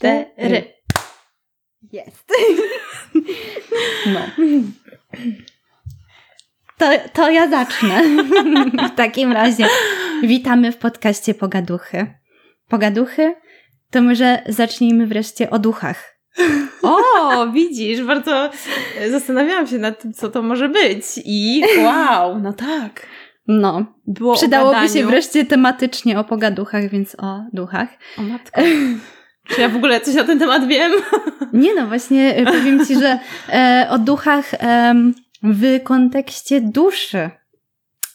cztery. Jest. No. To, to ja zacznę. W takim razie witamy w podcaście Pogaduchy. Pogaduchy to może zacznijmy wreszcie o duchach. O, widzisz, bardzo zastanawiałam się nad tym, co to może być. I wow, no tak. No, Było przydałoby się wreszcie tematycznie o pogaduchach, więc o duchach. O matko. Czy ja w ogóle coś na ten temat wiem? Nie no, właśnie e, powiem Ci, że e, o duchach em, w kontekście duszy.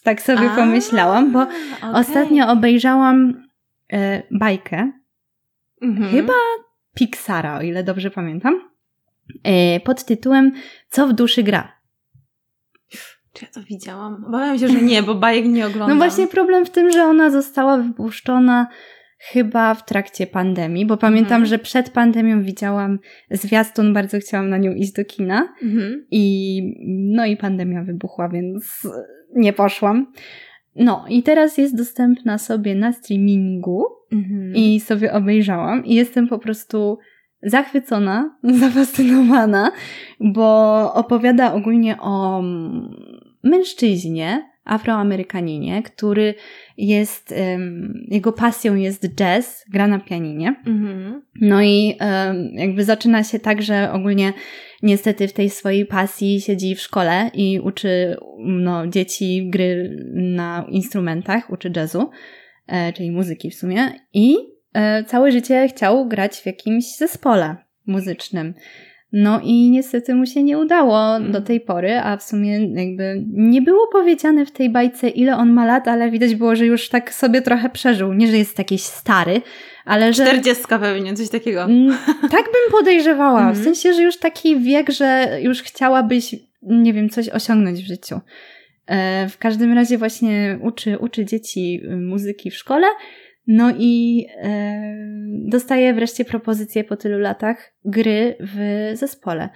Tak sobie A, pomyślałam, bo okej. ostatnio obejrzałam e, bajkę, Mhm. chyba Pixara, o ile dobrze pamiętam, e, pod tytułem Co w duszy gra. Czy ja to widziałam? Obawiam się, że nie, bo bajek nie oglądam. No właśnie problem w tym, że ona została wypuszczona chyba w trakcie pandemii, bo pamiętam, Mhm. że przed pandemią widziałam zwiastun, bardzo chciałam na nią iść do kina. Mhm. I no i pandemia wybuchła, więc nie poszłam. No i teraz jest dostępna sobie na streamingu Mhm. i sobie obejrzałam i jestem po prostu zachwycona, zafascynowana, bo opowiada ogólnie o mm, mężczyźnie, afroamerykaninie, który jest, em, jego pasją jest jazz, gra na pianinie. Mhm. No i em, jakby zaczyna się tak, że ogólnie niestety w tej swojej pasji siedzi w szkole i uczy no, dzieci gry na instrumentach, uczy jazzu, e, czyli muzyki w sumie. I e, całe życie chciał grać w jakimś zespole muzycznym. No i niestety mu się nie udało do tej pory, a w sumie jakby nie było powiedziane w tej bajce, ile on ma lat, ale widać było, że już tak sobie trochę przeżył. Nie, że jest jakiś stary, ale że... Czterdziestka pewnie, coś takiego. Mm, Tak bym podejrzewała. W Mhm. sensie, że już taki wiek, że już chciałabyś, nie wiem, coś osiągnąć w życiu. E, W każdym razie właśnie uczy, uczy dzieci muzyki w szkole. No i e, dostaje wreszcie propozycję po tylu latach gry w zespole.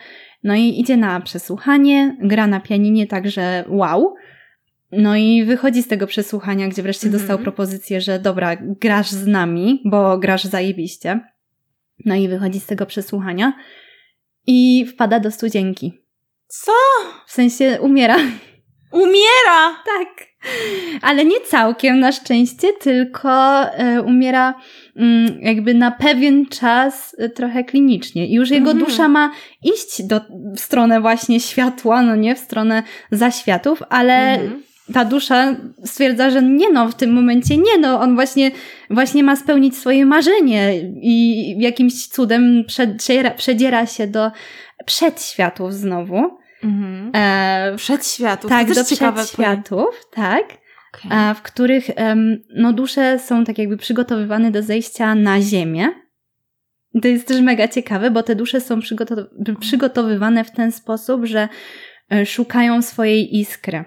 No i idzie na przesłuchanie, gra na pianinie, także wow. No i wychodzi z tego przesłuchania, gdzie wreszcie Mhm. dostał propozycję, że dobra, grasz z nami, bo grasz zajebiście. No i wychodzi z tego przesłuchania i wpada do studzienki. Co? W sensie umiera. Umiera! Tak. Ale nie całkiem na szczęście, tylko e, umiera mm, jakby na pewien czas e, trochę klinicznie. I już jego Mhm. dusza ma iść do, w stronę właśnie światła, no nie, w stronę zaświatów, ale Mhm. ta dusza stwierdza, że nie no, w tym momencie nie no, on właśnie, właśnie ma spełnić swoje marzenie i jakimś cudem przedziera, przedziera się do przedświatów znowu. Mhm. E, Przedświatów. tak, do przedświatów, tak, Okej. a w których no, dusze są tak jakby przygotowywane do zejścia na ziemię. To jest też mega ciekawe, bo te dusze są przygotow- przygotowywane w ten sposób, że e, szukają swojej iskry.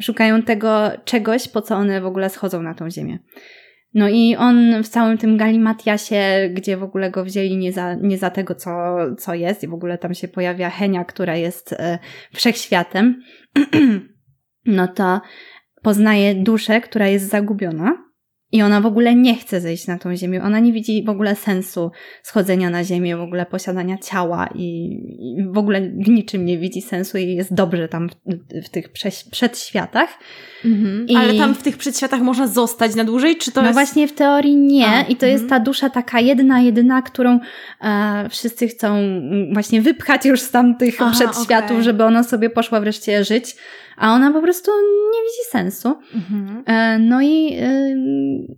Szukają tego czegoś, po co one w ogóle schodzą na tą ziemię. No i on w całym tym galimatiasie, gdzie w ogóle go wzięli nie za, nie za tego, co, co jest, i w ogóle tam się pojawia Henia, która jest e, wszechświatem, no to poznaje duszę, która jest zagubiona i ona w ogóle nie chce zejść na tą ziemię. Ona nie widzi w ogóle sensu schodzenia na ziemię, w ogóle posiadania ciała i, i w ogóle w niczym nie widzi sensu i jest dobrze tam w, w tych prześ- przedświatach. Mhm. I- Ale tam w tych przedświatach można zostać na dłużej, czy to no jest... właśnie w teorii nie A, i to jest mhm. ta dusza taka jedna, jedyna, którą e, wszyscy chcą właśnie wypchać już z tamtych Aha, przedświatów, okej. żeby ona sobie poszła wreszcie żyć, a ona po prostu nie widzi sensu. Mhm. E, No i e,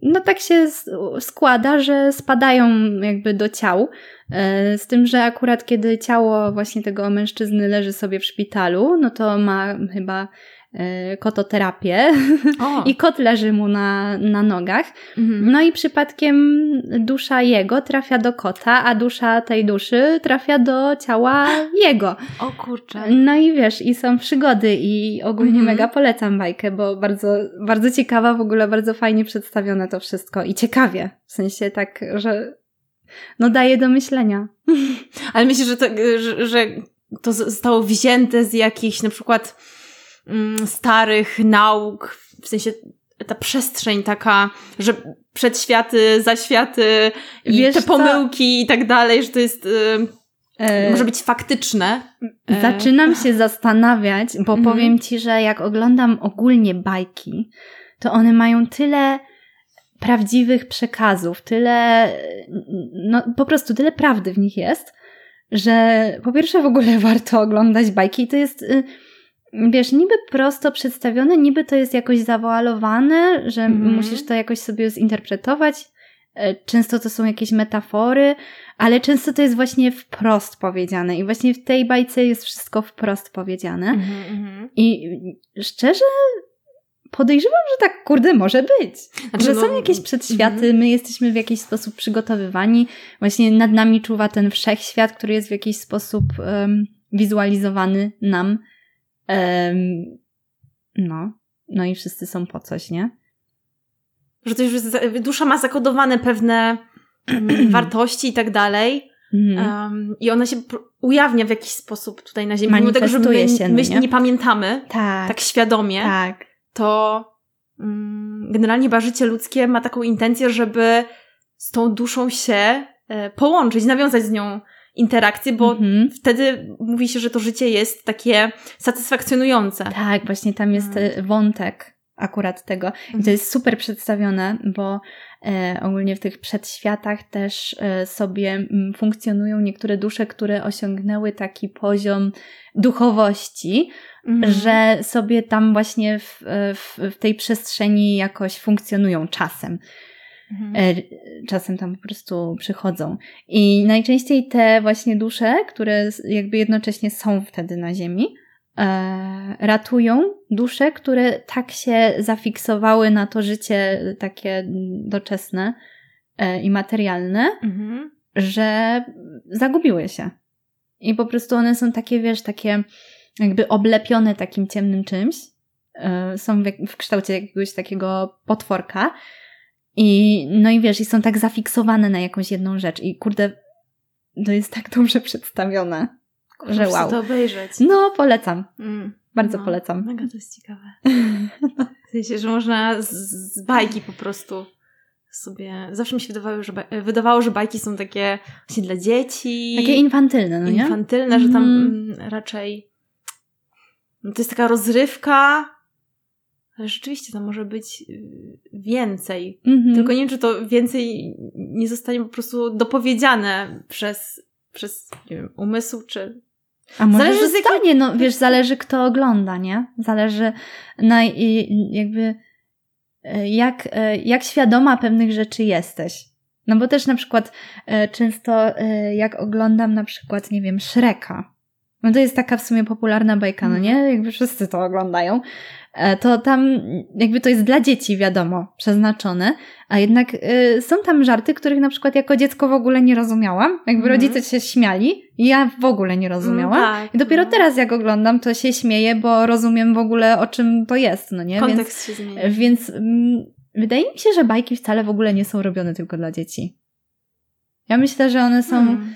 no tak się składa, że spadają jakby do ciał. E, Z tym, że akurat kiedy ciało właśnie tego mężczyzny leży sobie w szpitalu, no to ma chyba kototerapię O. i kot leży mu na, na nogach. Mhm. No i przypadkiem dusza jego trafia do kota, a dusza tej duszy trafia do ciała jego. O kurczę. No i wiesz, i są przygody i ogólnie Mhm. mega polecam bajkę, bo bardzo, bardzo ciekawa, w ogóle bardzo fajnie przedstawione to wszystko i ciekawie. W sensie tak, że no daje do myślenia. Ale myślę, że to, że, że to zostało wzięte z jakichś na przykład starych nauk, w sensie ta przestrzeń taka, że przedświaty, zaświaty Wiesz te co? pomyłki i tak dalej, że to jest, y, E, może być faktyczne. E, Zaczynam się zastanawiać, bo Mhm. powiem ci, że jak oglądam ogólnie bajki, to one mają tyle prawdziwych przekazów, tyle, no po prostu tyle prawdy w nich jest, że po pierwsze w ogóle warto oglądać bajki i to jest, y, wiesz, niby prosto przedstawione, niby to jest jakoś zawoalowane, że Mhm. musisz to jakoś sobie zinterpretować. E, Często to są jakieś metafory, ale często to jest właśnie wprost powiedziane i właśnie w tej bajce jest wszystko wprost powiedziane. Mhm, mhm. I szczerze podejrzewam, że tak kurde może być. Znaczy, że no, są jakieś przedświaty, mhm. my jesteśmy w jakiś sposób przygotowywani. Właśnie nad nami czuwa ten wszechświat, który jest w jakiś sposób em, wizualizowany nam. Em, no. No i wszyscy są po coś, nie? Że to już jest, za- dusza ma zakodowane pewne wartości i tak dalej. Um, I ona się ujawnia w jakiś sposób tutaj na Ziemi. Mimo tego, że my, się, no my nie? nie pamiętamy tak, tak świadomie, tak. to mm, generalnie chyba życie ludzkie ma taką intencję, żeby z tą duszą się e, połączyć, nawiązać z nią interakcję, bo Mhm. wtedy mówi się, że to życie jest takie satysfakcjonujące. Tak, właśnie tam jest e, wątek akurat tego. I to jest super przedstawione, bo e, ogólnie w tych przedświatach też e, sobie funkcjonują niektóre dusze, które osiągnęły taki poziom duchowości, Mhm. że sobie tam właśnie w, e, w, w tej przestrzeni jakoś funkcjonują czasem. Mhm. E, czasem tam po prostu przychodzą. I najczęściej te właśnie dusze, które jakby jednocześnie są wtedy na Ziemi, e, ratują dusze, które tak się zafiksowały na to życie takie doczesne e, i materialne, Mhm. że zagubiły się. I po prostu one są takie, wiesz, takie jakby oblepione takim ciemnym czymś. Są w, w kształcie jakiegoś takiego potworka. I no i wiesz, i są tak zafiksowane na jakąś jedną rzecz. I kurde, to jest tak dobrze przedstawione, że Muszę wow. to obejrzeć. No, polecam. Mm. Bardzo No, polecam. Mega to jest ciekawe. W sensie, że można z, z bajki po prostu sobie... Zawsze mi się wydawało, że, baj- wydawało, że bajki są takie właśnie dla dzieci. Takie infantylne, no nie? infantylne, że tam Mhm. mm, raczej no to jest taka rozrywka, ale rzeczywiście tam może być y, więcej. Mhm. Tylko nie wiem, czy to więcej nie zostanie po prostu dopowiedziane przez, przez nie wiem, umysł, czy... A może Zależy zostanie, no wiesz, zależy kto ogląda, nie? Zależy na i- jakby e, jak, e, jak świadoma pewnych rzeczy jesteś. No bo też na przykład e, często jak oglądam na przykład, nie wiem, Shreka, no to jest taka w sumie popularna bajka, no nie? Jakby wszyscy to oglądają. E, To tam jakby to jest dla dzieci, wiadomo, przeznaczone, a jednak y, są tam żarty, których na przykład jako dziecko w ogóle nie rozumiałam. Jakby Mhm. rodzice się śmiali i ja w ogóle nie rozumiałam. Mm, tak, I dopiero no. teraz jak oglądam, to się śmieję, bo rozumiem w ogóle o czym to jest, no nie? Kontekst się zmienia. Więc, więc mm, wydaje mi się, że bajki wcale w ogóle nie są robione tylko dla dzieci. Ja myślę, że one są Hmm.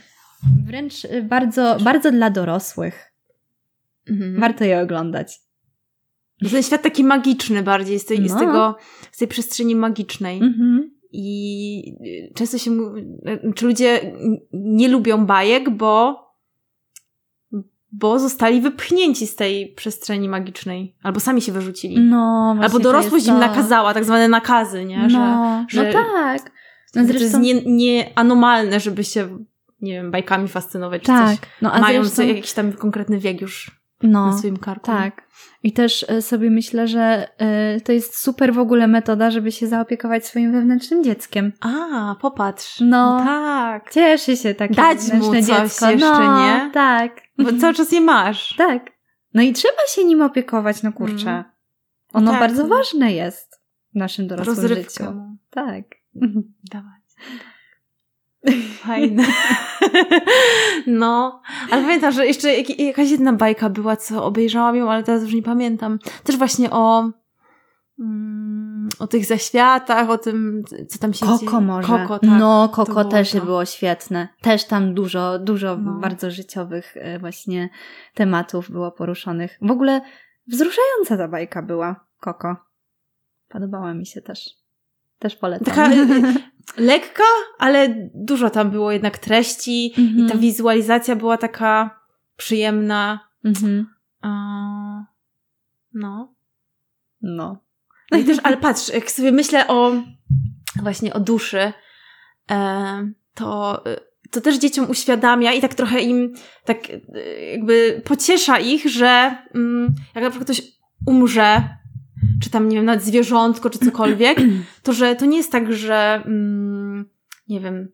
Wręcz y, bardzo, bardzo dla dorosłych. Mhm. Warto je oglądać. Ten świat taki magiczny bardziej, z tej, z No. tego, z tej przestrzeni magicznej. Mhm. I y, często się mówi, czy ludzie nie lubią bajek, bo, bo zostali wypchnięci z tej przestrzeni magicznej. Albo sami się wyrzucili. No, Albo dorosłość jest im nakazała, tak zwane nakazy, nie? No, że, no tak. No że to jest zresztą, nie, nie żeby się, nie wiem, bajkami fascynować, czy tak. coś. No, a Mając zresztą, jakiś tam konkretny wiek już no, na swoim karku. Tak. I też e, sobie myślę, że e, to jest super w ogóle metoda, żeby się zaopiekować swoim wewnętrznym dzieckiem. A, popatrz. No. tak. Cieszy się takie Dać mu coś dziecko. jeszcze, no, nie? Tak. Bo cały czas je masz. Tak. No i trzeba się nim opiekować, no kurczę. Mhm. Ono Tak. bardzo ważne jest w naszym dorosłym Rozrywka. życiu. no. Tak. Dawać. Fajne. No, ale pamiętam, że jeszcze jak, jakaś jedna bajka była, co obejrzałam ją, ale teraz już nie pamiętam. Też właśnie o, mm, o tych zaświatach, o tym, co tam się dzieje. Koko może. Koko, tak. No, Koko też to. było świetne. Też tam dużo, dużo No. bardzo życiowych e, właśnie tematów było poruszonych. W ogóle wzruszająca ta bajka była, Koko. Podobała mi się też. Też polecam. Taka lekka, ale dużo tam było jednak treści Mhm. i ta wizualizacja była taka przyjemna. Mhm. A, no. No. No i też, ale patrz, jak sobie myślę o właśnie o duszy, e, to, to też dzieciom uświadamia i tak trochę im tak e, jakby pociesza ich, że mm, jak na przykład ktoś umrze, czy tam, nie wiem, nawet zwierzątko, czy cokolwiek, to że to nie jest tak, że mm, nie wiem,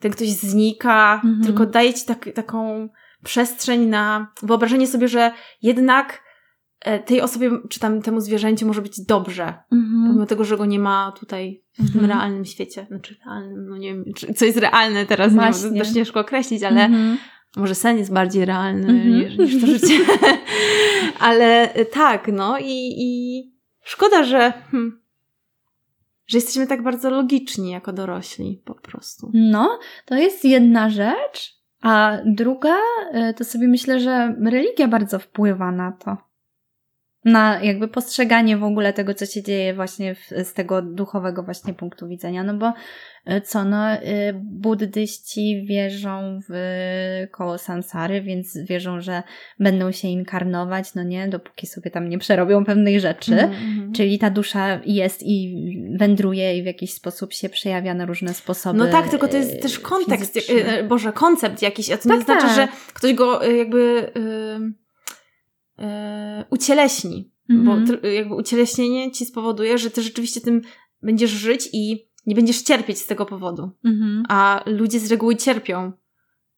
ten ktoś znika, Mhm. tylko daje ci tak, taką przestrzeń na wyobrażenie sobie, że jednak e, tej osobie, czy tam temu zwierzęciu może być dobrze, Mhm. pomimo tego, że go nie ma tutaj w tym Mhm. realnym świecie. Znaczy realnym, no nie wiem, czy, co jest realne teraz, nie Właśnie. wiem, też ciężko określić, ale Mhm. może sen jest bardziej realny Mhm. niż, niż to życie. ale e, tak, no i, i szkoda, że, hmm, że jesteśmy tak bardzo logiczni jako dorośli po prostu. No, to jest jedna rzecz, a druga, y, to sobie myślę, że religia bardzo wpływa na to. Na jakby postrzeganie w ogóle tego, co się dzieje właśnie w, z tego duchowego właśnie punktu widzenia. No bo y, co, no, y, buddyści wierzą w koło sansary, więc wierzą, że będą się inkarnować, no nie, dopóki sobie tam nie przerobią pewnych rzeczy. Mhm, mhm. Czyli ta dusza jest i wędruje i w jakiś sposób się przejawia na różne sposoby. No tak, tylko to jest też kontekst, fizyczne. e, e, Boże, koncept jakiś, a to Tak, nie znaczy, tak. że ktoś go e, jakby e, e, ucieleśni, Mhm. bo jakby ucieleśnienie ci spowoduje, że ty rzeczywiście tym będziesz żyć i nie będziesz cierpieć z tego powodu. Mhm. A ludzie z reguły cierpią,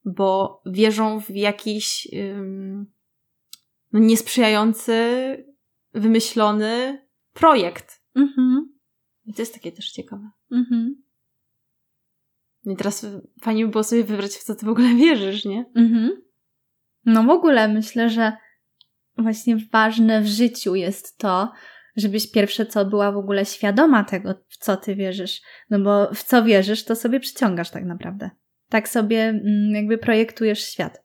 bo wierzą w jakiś ym, no, niesprzyjający, wymyślony projekt. Mhm. I to jest takie też ciekawe. Mhm. I teraz fajnie by było sobie wybrać, w co ty w ogóle wierzysz, nie? Mhm. No w ogóle myślę, że właśnie ważne w życiu jest to, żebyś pierwsze co była w ogóle świadoma tego, w co ty wierzysz. No bo w co wierzysz, to sobie przyciągasz tak naprawdę. Tak sobie mm, jakby projektujesz świat.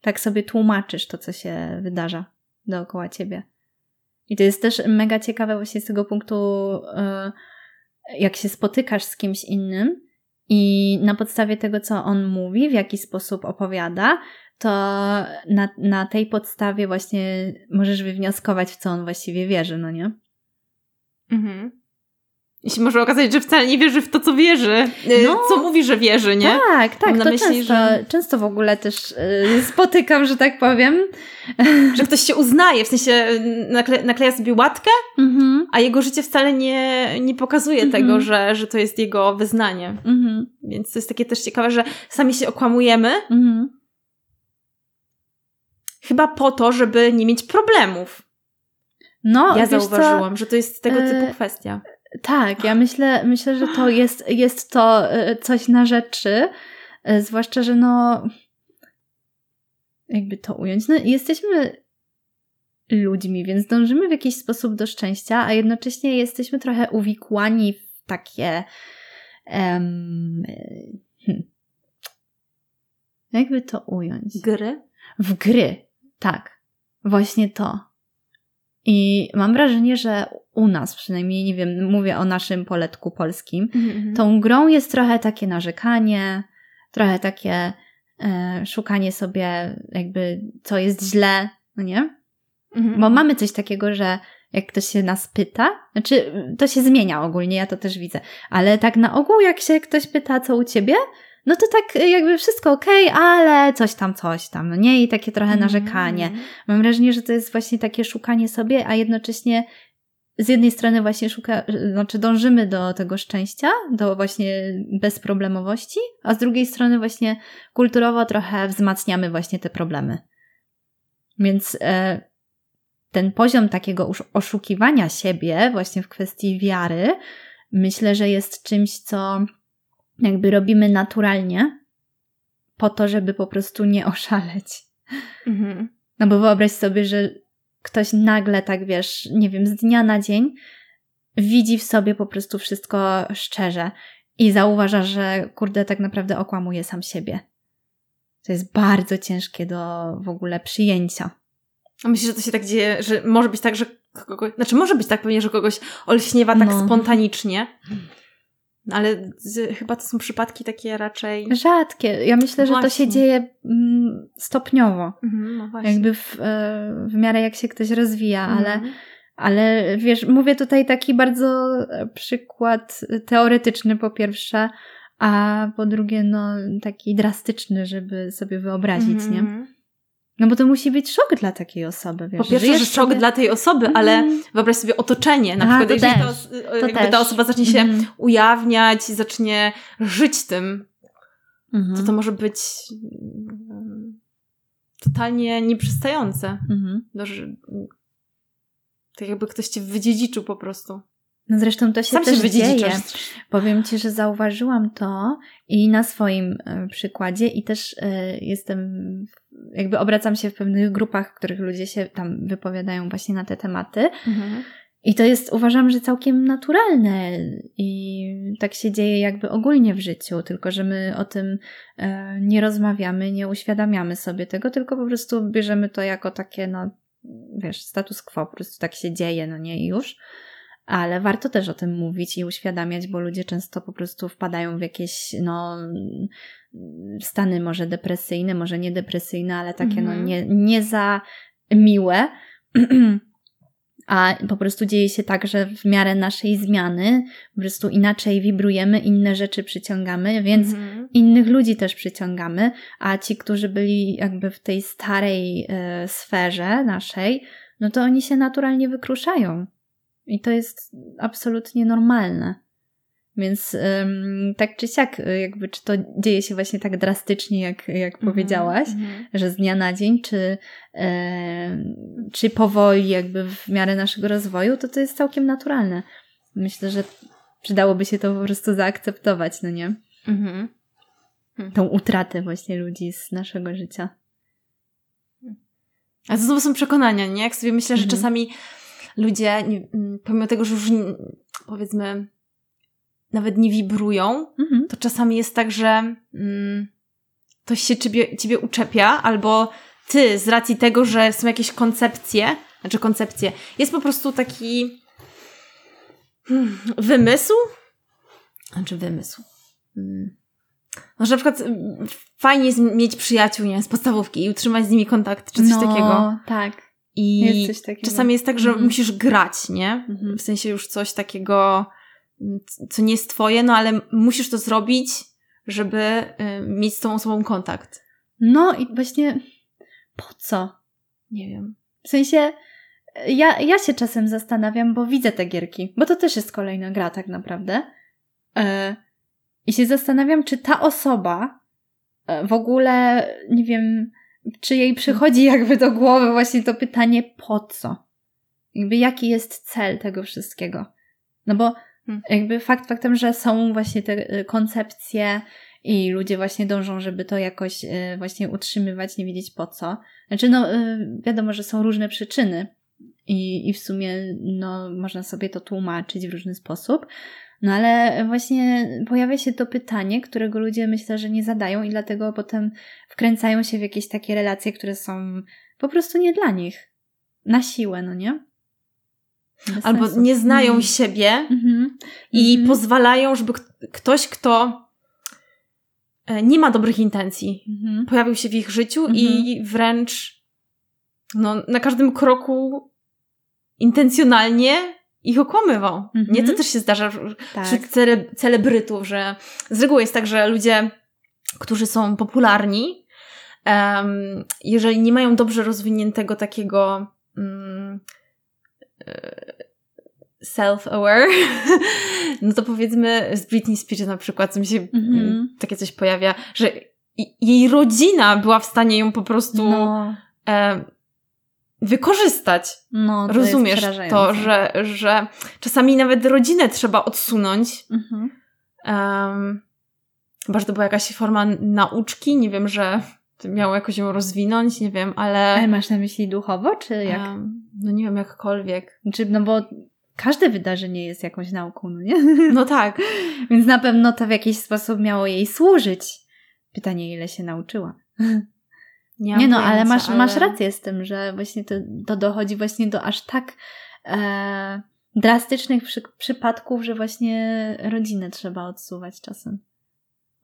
Tak sobie tłumaczysz to, co się wydarza dookoła ciebie. I to jest też mega ciekawe właśnie z tego punktu, e, jak się spotykasz z kimś innym i na podstawie tego, co on mówi, w jaki sposób opowiada, to na, na tej podstawie właśnie możesz wywnioskować, w co on właściwie wierzy, no nie? Mhm. I się może okazać, że wcale nie wierzy w to, co wierzy. Y, No. Co mówi, że wierzy, nie? Tak, tak, Mam to myśli, często, że- często w ogóle też y, spotykam, że tak powiem. Że ktoś się uznaje, w sensie y, nakle- nakleja sobie łatkę, Mhm, a jego życie wcale nie, nie pokazuje Mhm. tego, że, że to jest jego wyznanie. mhm, Więc to jest takie też ciekawe, że sami się okłamujemy, mhm. Chyba po to, żeby nie mieć problemów. No, ja wiesz co, zauważyłam, że to jest tego typu kwestia. Tak, ja myślę, myślę, że to jest, jest to e, coś na rzeczy, e, zwłaszcza, że no, jakby to ująć, no jesteśmy ludźmi, więc dążymy w jakiś sposób do szczęścia, a jednocześnie jesteśmy trochę uwikłani w takie hmm, jakby to ująć? Gry? W gry, tak. Właśnie to. I mam wrażenie, że u nas, przynajmniej nie wiem, mówię o naszym poletku polskim, Mhm. tą grą jest trochę takie narzekanie, trochę takie e, szukanie sobie, jakby, co jest źle, no nie? Mhm. Bo mamy coś takiego, że jak ktoś się nas pyta, znaczy to się zmienia ogólnie, ja to też widzę, ale tak na ogół, jak się ktoś pyta, co u ciebie, no to tak jakby wszystko okej, ale coś tam, coś tam, no nie? I takie trochę narzekanie. Mhm. Mam wrażenie, że to jest właśnie takie szukanie sobie, a jednocześnie z jednej strony właśnie szuka, znaczy dążymy do tego szczęścia, do właśnie bezproblemowości, a z drugiej strony właśnie kulturowo trochę wzmacniamy właśnie te problemy. Więc e, ten poziom takiego oszukiwania siebie właśnie w kwestii wiary, myślę, że jest czymś, co jakby robimy naturalnie po to, żeby po prostu nie oszaleć. Mhm. No bo wyobraź sobie, że ktoś nagle, tak wiesz, nie wiem, z dnia na dzień widzi w sobie po prostu wszystko szczerze i zauważa, że kurde, tak naprawdę okłamuje sam siebie. To jest bardzo ciężkie do w ogóle przyjęcia. A myślisz, że to się tak dzieje, że może być tak, że kogoś, znaczy może być tak pewnie, że kogoś olśniewa tak No. spontanicznie, ale z, chyba to są przypadki takie raczej... Rzadkie. Ja myślę, że to się dzieje mm, stopniowo. Mhm, no właśnie. Jakby w, e, w miarę jak się ktoś rozwija, ale Mhm. Ale wiesz, mówię tutaj taki bardzo e, przykład teoretyczny po pierwsze, a po drugie, no taki drastyczny, żeby sobie wyobrazić, nie? No bo to musi być szok dla takiej osoby, wiesz. Po pierwsze, że szok sobie- dla tej osoby, ale Mhm. wyobraź sobie otoczenie. Na A, przykład, to jeżeli też. To też. ta osoba zacznie się Mhm. ujawniać i zacznie żyć tym, Mhm. to to może być mm, totalnie nieprzystające. Mhm. Do, że, tak jakby ktoś cię wydziedziczył po prostu. No zresztą to się Sam się też dzieje. wydziedziczasz. Powiem Ci, że zauważyłam to i na swoim e, przykładzie i też e, jestem, jakby obracam się w pewnych grupach, w których ludzie się tam wypowiadają właśnie na te tematy. Mhm. I to jest, uważam, że całkiem naturalne i tak się dzieje jakby ogólnie w życiu, tylko że my o tym e, nie rozmawiamy, nie uświadamiamy sobie tego, tylko po prostu bierzemy to jako takie, no wiesz, status quo, po prostu tak się dzieje, no nie i już. Ale warto też o tym mówić i uświadamiać, bo ludzie często po prostu wpadają w jakieś, no, stany może depresyjne, może nie depresyjne, ale takie, no, Mhm. nie, nie za miłe. A po prostu dzieje się tak, że w miarę naszej zmiany po prostu inaczej wibrujemy, inne rzeczy przyciągamy, więc Mhm. innych ludzi też przyciągamy, a ci, którzy byli jakby w tej starej e, sferze naszej, no to oni się naturalnie wykruszają. I to jest absolutnie normalne. Więc ym, tak czy siak, y, jakby czy to dzieje się właśnie tak drastycznie, jak, jak Mhm. powiedziałaś, Mhm. że z dnia na dzień, czy, e, czy powoli, jakby w miarę naszego rozwoju, to to jest całkiem naturalne. Myślę, że przydałoby się to po prostu zaakceptować, no nie? Mhm. Tą utratę właśnie ludzi z naszego życia. A to znowu są przekonania, nie? Jak sobie myślę, że Mhm. czasami ludzie, mm, pomimo tego, że już powiedzmy nawet nie wibrują, Mhm. to czasami jest tak, że mm, ktoś się ciebie, ciebie uczepia, albo ty z racji tego, że są jakieś koncepcje, znaczy koncepcje, jest po prostu taki hmm, wymysł, znaczy wymysł. Mm. No, że na przykład mm, fajnie jest mieć przyjaciół, nie wiem, z podstawówki i utrzymać z nimi kontakt, czy coś no, takiego. tak. I czasami jest tak, że Mhm. musisz grać, nie? Mhm. W sensie już coś takiego, mm, co nie jest twoje, no ale musisz to zrobić, żeby y, mieć z tą osobą kontakt. No i właśnie po co? Nie wiem. W sensie, ja, ja się czasem zastanawiam, bo widzę te gierki, bo to też jest kolejna gra tak naprawdę. E, I się zastanawiam, czy ta osoba e, w ogóle, nie wiem, czy jej przychodzi jakby do głowy właśnie to pytanie, po co? Jakby jaki jest cel tego wszystkiego? No bo Hmm. jakby fakt faktem, że są właśnie te e, koncepcje i ludzie właśnie dążą, żeby to jakoś e, właśnie utrzymywać, nie wiedzieć po co. Znaczy, no, y, wiadomo, że są różne przyczyny i, i w sumie, no, można sobie to tłumaczyć w różny sposób. No, ale właśnie pojawia się to pytanie, którego ludzie myślę, że nie zadają i dlatego potem wkręcają się w jakieś takie relacje, które są po prostu nie dla nich. Na siłę, no nie? Bez Albo sensu. nie znają Mhm. siebie Mhm. i Mhm. pozwalają, żeby ktoś, kto e, nie ma dobrych intencji, pojawił się w ich życiu i wręcz no, na każdym kroku intencjonalnie ich okłamywał. Mhm. Nie, to też się zdarza wśród Tak. cele, celebrytów, że z reguły jest tak, że ludzie, którzy są popularni, em, jeżeli nie mają dobrze rozwiniętego takiego e, self-aware, no to powiedzmy z Britney Spears na przykład, co mi się Mhm. mm, takie coś pojawia, że jej rodzina była w stanie ją po prostu No, e, wykorzystać. no to Rozumiesz to, że, że czasami nawet rodzinę trzeba odsunąć. Mhm. Um, chyba, że to była jakaś forma nauczki, nie wiem, że miało jakoś ją rozwinąć, nie wiem, ale... Ale masz na myśli duchowo, czy jak? em, no nie wiem, jakkolwiek. Czy, no bo każde wydarzenie jest jakąś nauką, no nie? No tak. Więc na pewno to w jakiś sposób miało jej służyć. Pytanie, ile się nauczyła. Nie, Nie no, pojęcia, ale masz, ale... masz rację z tym, że właśnie to, to dochodzi właśnie do aż tak e, drastycznych przy, przypadków, że właśnie rodzinę trzeba odsuwać czasem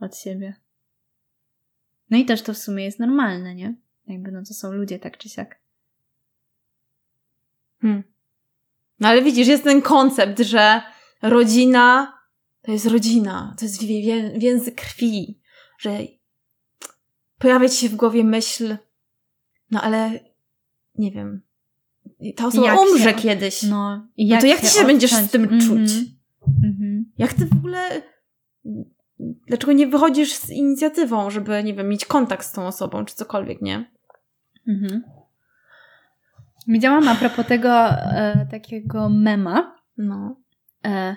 od siebie. No i też to w sumie jest normalne, nie? Jakby no to są ludzie tak czy siak. Hmm. No ale widzisz, jest ten koncept, że rodzina to jest rodzina, to jest więzy krwi, że pojawia ci się w głowie myśl, no ale nie wiem, ta osoba jak umrze się, kiedyś. No, jak, no to jak ty się odciąć? będziesz z tym mm -hmm. czuć? Mm -hmm. Jak ty w ogóle. Dlaczego nie wychodzisz z inicjatywą, żeby, nie wiem, mieć kontakt z tą osobą, czy cokolwiek, nie? Mhm. Widziałam a propos tego e, takiego mema. No. E,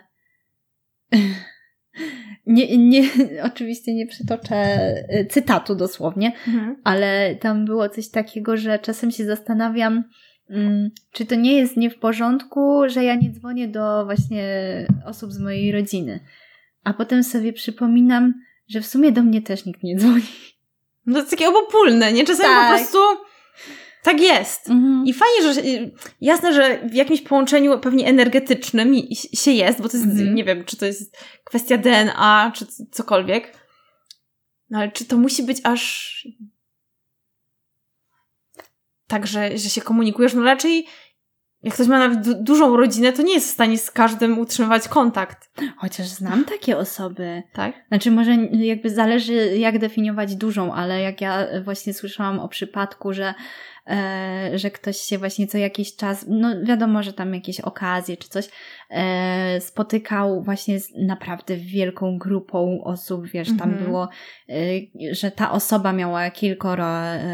nie, nie, oczywiście nie przytoczę e, cytatu dosłownie, mhm. ale tam było coś takiego, że czasem się zastanawiam, mm, czy to nie jest nie w porządku, że ja nie dzwonię do właśnie osób z mojej rodziny. A potem sobie przypominam, że w sumie do mnie też nikt nie dzwoni. No to jest takie obopólne, nie? Czasami tak. po prostu tak jest. Mhm. I fajnie, że jasne, że w jakimś połączeniu pewnie energetycznym się jest, bo to jest, mhm. nie wiem, czy to jest kwestia DNA, czy cokolwiek. No ale czy to musi być aż tak, że, że się komunikujesz? No raczej jak ktoś ma nawet du dużą rodzinę, to nie jest w stanie z każdym utrzymywać kontakt. Chociaż znam takie osoby. Tak? Znaczy, może jakby zależy, jak definiować dużą, ale jak ja właśnie słyszałam o przypadku, że że ktoś się właśnie co jakiś czas, no wiadomo, że tam jakieś okazje czy coś, e, spotykał właśnie z naprawdę wielką grupą osób, wiesz, tam mhm. było, e, że ta osoba miała kilkoro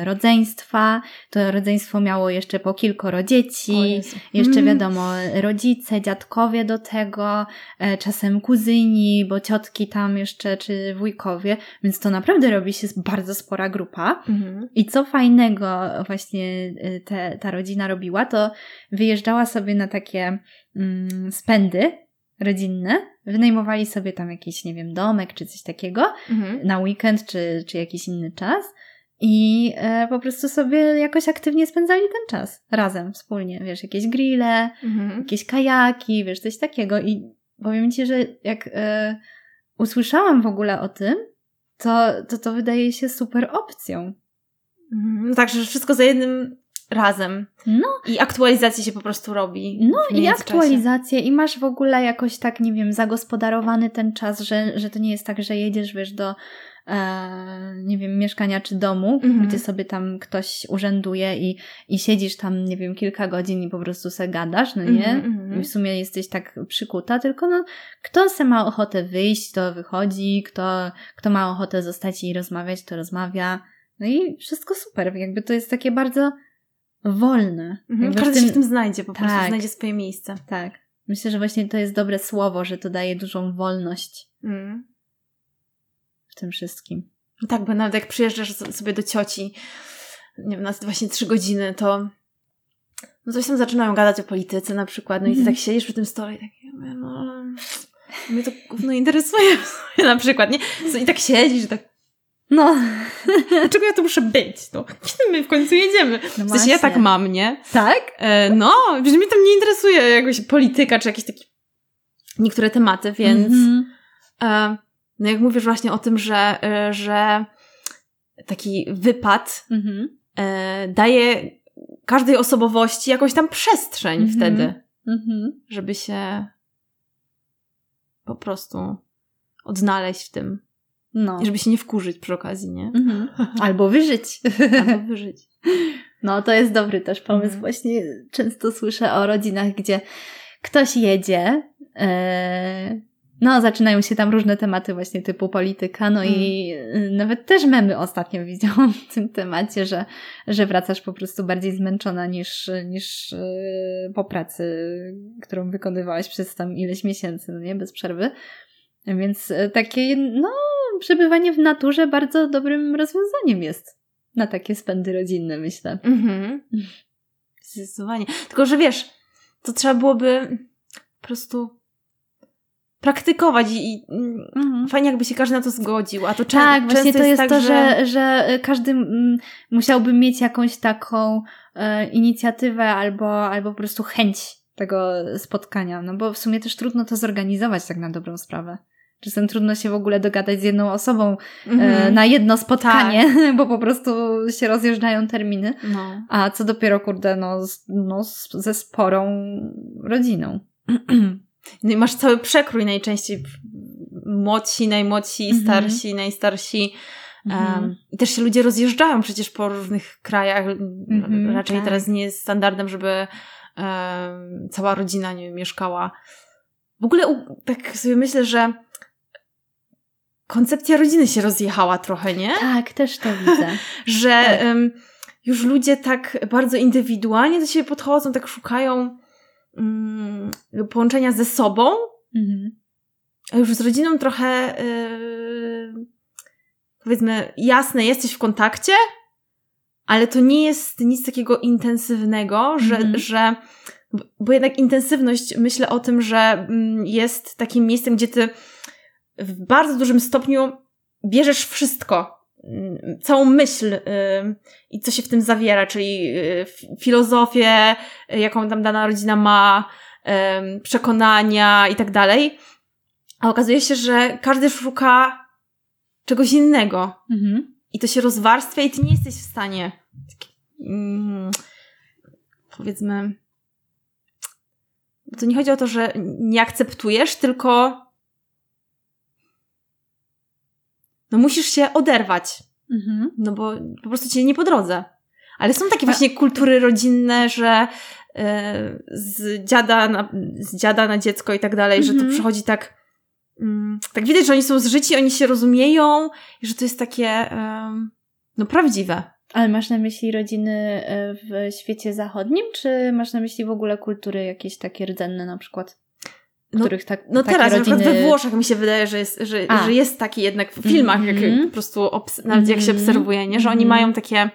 rodzeństwa, to rodzeństwo miało jeszcze po kilkoro dzieci, jeszcze mm. wiadomo, rodzice, dziadkowie do tego, czasem kuzyni, bo ciotki tam jeszcze, czy wujkowie, więc to naprawdę robi się bardzo spora grupa. Mhm. I co fajnego właśnie te, ta rodzina robiła, to wyjeżdżała sobie na takie mm, spędy rodzinne, wynajmowali sobie tam jakiś, nie wiem, domek czy coś takiego mhm. na weekend czy, czy jakiś inny czas. I e, po prostu sobie jakoś aktywnie spędzali ten czas razem, wspólnie. Wiesz, jakieś grille, mhm. jakieś kajaki, wiesz, coś takiego. I powiem ci, że jak e, usłyszałam w ogóle o tym, to, to to wydaje się super opcją. Mhm. Także że wszystko za jednym razem. No. I aktualizację się po prostu robi. No i aktualizację i masz w ogóle jakoś tak, nie wiem, zagospodarowany ten czas, że, że to nie jest tak, że jedziesz, wiesz, do e, nie wiem, mieszkania czy domu, mhm. gdzie sobie tam ktoś urzęduje i, i siedzisz tam, nie wiem, kilka godzin i po prostu se gadasz, no nie? Mhm, I w sumie jesteś tak przykuta, tylko no, kto se ma ochotę wyjść, to wychodzi, kto, kto ma ochotę zostać i rozmawiać, to rozmawia. No i wszystko super. Jakby to jest takie bardzo wolne. Mhm, każdy tym... się w tym znajdzie, po tak, prostu znajdzie swoje miejsce. Tak. Myślę, że właśnie to jest dobre słowo, że to daje dużą wolność mm. w tym wszystkim. Tak, bo nawet jak przyjeżdżasz sobie do cioci, nie wiem, na właśnie trzy godziny, to no coś tam zaczynają gadać o polityce na przykład, no i ty mhm. tak siedzisz przy tym stole i tak, no, mnie to gówno interesuje na przykład, nie? I tak siedzisz, tak no. Dlaczego ja tu muszę być? No, kiedy my w końcu jedziemy? No w sensie ja tak mam, nie? Tak? E, no, wiesz, mnie tam nie interesuje jakoś polityka, czy jakieś takie niektóre tematy, więc mm-hmm. e, no jak mówisz właśnie o tym, że, e, że taki wypad mm-hmm. e, daje każdej osobowości jakąś tam przestrzeń mm-hmm. wtedy, mhm. żeby się po prostu odnaleźć w tym. No. I żeby się nie wkurzyć przy okazji, nie? Mhm. Albo wyżyć. Albo wyżyć. No, to jest dobry też pomysł. Mhm. Właśnie często słyszę o rodzinach, gdzie ktoś jedzie, e, no, zaczynają się tam różne tematy właśnie typu polityka, no i mhm. nawet też memy ostatnio widziałam w tym temacie, że, że wracasz po prostu bardziej zmęczona niż, niż e, po pracy, którą wykonywałaś przez tam ileś miesięcy, no nie, bez przerwy. Więc e, takie, no, przebywanie w naturze bardzo dobrym rozwiązaniem jest na takie spędy rodzinne, myślę. Mhm. Zdecydowanie. Tylko, że wiesz, to trzeba byłoby po prostu praktykować i, mhm. fajnie jakby się każdy na to zgodził, a to Tak, właśnie to jest, jest tak, to, że, że każdy mm, musiałby mieć jakąś taką e, inicjatywę albo, albo po prostu chęć tego spotkania, no bo w sumie też trudno to zorganizować tak na dobrą sprawę. Czasem trudno się w ogóle dogadać z jedną osobą e, na jedno spotkanie, Tak. bo po prostu się rozjeżdżają terminy. No. A co dopiero, kurde, no, z- no ze sporą rodziną. No i masz cały przekrój najczęściej młodsi, najmłodsi, Mhm. starsi, najstarsi. Mhm. Um, I też się ludzie rozjeżdżają przecież po różnych krajach. Mhm, Raczej tak. teraz nie jest standardem, żeby em, cała rodzina nie wiem, mieszkała. W ogóle u- tak sobie myślę, że koncepcja rodziny się rozjechała trochę, nie? Tak, też to widzę. Że Tak. em, już ludzie tak bardzo indywidualnie do siebie podchodzą, tak szukają mm, połączenia ze sobą, Mhm. a już z rodziną trochę yy, powiedzmy jasne, jesteś w kontakcie, ale to nie jest nic takiego intensywnego, że, Mhm. że bo jednak intensywność myślę o tym, że mm, jest takim miejscem, gdzie ty w bardzo dużym stopniu bierzesz wszystko, całą myśl y, i co się w tym zawiera, czyli y, filozofię, y, jaką tam dana rodzina ma, przekonania i tak dalej. A okazuje się, że każdy szuka czegoś innego. Mhm. I to się rozwarstwia i ty nie jesteś w stanie mm, powiedzmy to nie chodzi o to, że nie akceptujesz, tylko no musisz się oderwać, Mhm. no bo po prostu cię nie po drodze. Ale są takie właśnie kultury rodzinne, że e, z dziada na, z dziada na dziecko i tak dalej, że to Mhm. przychodzi tak mm, tak widać, że oni są zżyci, oni się rozumieją i że to jest takie em, no prawdziwe. Ale masz na myśli rodziny e, w świecie zachodnim, czy masz na myśli w ogóle kultury jakieś takie rdzenne na przykład? No- których tak, No teraz, na rodziny... przykład we Włoszech mi się wydaje, że jest, że, A. że jest taki jednak w filmach, jak Mhm. po prostu, obs- nawet jak się Mhm. obserwuje, nie? Że oni Mhm. mają takie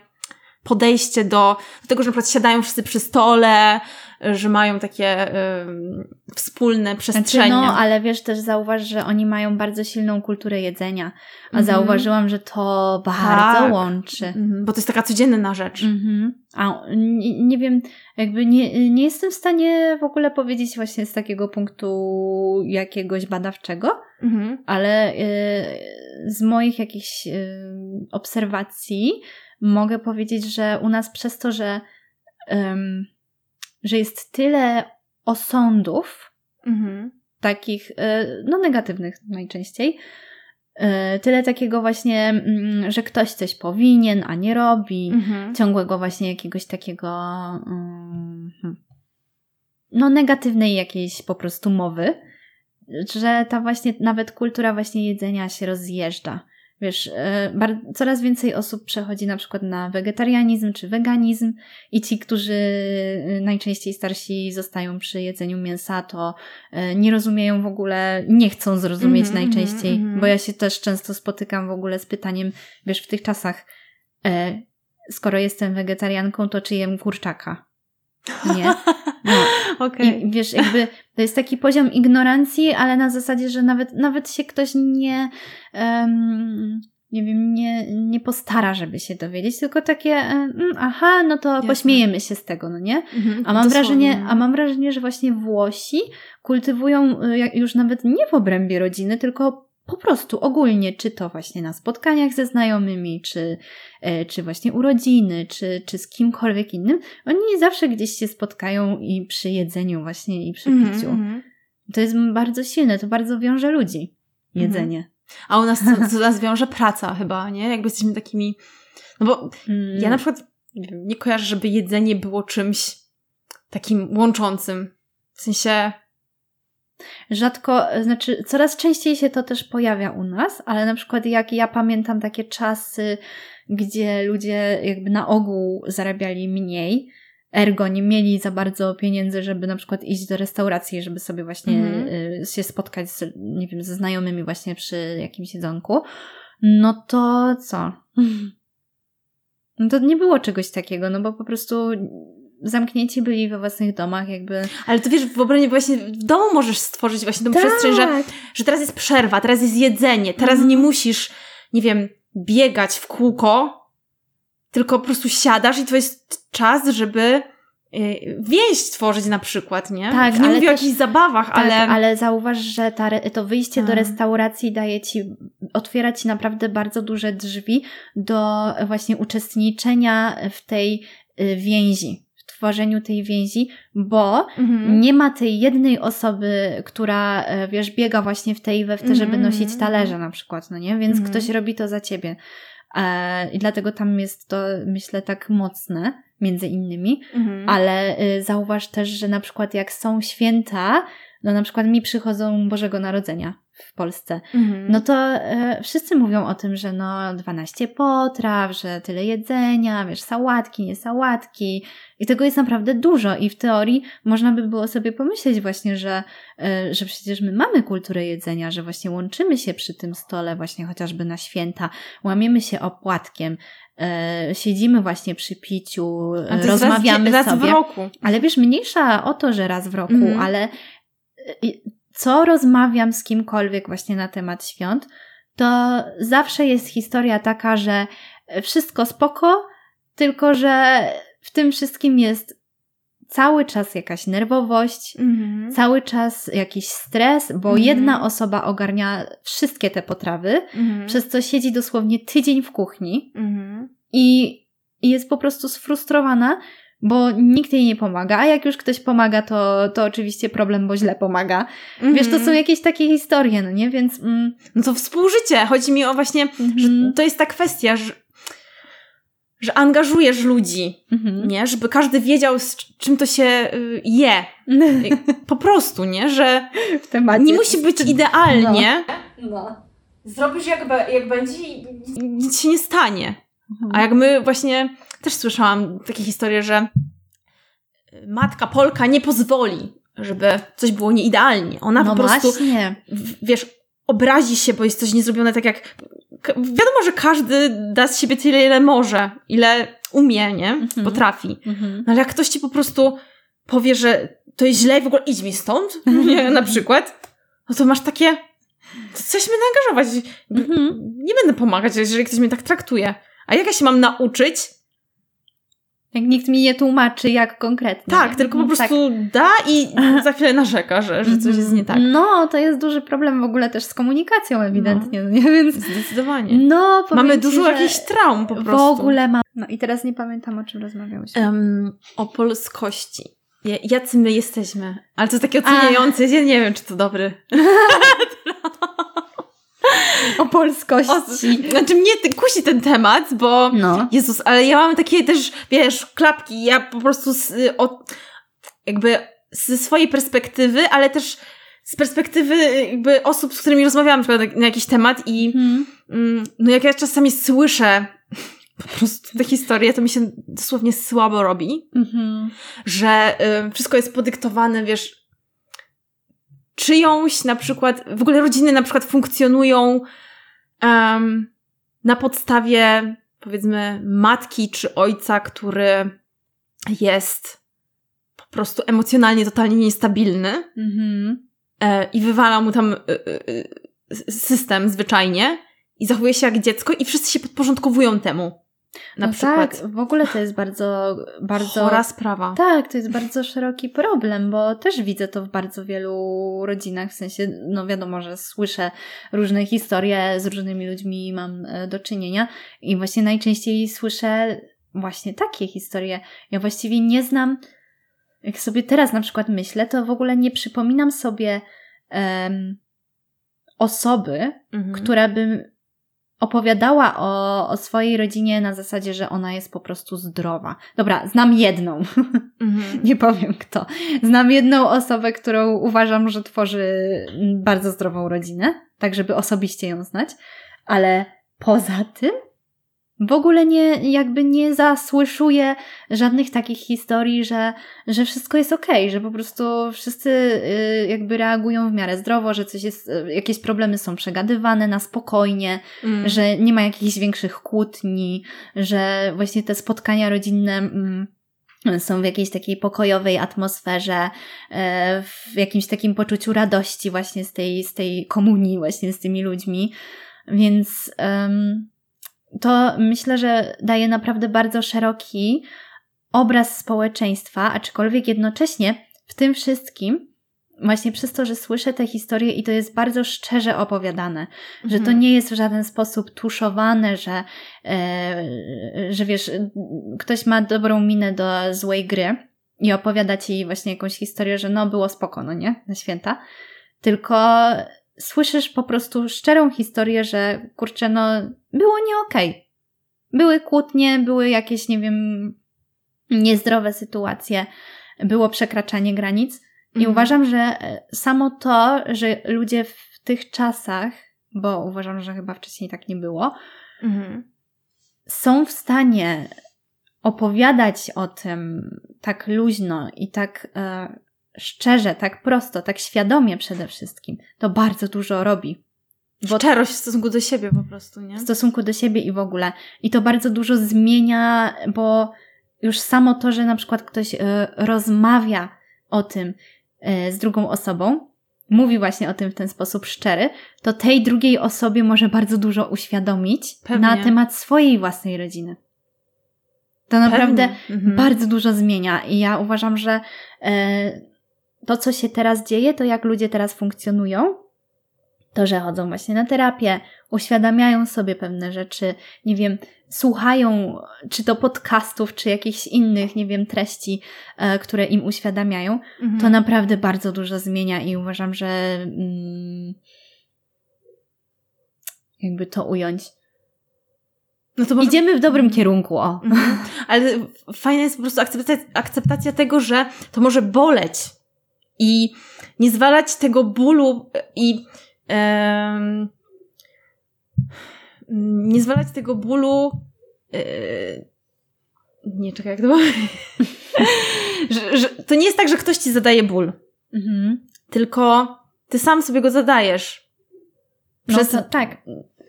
podejście do, do tego, że na przykład siadają wszyscy przy stole, że mają takie ym, wspólne Znaczy, przestrzenie. no, ale wiesz też zauważ, że oni mają bardzo silną kulturę jedzenia. A Mhm. zauważyłam, że to bardzo Tak. łączy. Mhm, bo to jest taka codzienna rzecz. Mhm. A nie, nie wiem, jakby nie, nie jestem w stanie w ogóle powiedzieć właśnie z takiego punktu jakiegoś badawczego, Mhm. ale y, z moich jakichś y, obserwacji mogę powiedzieć, że u nas przez to, że, ym, że jest tyle osądów, Mhm. takich, y, no negatywnych najczęściej, y, tyle takiego właśnie, mm, że ktoś coś powinien, a nie robi, Mhm. ciągłego właśnie jakiegoś takiego mm, no negatywnej jakiejś po prostu mowy, że ta właśnie nawet kultura właśnie jedzenia się rozjeżdża. Wiesz, e, coraz więcej osób przechodzi na przykład na wegetarianizm czy weganizm i ci, którzy e, najczęściej starsi zostają przy jedzeniu mięsa, to e, nie rozumieją w ogóle, nie chcą zrozumieć Mhm, najczęściej, mhm, mhm. bo ja się też często spotykam w ogóle z pytaniem, wiesz, w tych czasach, e, skoro jestem wegetarianką, to czy jem kurczaka? Nie? No. Okej. I wiesz, jakby to jest taki poziom ignorancji, ale na zasadzie, że nawet, nawet się ktoś nie, em, nie wiem, nie, nie postara, żeby się dowiedzieć, tylko takie, e, mm, aha, no to Jasne. pośmiejemy się z tego, no nie? Mhm. A mam, Dosłownie. wrażenie, a mam wrażenie, że właśnie Włosi kultywują jak- już nawet nie w obrębie rodziny, tylko po prostu ogólnie, czy to właśnie na spotkaniach ze znajomymi, czy, e, czy właśnie urodziny, czy, czy z kimkolwiek innym. Oni zawsze gdzieś się spotkają i przy jedzeniu właśnie i przy Mhm, piciu. mhm. To jest bardzo silne, to bardzo wiąże ludzi. Jedzenie. A u nas co, co nas wiąże? Praca chyba, nie? Jakby jesteśmy takimi... No bo Mm. Ja na przykład nie kojarzę, żeby jedzenie było czymś takim łączącym. W sensie, Rzadko, znaczy coraz częściej się to też pojawia u nas, ale na przykład jak ja pamiętam takie czasy, gdzie ludzie jakby na ogół zarabiali mniej, ergo nie mieli za bardzo pieniędzy, żeby na przykład iść do restauracji, żeby sobie właśnie Mhm. y, się spotkać z, nie wiem, ze znajomymi właśnie przy jakimś jedzonku, no to co? No to nie było czegoś takiego, no bo po prostu zamknięci byli we własnych domach, jakby. ale to wiesz, w obronie właśnie w domu możesz stworzyć właśnie tą przestrzeń, że, że teraz jest przerwa, teraz jest jedzenie, teraz Mhm. nie musisz, nie wiem, biegać w kółko, tylko po prostu siadasz i to jest czas, żeby y, więź tworzyć na przykład, nie? Tak, nie ale mówię o też- jakichś zabawach, Tak, ale... ale... zauważ, że ta, to wyjście do restauracji daje ci, otwiera ci naprawdę bardzo duże drzwi do właśnie uczestniczenia w tej y, więzi, tworzeniu tej więzi, bo Mhm. nie ma tej jednej osoby, która, e, wiesz, biega właśnie w tej i we w te, żeby Mhm. nosić talerze na przykład, no nie? Więc Mhm. ktoś robi to za ciebie. E, I dlatego tam jest to, myślę, tak mocne, między innymi. Mhm. Ale y, zauważ też, że na przykład jak są święta, no na przykład mi przychodzą Bożego Narodzenia w Polsce, Mhm. no to e, wszyscy mówią o tym, że no 12 potraw, że tyle jedzenia, wiesz, sałatki, nie sałatki i tego jest naprawdę dużo i w teorii można by było sobie pomyśleć właśnie, że, e, że przecież my mamy kulturę jedzenia, że właśnie łączymy się przy tym stole właśnie chociażby na święta, łamiemy się opłatkiem, e, siedzimy właśnie przy piciu, rozmawiamy raz, raz sobie. w roku. Ale wiesz, mniejsza o to, że raz w roku, Mhm. ale co rozmawiam z kimkolwiek właśnie na temat świąt, to zawsze jest historia taka, że wszystko spoko, tylko że w tym wszystkim jest cały czas jakaś nerwowość, Mhm. cały czas jakiś stres, bo Mhm. jedna osoba ogarnia wszystkie te potrawy, Mhm. przez co siedzi dosłownie tydzień w kuchni Mhm. i i jest po prostu sfrustrowana, bo nikt jej nie pomaga, a jak już ktoś pomaga, to, to oczywiście problem, bo źle pomaga. Wiesz, to są Mhm. jakieś takie historie, no nie? Więc... Mm, No to współżycie. Chodzi mi o właśnie, że mhm, to jest ta kwestia, że, że angażujesz ludzi, mhm. nie? Żeby każdy wiedział, z czym to się y, je. Po prostu, nie? Że w temacie. nie musi być idealnie. No. Zrobisz jak, be, jak będzie i nic się nie stanie. Mhm. A jak my właśnie, też słyszałam takie historie, że matka Polka nie pozwoli, żeby coś było nieidealnie. Ona no po prostu, właśnie. wiesz, obrazi się, bo jest coś niezrobione tak jak... Wiadomo, że każdy da z siebie tyle, ile może, ile umie, nie? Mhm. Potrafi. Mhm. No ale jak ktoś ci po prostu powie, że to jest źle i w ogóle idź mi stąd, nie, na przykład, no to masz takie... Coś mnie angażować. Mhm. Nie będę pomagać, jeżeli ktoś mnie tak traktuje. A jak ja się mam nauczyć? Jak nikt mi nie tłumaczy, jak konkretnie. Tak, tylko po Mhm, prostu da i za chwilę narzeka, że, że coś jest nie tak. No, to jest duży problem w ogóle też z komunikacją ewidentnie, no. nie? Więc... Zdecydowanie. No, Mamy dużo jakichś traum po prostu. W ogóle mam. No i teraz nie pamiętam, o czym rozmawiałyśmy. Em, o polskości. Ja- Jacy my jesteśmy. Ale to jest takie oceniające. Ja nie wiem, czy to dobry. O polskości. O, znaczy mnie kusi ten temat, bo No. Jezus, ale ja mam takie też, wiesz, klapki. Ja po prostu z, od, jakby ze swojej perspektywy, ale też z perspektywy jakby osób, z którymi rozmawiałam na, przykład na jakiś temat i Mhm. mm, no jak ja czasami słyszę po prostu te historie, to mi się dosłownie słabo robi, Mhm. że y, wszystko jest podyktowane, wiesz, czyjąś na przykład, w ogóle rodziny na przykład funkcjonują em, na podstawie powiedzmy matki czy ojca, który jest po prostu emocjonalnie totalnie niestabilny Mhm. e, i wywala mu tam y, y, system zwyczajnie i zachowuje się jak dziecko i wszyscy się podporządkowują temu. Na no przykład. Tak, w ogóle to jest bardzo, bardzo... Chora sprawa. Tak, to jest bardzo szeroki problem, bo też widzę to w bardzo wielu rodzinach, w sensie, no wiadomo, że słyszę różne historie, z różnymi ludźmi mam e, do czynienia i właśnie najczęściej słyszę właśnie takie historie. Ja właściwie nie znam, jak sobie teraz na przykład myślę, to w ogóle nie przypominam sobie em, osoby, Mhm. która by opowiadała o, o swojej rodzinie na zasadzie, że ona jest po prostu zdrowa. Dobra, znam jedną, Mhm. nie powiem kto. Znam jedną osobę, którą uważam, że tworzy bardzo zdrową rodzinę, tak żeby osobiście ją znać, ale poza tym w ogóle nie, jakby nie zasłyszuję żadnych takich historii, że, że wszystko jest okej, że po prostu wszyscy y, jakby reagują w miarę zdrowo, że coś jest, y, jakieś problemy są przegadywane na spokojnie, Mm. że nie ma jakichś większych kłótni, że właśnie te spotkania rodzinne mm, są w jakiejś takiej pokojowej atmosferze, e, w jakimś takim poczuciu radości właśnie z tej, z tej komunii, właśnie z tymi ludźmi. Więc em, to myślę, że daje naprawdę bardzo szeroki obraz społeczeństwa, aczkolwiek jednocześnie w tym wszystkim właśnie przez to, że słyszę te historie i to jest bardzo szczerze opowiadane, mhm. że to mhm. nie jest w żaden sposób tuszowane, że, e, że wiesz, ktoś ma dobrą minę do złej gry i opowiada ci właśnie jakąś historię, że no było spoko, no nie, na święta, tylko słyszysz po prostu szczerą historię, że kurczę, no było nie okej. Okay. Były kłótnie, były jakieś, nie wiem, niezdrowe sytuacje, było przekraczanie granic, i mhm. uważam, że e, samo to, że ludzie w tych czasach, bo uważam, że chyba wcześniej tak nie było, mhm. są w stanie opowiadać o tym tak luźno i tak e, szczerze, tak prosto, tak świadomie przede wszystkim, to bardzo dużo robi. Bo Szczerość w stosunku do siebie po prostu, nie? W stosunku do siebie i w ogóle. I to bardzo dużo zmienia, bo już samo to, że na przykład ktoś y, rozmawia o tym, E, z drugą osobą, mówi właśnie o tym w ten sposób szczery, to tej drugiej osobie może bardzo dużo uświadomić Pewnie. na temat swojej własnej rodziny. To naprawdę mhm. bardzo dużo zmienia i ja uważam, że e, to, co się teraz dzieje, to jak ludzie teraz funkcjonują, to, że chodzą właśnie na terapię, uświadamiają sobie pewne rzeczy, nie wiem, słuchają czy to podcastów, czy jakichś innych, nie wiem, treści, e, które im uświadamiają, mhm. to naprawdę bardzo dużo zmienia i uważam, że mm, jakby to ująć. No to może... Idziemy w dobrym mhm. kierunku, o. Mhm. Ale fajna jest po prostu akceptacja, akceptacja tego, że to może boleć i nie zwalać tego bólu i um, nie zwalać tego bólu. Yy, nie, czekaj, jak to było? że, że, to nie jest tak, że ktoś ci zadaje ból. Mhm. Tylko ty sam sobie go zadajesz. No Przez no to, tak.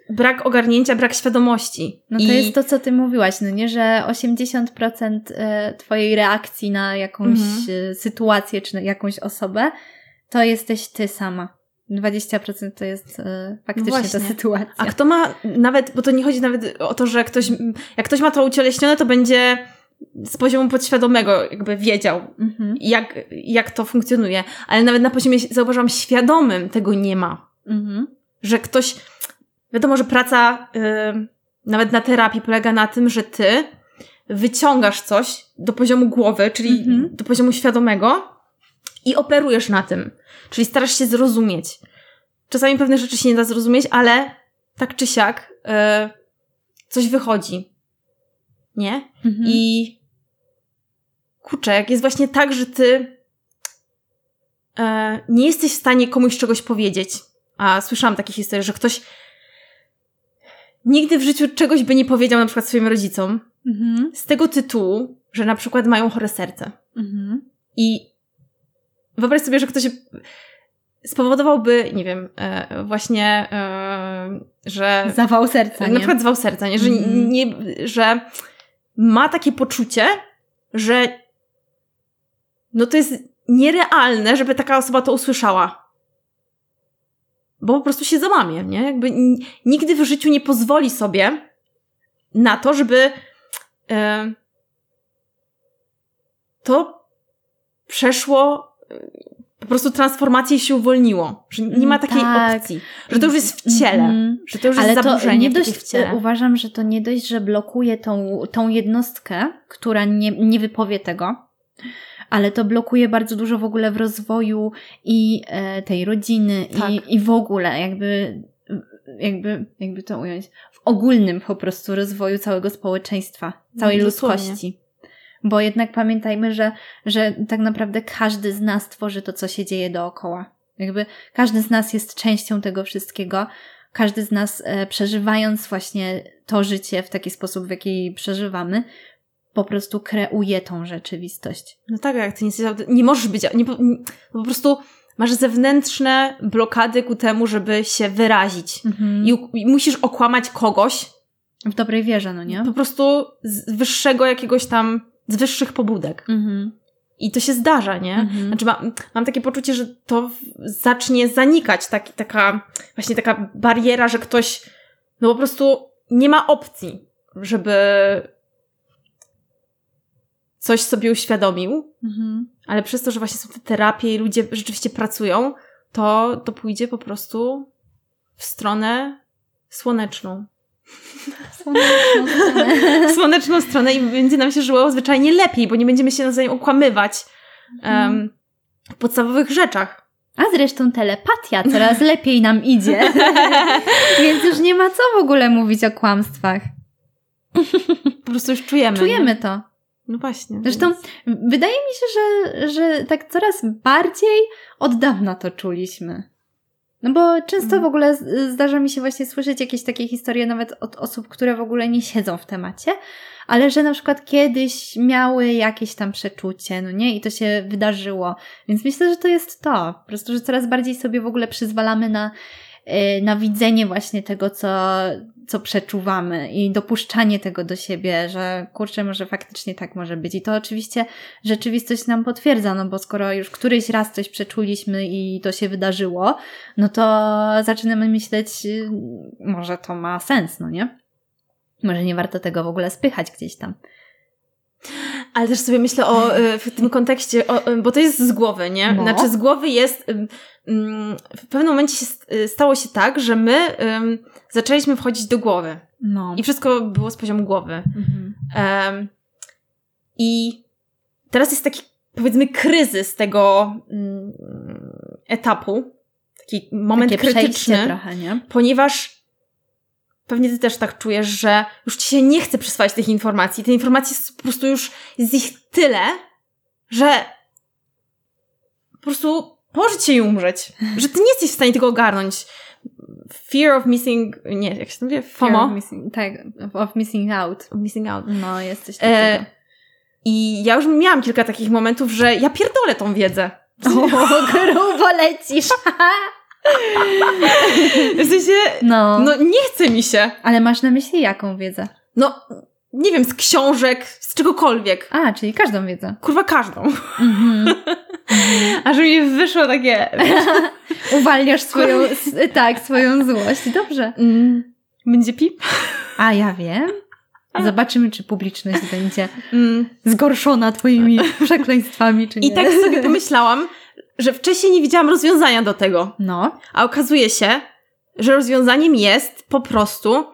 Brak ogarnięcia, brak świadomości. No to I... jest to, co ty mówiłaś, no nie, że 80% e, twojej reakcji na jakąś mhm. E, sytuację czy na jakąś osobę to jesteś ty sama. 20% to jest e, faktycznie Właśnie. ta sytuacja. A kto ma nawet, bo to nie chodzi nawet o to, że ktoś, jak ktoś ma to ucieleśnione, to będzie z poziomu podświadomego jakby wiedział, mhm. jak, jak to funkcjonuje. Ale nawet na poziomie, zauważam, świadomym tego nie ma. Mhm. Że ktoś, wiadomo, że praca y, nawet na terapii polega na tym, że ty wyciągasz coś do poziomu głowy, czyli mhm. do poziomu świadomego i operujesz na tym. Czyli starasz się zrozumieć. Czasami pewne rzeczy się nie da zrozumieć, ale tak czy siak yy, coś wychodzi. Nie? Mhm. I kurczę, jak jest właśnie tak, że ty yy, nie jesteś w stanie komuś czegoś powiedzieć, a słyszałam takie historie, że ktoś nigdy w życiu czegoś by nie powiedział na przykład swoim rodzicom, mhm. z tego tytułu, że na przykład mają chore serce. Mhm. I wyobraź sobie, że ktoś spowodowałby, nie wiem, e, właśnie, e, że... Zawał serca, Na przykład zawał serca, nie? Że, mm. nie, że ma takie poczucie, że no to jest nierealne, żeby taka osoba to usłyszała. Bo po prostu się załamie, nie? Jakby nigdy w życiu nie pozwoli sobie na to, żeby e, to przeszło po prostu transformację się uwolniło. Że nie ma takiej tak. opcji. Że to już jest w ciele. Mm. Że to już Ale jest zaburzenie to nie dość, w ciele. Uważam, że to nie dość, że blokuje tą, tą jednostkę, która nie, nie wypowie tego, ale to blokuje bardzo dużo w ogóle w rozwoju i e, tej rodziny tak. i, i w ogóle jakby jakby, jakby to ująć, w ogólnym po prostu rozwoju całego społeczeństwa, całej no, ludzkości. Bo jednak pamiętajmy, że, że tak naprawdę każdy z nas tworzy to, co się dzieje dookoła. Jakby każdy z nas jest częścią tego wszystkiego. Każdy z nas e, przeżywając właśnie to życie w taki sposób, w jaki przeżywamy, po prostu kreuje tą rzeczywistość. No tak, jak ty nie, nie możesz być, nie, po prostu masz zewnętrzne blokady ku temu, żeby się wyrazić. Mhm. I, I musisz okłamać kogoś. W dobrej wierze, no nie? Po prostu z wyższego jakiegoś tam z wyższych pobudek. Mhm. I to się zdarza, nie? Mhm. Znaczy, mam, mam takie poczucie, że to zacznie zanikać, taki, taka, właśnie taka bariera, że ktoś, no po prostu nie ma opcji, żeby coś sobie uświadomił, Mhm. ale przez to, że właśnie są te terapie i ludzie rzeczywiście pracują, to, to pójdzie po prostu w stronę słoneczną. Słoneczną stronę. Słoneczną stronę i będzie nam się żyło zwyczajnie lepiej, bo nie będziemy się nawzajem okłamywać em, w podstawowych rzeczach. A zresztą telepatia coraz lepiej nam idzie. Więc już nie ma co w ogóle mówić o kłamstwach. Po prostu już czujemy. Czujemy nie? to. No właśnie. Zresztą więc- wydaje mi się, że, że tak coraz bardziej od dawna to czuliśmy. No bo często Mhm. w ogóle zdarza mi się właśnie słyszeć jakieś takie historie nawet od osób, które w ogóle nie siedzą w temacie, ale że na przykład kiedyś miały jakieś tam przeczucie, no nie? I to się wydarzyło. Więc myślę, że to jest to. Po prostu, że coraz bardziej sobie w ogóle przyzwalamy na, na widzenie właśnie tego, co, co przeczuwamy i dopuszczanie tego do siebie, że kurczę, może faktycznie tak może być. I to oczywiście rzeczywistość nam potwierdza, no bo skoro już któryś raz coś przeczuliśmy i to się wydarzyło, no to zaczynamy myśleć, y, może to ma sens, no nie? Może nie warto tego w ogóle spychać gdzieś tam. Ale też sobie myślę o y, w tym kontekście, o, y, bo to jest z głowy, nie? No. Znaczy z głowy jest. ym, W pewnym momencie się, y, stało się tak, że my zaczęliśmy wchodzić do głowy. No. I wszystko było z poziomu głowy. Mhm. Em, I teraz jest taki, powiedzmy, kryzys tego mm, etapu. Taki moment Takie krytyczny. trochę, nie? ponieważ pewnie ty też tak czujesz, że już ci się nie chce przyswajać tych informacji. Te informacje po prostu już jest ich tyle, że po prostu położyć się i umrzeć. Że ty nie jesteś w stanie tego ogarnąć. Fear of missing, nie, jak się to mówi? Fear FOMO? Of missing, tak, of missing out. Of missing out. No, jest coś E. I ja już miałam kilka takich momentów, że ja pierdolę tą wiedzę. O, grubo lecisz. W sensie, No. no nie chce mi się. Ale masz na myśli jaką wiedzę? No, nie wiem, z książek, z czegokolwiek. A, czyli każdą wiedzę. Kurwa każdą. Mhm. A że mi wyszło takie... Uwalniasz swoją, tak, swoją złość. Dobrze. Mm, będzie pip? A ja wiem. Zobaczymy, czy publiczność będzie Mm. zgorszona twoimi przekleństwami, czy nie. I tak sobie pomyślałam, że wcześniej nie widziałam rozwiązania do tego. No. A okazuje się, że rozwiązaniem jest po prostu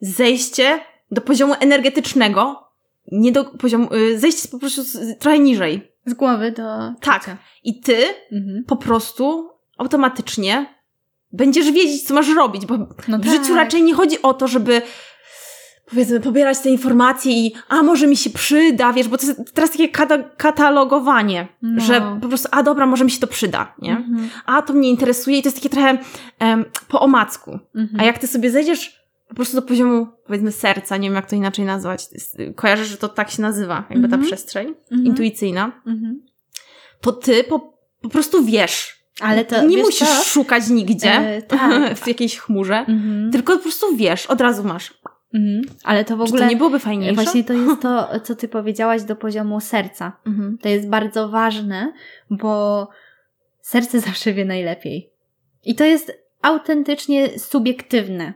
zejście do poziomu energetycznego, nie do poziomu, y, zejście po prostu trochę niżej. Z głowy do Tak. I ty Mhm. po prostu automatycznie będziesz wiedzieć, co masz robić, bo No w życiu tak. raczej nie chodzi o to, żeby powiedzmy pobierać te informacje i a może mi się przyda, wiesz, bo to jest teraz takie kata katalogowanie, No. że po prostu a dobra, może mi się to przyda, nie? Mhm. A to mnie interesuje i to jest takie trochę em, po omacku. Mhm. A jak ty sobie zejdziesz po prostu do poziomu, powiedzmy, serca, nie wiem jak to inaczej nazwać, kojarzę, że to tak się nazywa, jakby ta Mhm. przestrzeń Mhm. intuicyjna, Mhm. to ty po, po prostu wiesz. Ale to nie musisz szukać nigdzie E, tak. w jakiejś chmurze, Mhm. tylko po prostu wiesz, od razu masz. Mhm. Ale to w Czy ogóle to nie byłoby fajniejsze? właśnie to jest to, co ty powiedziałaś do poziomu serca. Mhm. To jest bardzo ważne, bo serce zawsze wie najlepiej. I to jest autentycznie subiektywne.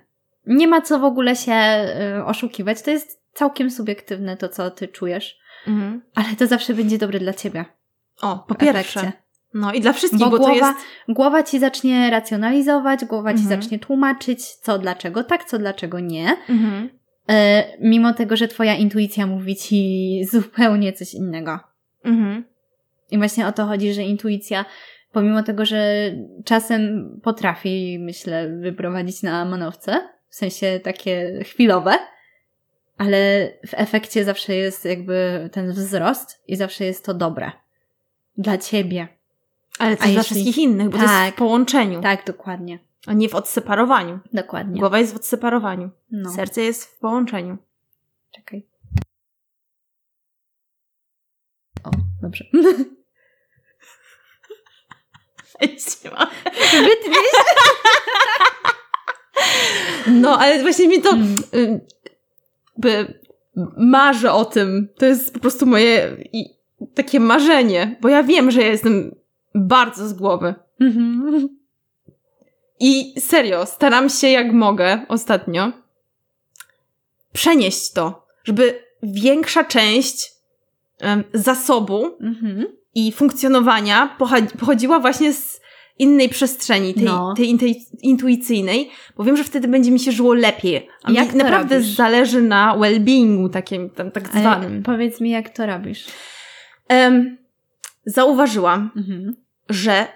Nie ma co w ogóle się y, oszukiwać. To jest całkiem subiektywne to, co ty czujesz. Mhm. Ale to zawsze będzie dobre dla ciebie. O, po pierwsze. efekcie. No i dla wszystkich, Bo bo, to głowa, jest... głowa ci zacznie racjonalizować, głowa ci Mhm. zacznie tłumaczyć, co dlaczego tak, co dlaczego nie. Mhm. E, mimo tego, że twoja intuicja mówi ci zupełnie coś innego. Mhm. I właśnie o to chodzi, że intuicja, pomimo tego, że czasem potrafi, myślę, wyprowadzić na manowce, w sensie takie chwilowe, ale w efekcie zawsze jest jakby ten wzrost i zawsze jest to dobre. Dla ciebie. Ale też dla wszystkich innych, bo to jest Tak. w połączeniu, Tak, dokładnie. a nie w odseparowaniu. Dokładnie. Głowa jest w odseparowaniu. No. Serce jest w połączeniu. Czekaj. O, dobrze. Wytnie No, ale właśnie mi to Mm. y, by marzę o tym. To jest po prostu moje i, takie marzenie, bo ja wiem, że ja jestem bardzo z głowy. Mhm. I serio, staram się jak mogę ostatnio przenieść to, żeby większa część em, zasobu Mhm. i funkcjonowania pochodziła właśnie z innej przestrzeni, tej, No. tej intui- intuicyjnej, bo wiem, że wtedy będzie mi się żyło lepiej. A Jak naprawdę robisz? zależy na well-beingu takim, tam, tak Ale zwanym. powiedz mi, jak to robisz? Em, zauważyłam, Mhm. że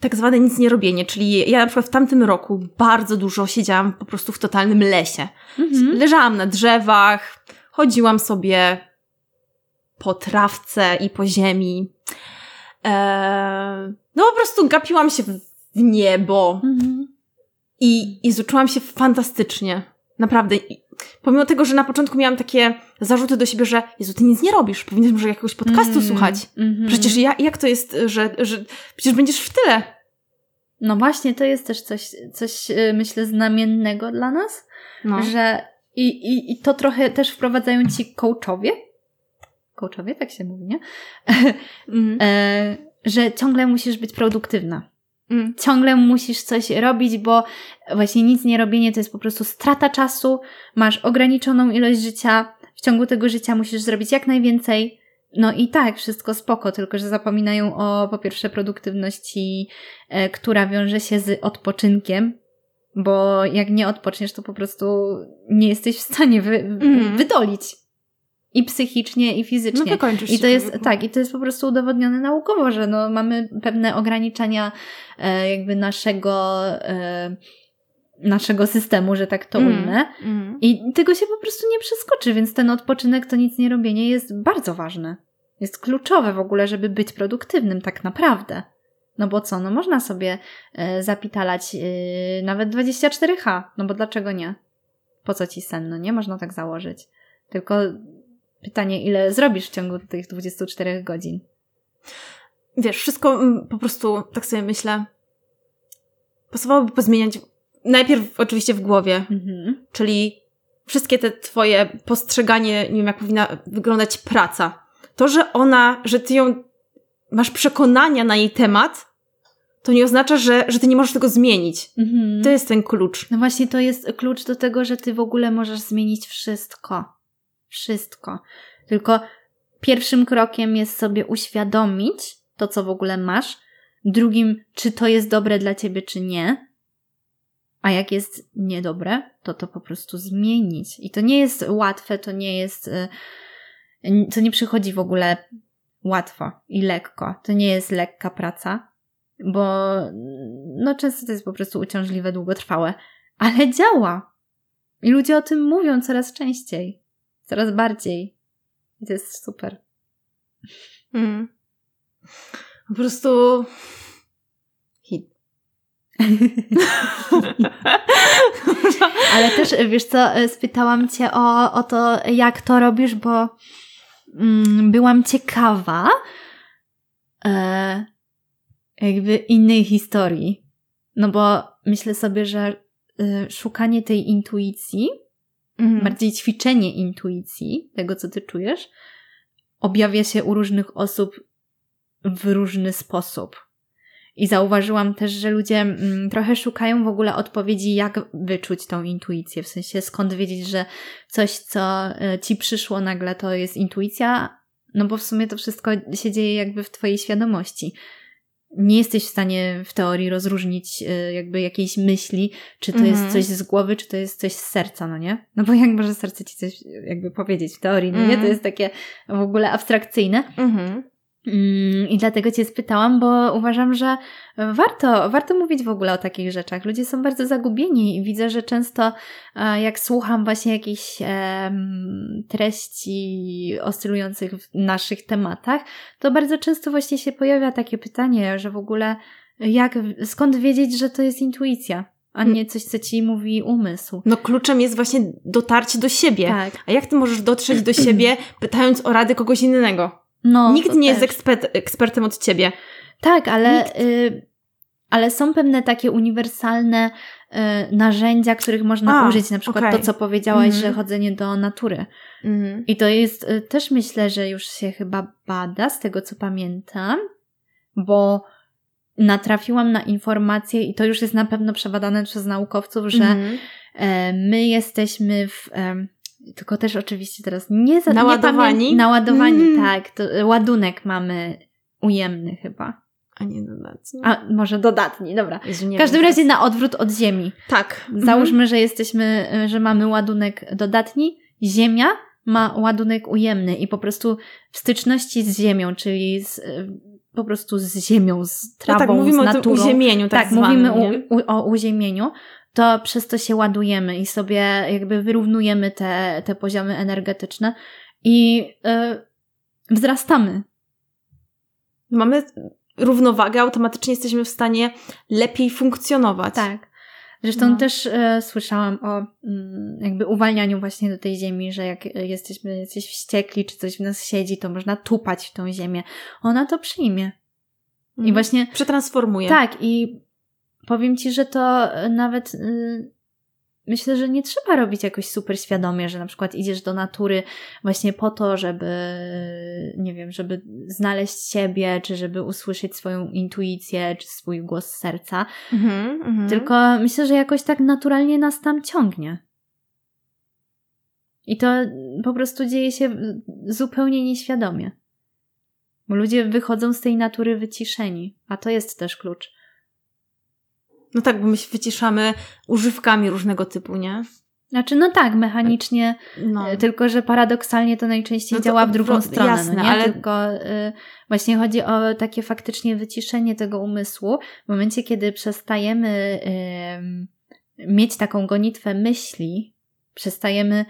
tak zwane nic nie robienie, czyli ja na przykład w tamtym roku bardzo dużo siedziałam po prostu w totalnym lesie. Mhm. Leżałam na drzewach, chodziłam sobie po trawce i po ziemi. Eee, no po prostu gapiłam się w niebo Mhm. i, i czułam się fantastycznie. Naprawdę. I pomimo tego, że na początku miałam takie zarzuty do siebie, że Jezu, ty nic nie robisz, powinieneś może jakiegoś podcastu Mm, słuchać. mhm. Przecież ja, jak to jest, że, że przecież będziesz w tyle. No właśnie, to jest też coś, coś y, myślę, znamiennego dla nas, No. że i, i, i to trochę też wprowadzają ci coachowie. Coachowie, tak się mówi, nie? Mm. E, że ciągle musisz być produktywna. Mm. Ciągle musisz coś robić, bo właśnie nic nie robienie to jest po prostu strata czasu, masz ograniczoną ilość życia, w ciągu tego życia musisz zrobić jak najwięcej. No i tak, wszystko spoko, tylko że zapominają o po pierwsze produktywności, e, która wiąże się z odpoczynkiem, bo jak nie odpoczniesz, to po prostu nie jesteś w stanie wy, Mhm. wydolić. I psychicznie, i No fizycznie. wykończysz I to jest, tak, i to jest po prostu udowodnione naukowo, że no, mamy pewne ograniczenia e, jakby naszego, e, naszego systemu, że tak to Mm. ujmę. Mm. I tego się po prostu nie przeskoczy, więc ten odpoczynek, to nic nie robienie jest bardzo ważne. Jest kluczowe w ogóle, żeby być produktywnym tak naprawdę. No bo co, no można sobie e, zapitalać e, nawet 24H, no bo dlaczego nie? Po co ci sen, no nie? Można tak założyć. Tylko pytanie, ile zrobisz w ciągu tych 24 godzin? Wiesz, wszystko mm, po prostu, tak sobie myślę, pasowałoby pozmieniać najpierw oczywiście w głowie, Mhm. czyli wszystkie te twoje postrzeganie, nie wiem jak powinna wyglądać praca. To, że ona, że ty ją masz przekonania na jej temat, to nie oznacza, że, że ty nie możesz tego zmienić. Mhm. To jest ten klucz. No właśnie to jest klucz do tego, że ty w ogóle możesz zmienić wszystko. Wszystko. Tylko pierwszym krokiem jest sobie uświadomić to, co w ogóle masz. Drugim, czy to jest dobre dla ciebie, czy nie. A jak jest niedobre, to to po prostu zmienić. I to nie jest łatwe, to nie jest. y, To nie przychodzi w ogóle łatwo i lekko. To nie jest lekka praca, bo no często to jest po prostu uciążliwe, długotrwałe, ale działa. I ludzie o tym mówią coraz częściej, coraz bardziej. I to jest super. Mm. Po prostu hit. Ale też, wiesz co, spytałam cię o, o to, jak to robisz, bo mm, byłam ciekawa e, jakby innej historii. No bo myślę sobie, że e, szukanie tej intuicji Mm. bardziej ćwiczenie intuicji, tego co ty czujesz, objawia się u różnych osób w różny sposób. I zauważyłam też, że ludzie mm, trochę szukają w ogóle odpowiedzi, jak wyczuć tą intuicję, w sensie skąd wiedzieć, że coś, co e, ci przyszło nagle, to jest intuicja, no bo w sumie to wszystko się dzieje jakby w twojej świadomości. Nie jesteś w stanie w teorii rozróżnić e, jakby jakiejś myśli, czy to Mhm. jest coś z głowy, czy to jest coś z serca, no nie? No bo jak może serce ci coś jakby powiedzieć w teorii, no nie? To Mhm. jest takie w ogóle abstrakcyjne. Mhm. I dlatego Cię spytałam, bo uważam, że warto, warto mówić w ogóle o takich rzeczach. Ludzie są bardzo zagubieni i widzę, że często e, jak słucham właśnie jakichś treści oscylujących w naszych tematach, to bardzo często właśnie się pojawia takie pytanie, że w ogóle jak, skąd wiedzieć, że to jest intuicja, a nie coś, co Ci mówi umysł. No kluczem jest właśnie dotarcie do siebie. Tak. A jak ty możesz dotrzeć do siebie, pytając o rady kogoś innego? No, Nikt nie jest też. ekspert, ekspertem od ciebie. Tak, ale, y, ale są pewne takie uniwersalne y, narzędzia, których można A, użyć. Na przykład okej. to, co powiedziałaś, Mhm. że chodzenie do natury. Mhm. I to jest y, też myślę, że już się chyba bada, z tego co pamiętam, bo natrafiłam na informację i to już jest na pewno przebadane przez naukowców, że Mhm. e, my jesteśmy w, Tylko też oczywiście teraz nie za Naładowani? Nie naładowani, Mm. tak. To y, ładunek mamy ujemny chyba. A nie dodatni. A może dodatni, dobra. Jezu, W każdym wiem razie na odwrót od Ziemi. Tak. Załóżmy, że jesteśmy, y, że mamy ładunek dodatni. Ziemia ma ładunek ujemny i po prostu w styczności z Ziemią, czyli z, y, po prostu z Ziemią, z No trawą, tak, mówimy z o tym naturą. uziemieniu, tak, tak, zwanym, mówimy nie? u, u, o uziemieniu, to przez to się ładujemy i sobie jakby wyrównujemy te, te poziomy energetyczne i y, wzrastamy. Mamy równowagę, automatycznie jesteśmy w stanie lepiej funkcjonować. Tak. Zresztą No. też e, słyszałam o mm, jakby uwalnianiu właśnie do tej ziemi, że jak jesteśmy jacyś wściekli, czy coś w nas siedzi, to można tupać w tą ziemię. Ona to przyjmie. I Mhm. właśnie Przetransformuje. tak, i powiem ci, że to e, nawet y, myślę, że nie trzeba robić jakoś super świadomie, że na przykład idziesz do natury właśnie po to, żeby nie wiem, żeby znaleźć siebie, czy żeby usłyszeć swoją intuicję, czy swój głos serca. Mhm, mhm. Tylko myślę, że jakoś tak naturalnie nas tam ciągnie. I to po prostu dzieje się zupełnie nieświadomie. Bo ludzie wychodzą z tej natury wyciszeni, a to jest też klucz. No tak, bo my się wyciszamy używkami różnego typu, nie? Znaczy, no tak, mechanicznie, No. e, tylko że paradoksalnie to najczęściej No to działa w drugą pro- stronę, jasne, no nie? ale- Tylko y, właśnie chodzi o takie faktycznie wyciszenie tego umysłu w momencie, kiedy przestajemy y, mieć taką gonitwę myśli, przestajemy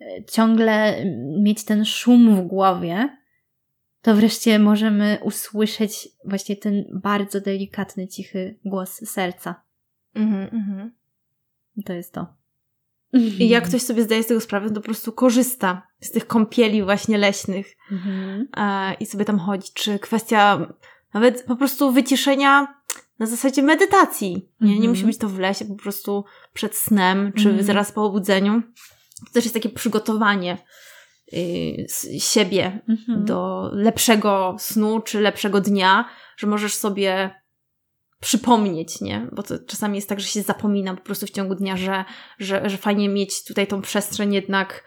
y, ciągle mieć ten szum w głowie, to wreszcie możemy usłyszeć właśnie ten bardzo delikatny, cichy głos serca. Mhm, mhm. To jest to. I jak ktoś sobie zdaje z tego sprawę, to po prostu korzysta z tych kąpieli właśnie leśnych Mhm. e, i sobie tam chodzi. Czy kwestia nawet po prostu wyciszenia na zasadzie medytacji. Nie, nie Mhm. musi być to w lesie, po prostu przed snem, czy Mhm. zaraz po obudzeniu. To też jest takie przygotowanie siebie Mhm. do lepszego snu czy lepszego dnia, że możesz sobie przypomnieć, nie? Bo to czasami jest tak, że się zapomina po prostu w ciągu dnia, że, że, że fajnie mieć tutaj tą przestrzeń jednak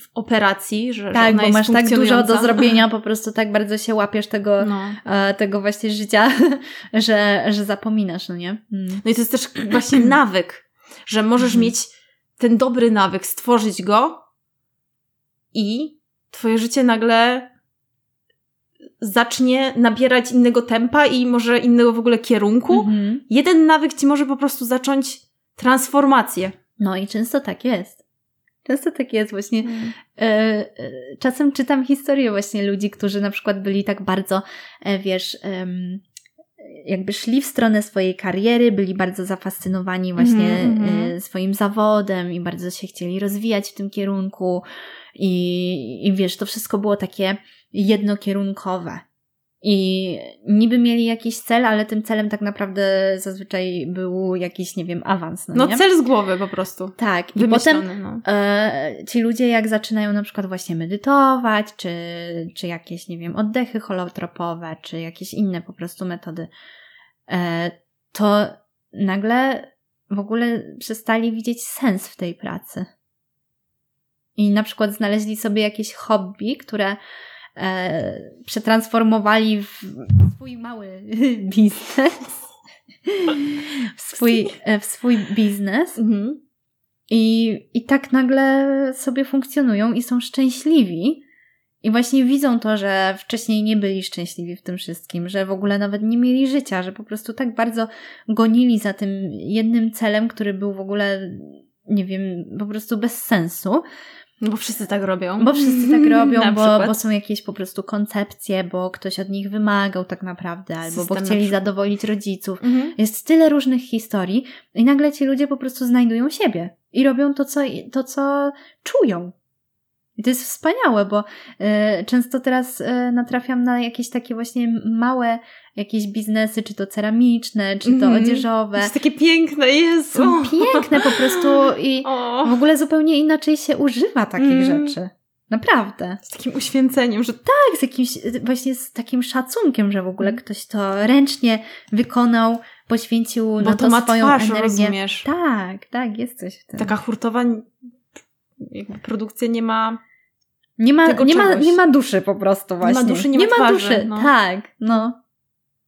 w operacji, że, że Tak, ona bo jest masz tak dużo do zrobienia, po prostu tak bardzo się łapiesz tego, No. e, tego właśnie życia, że, że zapominasz, no nie? Mm. no i to jest też właśnie nawyk, że możesz Mhm. mieć ten dobry nawyk, stworzyć go i twoje życie nagle zacznie nabierać innego tempa i może innego w ogóle kierunku. Mhm. Jeden nawyk ci może po prostu zacząć transformację. No i często tak jest. Często tak jest właśnie. E, e, czasem czytam historie właśnie ludzi, którzy na przykład byli tak bardzo, e, wiesz, jakby szli w stronę swojej kariery, byli bardzo zafascynowani właśnie mhm. e, swoim zawodem i bardzo się chcieli rozwijać w tym kierunku i, i wiesz, to wszystko było takie jednokierunkowe. I niby mieli jakiś cel, ale tym celem tak naprawdę zazwyczaj był jakiś, nie wiem, awans. No, No nie? cel z głowy po prostu. Tak, i Wymyślony, potem no. e, ci ludzie, jak zaczynają na przykład właśnie medytować, czy, czy jakieś, nie wiem, oddechy holotropowe, czy jakieś inne po prostu metody, e, to nagle w ogóle przestali widzieć sens w tej pracy. I na przykład znaleźli sobie jakieś hobby, które e, przetransformowali w swój mały biznes. W swój, e, w swój biznes. Mhm. I, I tak nagle sobie funkcjonują i są szczęśliwi. I właśnie widzą to, że wcześniej nie byli szczęśliwi w tym wszystkim, że w ogóle nawet nie mieli życia, że po prostu tak bardzo gonili za tym jednym celem, który był w ogóle, nie wiem, po prostu bez sensu. No bo wszyscy tak robią. Bo wszyscy tak robią, Na bo, bo są jakieś po prostu koncepcje, bo ktoś od nich wymagał tak naprawdę, albo System bo chcieli zadowolić rodziców. Mhm. Jest tyle różnych historii i nagle ci ludzie po prostu znajdują siebie i robią to, co, to, co czują. I to jest wspaniałe, bo e, często teraz e, natrafiam na jakieś takie właśnie małe jakieś biznesy, czy to ceramiczne, czy to Mhm. odzieżowe. To jest takie piękne, Jezu. Są piękne po prostu i O, w ogóle zupełnie inaczej się używa takich Mm. rzeczy. Naprawdę. z takim uświęceniem, że Tak, z jakimś, właśnie z takim szacunkiem, że w ogóle ktoś to ręcznie wykonał, poświęcił bo na to to ma swoją twarz, energię. rozumiesz. Tak, tak, jest coś w tym. Taka hurtowa produkcja nie ma Nie ma, nie ma, nie ma duszy po prostu właśnie. duszy, nie ma ma twarzy, duszy, no. tak, no.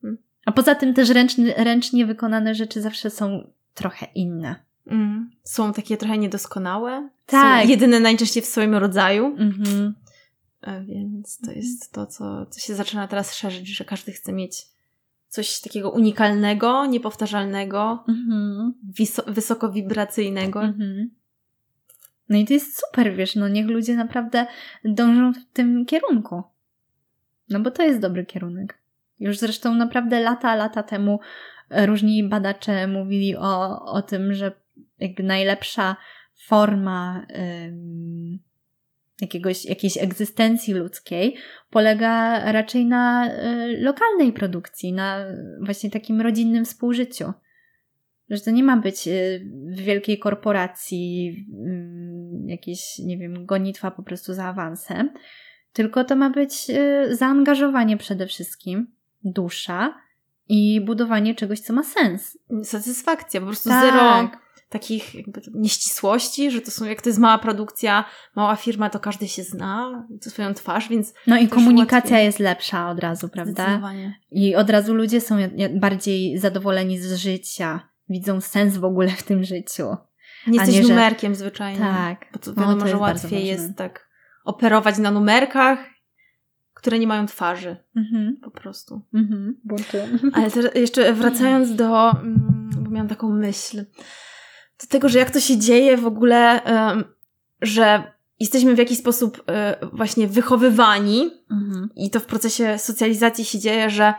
Hmm. A poza tym też ręczny, ręcznie wykonane rzeczy zawsze są trochę inne. mm, są takie trochę niedoskonałe. Tak. Są jedyne najczęściej w swoim rodzaju. Mhm. Więc to jest to, co, co się zaczyna teraz szerzyć, że każdy chce mieć coś takiego unikalnego, niepowtarzalnego, Mhm. wiso- wysokowibracyjnego. Mhm. No i to jest super, wiesz, no niech ludzie naprawdę dążą w tym kierunku. No bo to jest dobry kierunek. Już zresztą naprawdę lata, lata temu e, różni badacze mówili o, o tym, że jakby najlepsza forma jakiegoś, jakiejś egzystencji ludzkiej polega raczej na y, lokalnej produkcji, na właśnie takim rodzinnym współżyciu. Że to nie ma być y, w wielkiej korporacji y, jakieś, nie wiem, gonitwa po prostu za awansem, tylko to ma być y, zaangażowanie przede wszystkim, dusza i budowanie czegoś, co ma sens. Satysfakcja, po prostu Tak. zero takich nieścisłości, że to są, jak to jest mała produkcja, mała firma, to każdy się zna, to swoją twarz, więc No i komunikacja łatwiej. jest lepsza od razu, prawda? I od razu ludzie są bardziej zadowoleni z życia, widzą sens w ogóle w tym życiu. Nie jesteś nie, że- numerkiem zwyczajnie. Tak. Bo to No, wiadomo, to że jest łatwiej jest tak operować na numerkach, które nie mają twarzy, Mhm. po prostu. Mhm. Ale jeszcze wracając do, mm, bo miałam taką myśl, do tego, że jak to się dzieje w ogóle, że jesteśmy w jakiś sposób e, właśnie wychowywani Mhm. i to w procesie socjalizacji się dzieje, że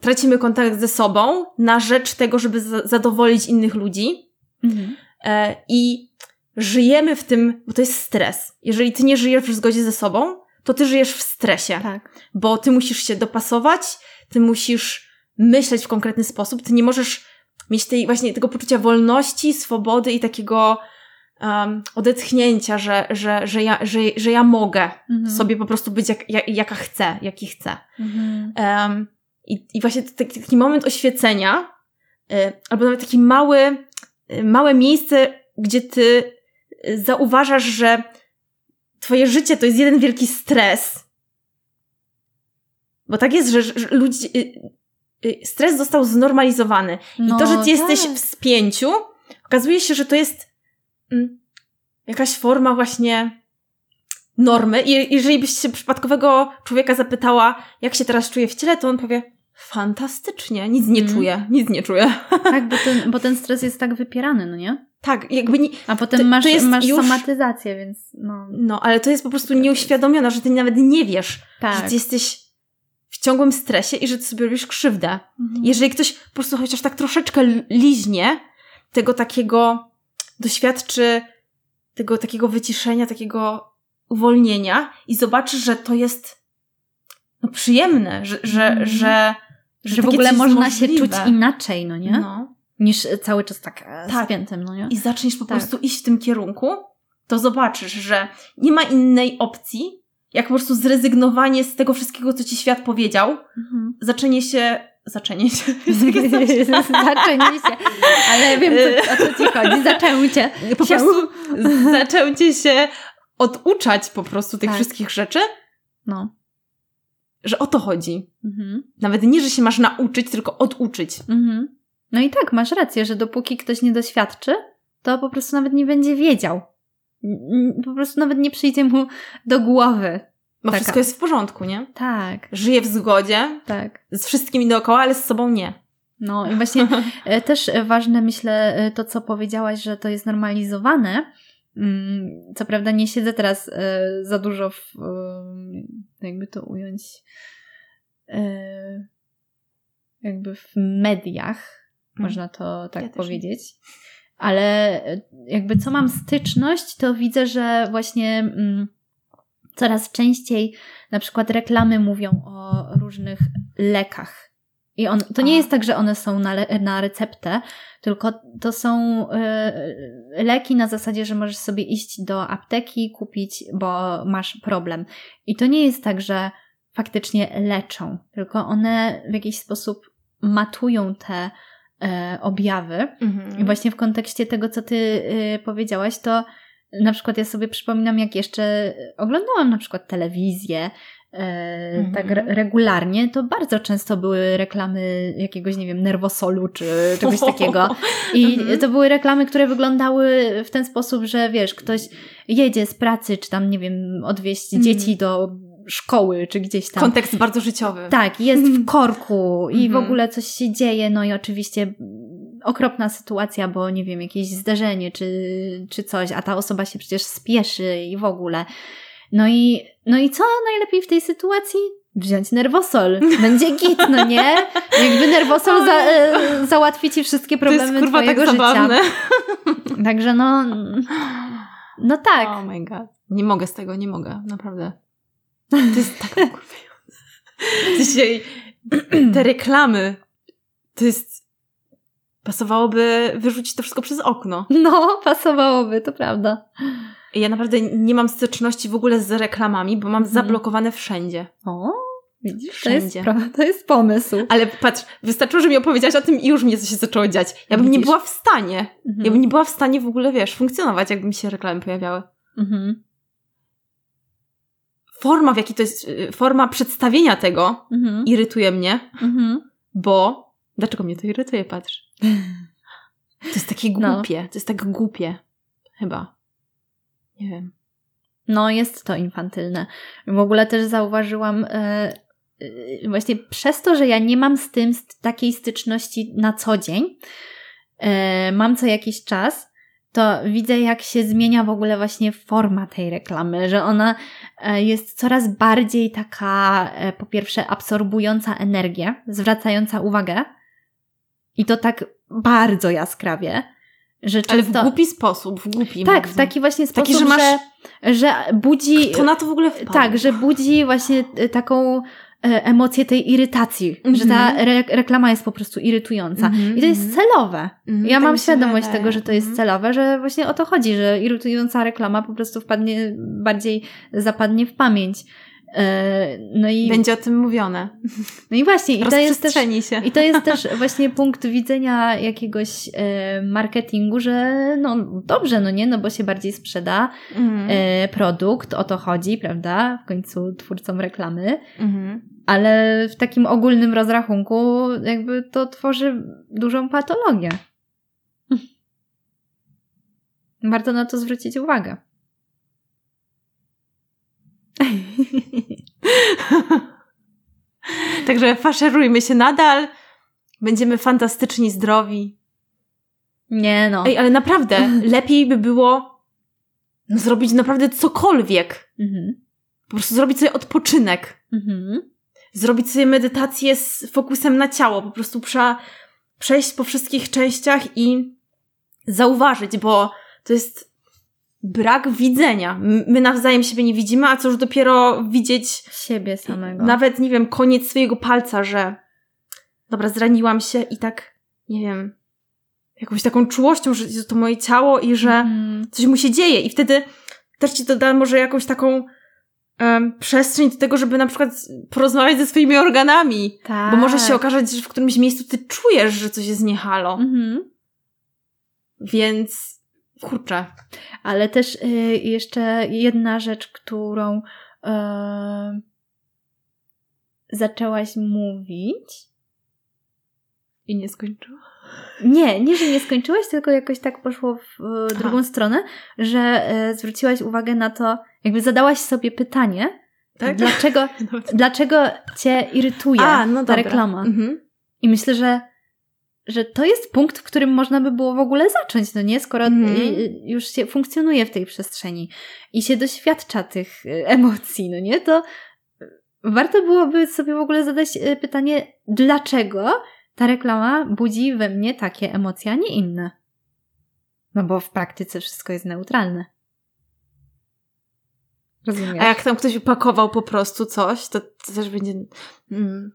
tracimy kontakt ze sobą na rzecz tego, żeby za- zadowolić innych ludzi Mhm. e, i żyjemy w tym, bo to jest stres. Jeżeli ty nie żyjesz w zgodzie ze sobą, to ty żyjesz w stresie Tak. bo ty musisz się dopasować, ty musisz myśleć w konkretny sposób, ty nie możesz mieć tej właśnie tego poczucia wolności, swobody i takiego um, odetchnięcia, że, że, że, ja, że, że ja mogę Mhm. sobie po prostu być jak, jak, jaka chcę, jaki chcę. Mhm. Um, i, I właśnie taki, taki moment oświecenia, y, albo nawet taki mały, y, małe miejsce, gdzie ty y, zauważasz, że twoje życie to jest jeden wielki stres. Bo tak jest, że, że ludzie, stres został znormalizowany. No, I to, że ty jesteś tak. w spięciu, okazuje się, że to jest mm, jakaś forma właśnie normy. I jeżeli byś się przypadkowego człowieka zapytała, jak się teraz czuje w ciele, to on powie, fantastycznie, nic nie Mm. czuję, nic nie czuję. Tak, bo ten, bo ten stres jest tak wypierany, no nie? tak, jakby nie, A potem To- to masz, jest masz już- somatyzację, więc no. no, ale to jest po prostu nieuświadomione, że ty nawet nie wiesz, że Tak. ty jesteś w ciągłym stresie i że ty sobie robisz krzywdę. Mhm. Jeżeli ktoś po prostu chociaż tak troszeczkę liźnie tego takiego, doświadczy tego takiego wyciszenia, takiego uwolnienia i zobaczy, że to jest no, przyjemne, że, że, Mhm. że, Że w takie ogóle można się możliwe. czuć inaczej, no nie? No. Niż cały czas tak, e, Tak. spiętym, no nie? I zaczniesz po Tak. prostu iść w tym kierunku, to zobaczysz, że nie ma innej opcji, jak po prostu zrezygnowanie z tego wszystkiego, co ci świat powiedział, Mhm. zaczęcie się, zaczęcie się, Zaczęcie się. Ale wiem, co, o co ci chodzi. Zaczęcie. po się. prostu zaczęcie się oduczać po prostu tych Tak. wszystkich rzeczy, No. że o to chodzi. Mhm. Nawet nie, że się masz nauczyć, tylko oduczyć. Mhm. No i tak, masz rację, że dopóki ktoś nie doświadczy, to po prostu nawet nie będzie wiedział. Po prostu nawet nie przyjdzie mu do głowy. Bo Taka. wszystko jest w porządku, nie? Tak, Żyje w zgodzie tak. z wszystkimi dookoła, ale z sobą nie. No i właśnie e, też ważne, myślę, e, to co powiedziałaś, że to jest normalizowane. Mm, Co prawda nie siedzę teraz e, za dużo w, e, jakby to ująć, e, jakby w mediach, można to tak Ja powiedzieć. Ale jakby co mam styczność, to widzę, że właśnie mm, coraz częściej na przykład reklamy mówią o różnych lekach. I on, to nie A. jest tak, że one są na, na receptę, tylko to są y, leki na zasadzie, że możesz sobie iść do apteki, kupić, bo masz problem. I to nie jest tak, że faktycznie leczą, tylko one w jakiś sposób matują te e, objawy. Mhm. I właśnie w kontekście tego, co ty y, powiedziałaś, to na przykład ja sobie przypominam, jak jeszcze oglądałam na przykład telewizję, Mhm. tak re- regularnie, to bardzo często były reklamy jakiegoś, nie wiem, nerwosolu czy czegoś takiego. I Mhm. to były reklamy, które wyglądały w ten sposób, że wiesz, ktoś jedzie z pracy, czy tam, nie wiem, odwieźć Mhm. dzieci do szkoły, czy gdzieś tam. Kontekst bardzo życiowy. Tak, jest w korku i w Mhm. ogóle coś się dzieje, no i oczywiście okropna sytuacja, bo nie wiem, jakieś zdarzenie czy, czy coś, a ta osoba się przecież spieszy i w ogóle. No i, no i co najlepiej w tej sytuacji? Wziąć nerwosol. Będzie git, no nie? Jakby nerwosol za, e, załatwi ci wszystkie To jest problemy kurwa tak twojego życia. zabawne. Także no, no tak. Oh my god. Nie mogę z tego, nie mogę, naprawdę. To jest tak kurwiające. Dzisiaj te reklamy, to jest... Pasowałoby wyrzucić to wszystko przez okno. No, pasowałoby, to prawda. Ja naprawdę nie mam styczności w ogóle z reklamami, bo mam Mhm. zablokowane wszędzie. O, widzisz, to jest, Wszędzie. to jest pomysł. Ale patrz, wystarczyło, że mi opowiedziałaś o tym i już mnie coś się zaczęło dziać. Ja bym nie Widzisz? była w stanie. Mhm. Ja bym nie była w stanie w ogóle, wiesz, funkcjonować, jakby mi się reklamy pojawiały. Mhm. Forma, w jakiej to jest, y, forma przedstawienia tego Mhm. irytuje mnie, Mhm. bo... Dlaczego mnie to irytuje, patrz? To jest takie No. głupie. To jest tak głupie. Chyba. Nie wiem. No, jest to infantylne. W ogóle też zauważyłam, e, e, właśnie przez to, że ja nie mam z tym takiej styczności na co dzień, e, mam co jakiś czas, to widzę, jak się zmienia w ogóle właśnie forma tej reklamy, że ona jest coraz bardziej taka, po pierwsze, absorbująca energię, zwracająca uwagę. I to tak bardzo jaskrawie, że Ale w często... głupi sposób, w głupi Tak, bardzo. w taki właśnie sposób, Taki, że masz- że, że budzi... Kto na to w ogóle wpadł? Tak, że budzi właśnie y, taką e, emocję tej irytacji, Mhm. że ta re reklama jest po prostu irytująca. Mhm, I to jest mhm. celowe. Mhm, Ja tak mam świadomość wydaje. tego, że to jest Mhm. celowe, że właśnie o to chodzi, że irytująca reklama po prostu wpadnie, bardziej zapadnie w pamięć. E, No i, Będzie o tym mówione. no i właśnie, i to jest też się. i to jest też właśnie punkt widzenia jakiegoś e, marketingu, że no dobrze, no nie, no bo się bardziej sprzeda e, produkt, o to chodzi, prawda? W końcu twórcom reklamy, Mhm. ale w takim ogólnym rozrachunku jakby to tworzy dużą patologię. Warto na to zwrócić uwagę. Także faszerujmy się nadal. Będziemy fantastyczni, zdrowi. Nie no. Ej, ale naprawdę, lepiej by było zrobić naprawdę cokolwiek. Mhm. Po prostu zrobić sobie odpoczynek. Mhm. Zrobić sobie medytację z fokusem na ciało. Po prostu prze, przejść po wszystkich częściach i zauważyć, bo to jest brak widzenia. My nawzajem siebie nie widzimy, a co już dopiero widzieć Siebie samego. nawet, nie wiem, koniec swojego palca, że dobra, zraniłam się i tak, nie wiem, jakąś taką czułością, że to moje ciało i że Mhm. coś mu się dzieje. I wtedy też ci to da może jakąś taką em, przestrzeń do tego, żeby na przykład porozmawiać ze swoimi organami. Tak. Bo może się okazać, że w którymś miejscu ty czujesz, że coś jest nie halo. Mhm. Więc kurczę. Ale też y, jeszcze jedna rzecz, którą y, zaczęłaś mówić. I nie skończyła. Nie, nie, że nie skończyłaś, tylko jakoś tak poszło w Aha. drugą stronę, że y, zwróciłaś uwagę na to, jakby zadałaś sobie pytanie, Tak? dlaczego, dlaczego cię irytuje A, no ta reklama. Mhm. I myślę, że, że to jest punkt, w którym można by było w ogóle zacząć, no nie? Skoro y, już się funkcjonuje w tej przestrzeni i się doświadcza tych y, emocji, no nie? To warto byłoby sobie w ogóle zadać y, pytanie, dlaczego ta reklama budzi we mnie takie emocje, a nie inne? No bo w praktyce wszystko jest neutralne. Rozumiesz? A jak tam ktoś upakował po prostu coś, to, to też będzie. Mm.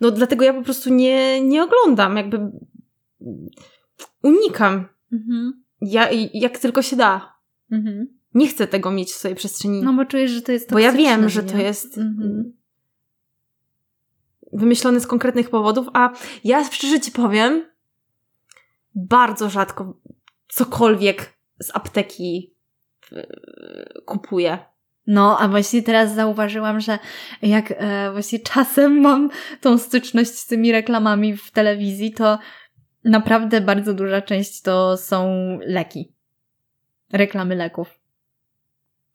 No dlatego ja po prostu nie, nie oglądam, jakby unikam. Mhm. Ja, jak tylko się da. Mhm. Nie chcę tego mieć w swojej przestrzeni. No bo czujesz, że to jest bo ja wiem, że to jest Mhm. wymyślone z konkretnych powodów, a ja szczerze ci powiem, bardzo rzadko cokolwiek z apteki y, kupuje. No, a właśnie teraz zauważyłam, że jak e, właśnie czasem mam tą styczność z tymi reklamami w telewizji, to naprawdę bardzo duża część to są leki. Reklamy leków.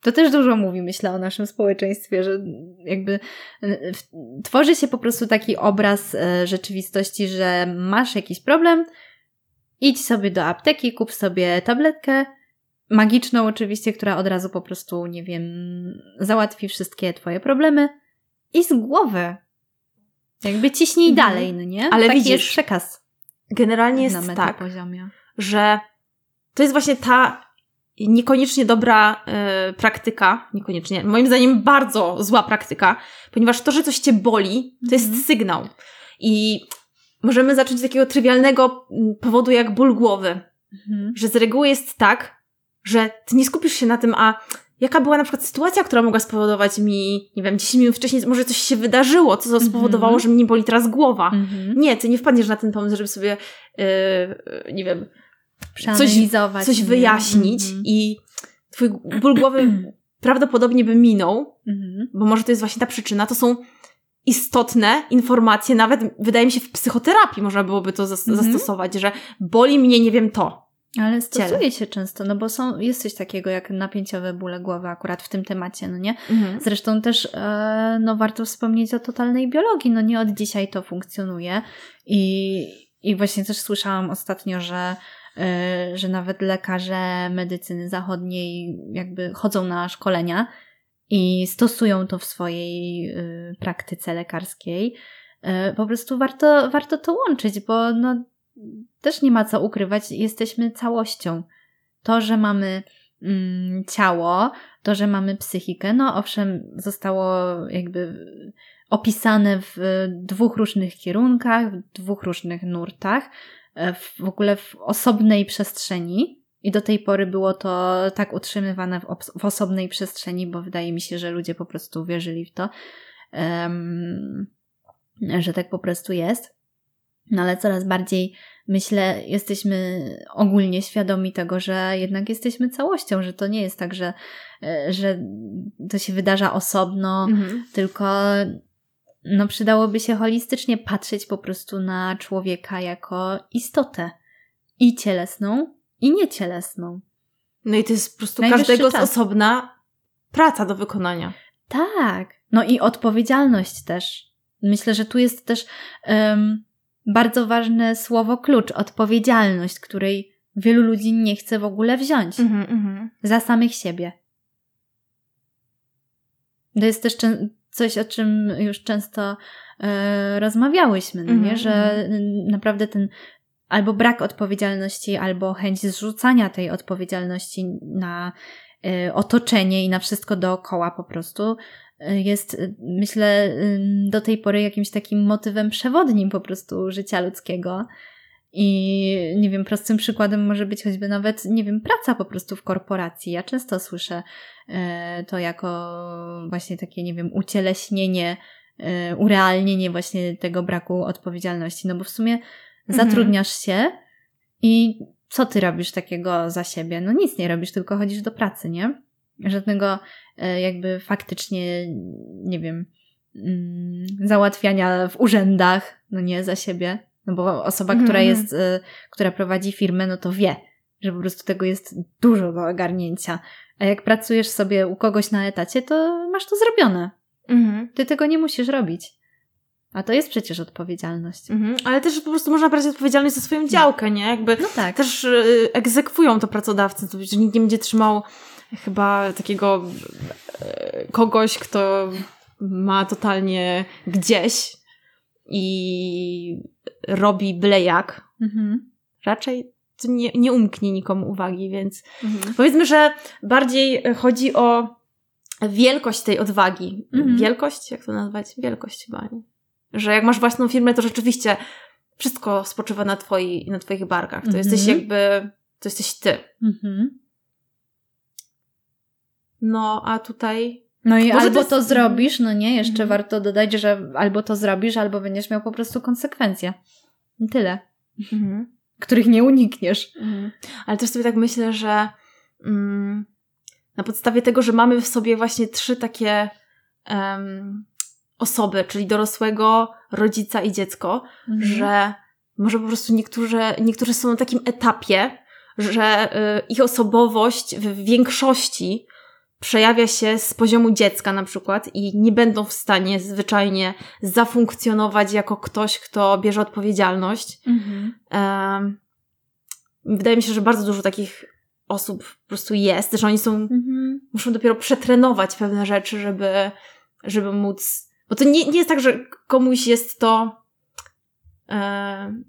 To też dużo mówi, myślę, o naszym społeczeństwie, że jakby e, tworzy się po prostu taki obraz e, rzeczywistości, że masz jakiś problem, idź sobie do apteki, kup sobie tabletkę, magiczną oczywiście, która od razu po prostu, nie wiem, załatwi wszystkie twoje problemy i z głowy. Jakby ciśnij mhm. dalej, no nie? Ale Taki widzisz, jest przekaz. Generalnie jest tak, poziomie. że to jest właśnie ta niekoniecznie dobra y, praktyka, niekoniecznie, moim zdaniem bardzo zła praktyka, ponieważ to, że coś cię boli, to jest mhm. sygnał. I możemy zacząć z takiego trywialnego mm, powodu jak ból głowy. Mhm. Że z reguły jest tak, że ty nie skupisz się na tym, a jaka była na przykład sytuacja, która mogła spowodować mi, nie wiem, 10 minut wcześniej, może coś się wydarzyło, co spowodowało, mm -hmm. że mnie boli teraz głowa. Mm -hmm. Nie, ty nie wpadniesz na ten pomysł, żeby sobie, yy, nie wiem, coś, coś wyjaśnić mm -hmm. i twój ból głowy prawdopodobnie by minął, mhm. bo może to jest właśnie ta przyczyna. To są istotne informacje, nawet wydaje mi się w psychoterapii można byłoby to zas mhm. zastosować, że boli mnie, nie wiem, to. Ale stosuje ciele. się często, no bo są, jest coś takiego jak napięciowe bóle głowy akurat w tym temacie, no nie? Mhm. Zresztą też, e, no warto wspomnieć o totalnej biologii, no nie od dzisiaj to funkcjonuje i, i właśnie też słyszałam ostatnio, że e, że nawet lekarze medycyny zachodniej jakby chodzą na szkolenia i stosują to w swojej e, praktyce lekarskiej. E, po prostu warto, warto to łączyć, bo no, też nie ma co ukrywać, jesteśmy całością. To, że mamy mm, ciało, to, że mamy psychikę, no owszem, zostało jakby opisane w dwóch różnych kierunkach, w dwóch różnych nurtach, e, w, ogóle w osobnej przestrzeni. I do tej pory było to tak utrzymywane w, w osobnej przestrzeni, bo wydaje mi się, że ludzie po prostu wierzyli w to, um, że tak po prostu jest. No ale coraz bardziej myślę, jesteśmy ogólnie świadomi tego, że jednak jesteśmy całością, że to nie jest tak, że, e, że to się wydarza osobno, mhm. tylko no przydałoby się holistycznie patrzeć po prostu na człowieka jako istotę i cielesną, i niecielesną. No i to jest po prostu Najwyższy każdego z osobna praca do wykonania. Tak. No i odpowiedzialność też. Myślę, że tu jest też um, bardzo ważne słowo klucz, odpowiedzialność, której wielu ludzi nie chce w ogóle wziąć mm -hmm. za samych siebie. To jest też coś, o czym już często e, rozmawiałyśmy, mm -hmm. nie? że mhm. naprawdę ten albo brak odpowiedzialności, albo chęć zrzucania tej odpowiedzialności na e, otoczenie i na wszystko dookoła po prostu jest, y, myślę, do tej pory jakimś takim motywem przewodnim po prostu życia ludzkiego. I nie wiem, prostym przykładem może być choćby nawet, nie wiem, praca po prostu w korporacji. Ja często słyszę e, to jako właśnie takie, nie wiem, ucieleśnienie, e, urealnienie właśnie tego braku odpowiedzialności. No bo w sumie mhm. zatrudniasz się i co ty robisz takiego za siebie? No nic nie robisz, tylko chodzisz do pracy, nie? Żadnego E, jakby faktycznie, nie wiem, mm, załatwiania w urzędach, no nie za siebie. No bo osoba, która mhm. jest, e, która prowadzi firmę, no to wie, że po prostu tego jest dużo do ogarnięcia. A jak pracujesz sobie u kogoś na etacie, to masz to zrobione. Mhm. Ty tego nie musisz robić. A to jest przecież odpowiedzialność. Mhm, ale też po prostu można brać odpowiedzialność za swoją działkę, nie? Jakby no tak. też y, egzekwują to pracodawcy, to nikt nie będzie trzymał chyba takiego e, kogoś, kto ma totalnie gdzieś i robi byle jak. Mhm. Raczej to nie, nie umknie nikomu uwagi, więc mhm. powiedzmy, że bardziej chodzi o wielkość tej odwagi. Mhm. Wielkość? Jak to nazwać? Wielkość chyba. Nie? Że jak masz własną firmę, to rzeczywiście wszystko spoczywa na, twoi, na twoich barkach. To jesteś mhm. jakby, to jesteś ty. Mhm. No, a tutaj. No i albo to, jest... to, zrobisz, no nie, jeszcze mhm. warto dodać, że albo to zrobisz, albo będziesz miał po prostu konsekwencje. Tyle. Których nie unikniesz. Ale też sobie tak myślę, że mm, na podstawie tego, że mamy w sobie właśnie trzy takie um, osoby, czyli dorosłego, rodzica i dziecko, mhm. że może po prostu niektórzy, niektórzy są na takim etapie, że y, ich osobowość w większości przejawia się z poziomu dziecka na przykład i nie będą w stanie zwyczajnie zafunkcjonować jako ktoś, kto bierze odpowiedzialność. Mhm. Um, wydaje mi się, że bardzo dużo takich osób po prostu jest, że oni są, mhm. muszą dopiero przetrenować pewne rzeczy, żeby, żeby móc, bo to nie, nie jest tak, że komuś jest to, e,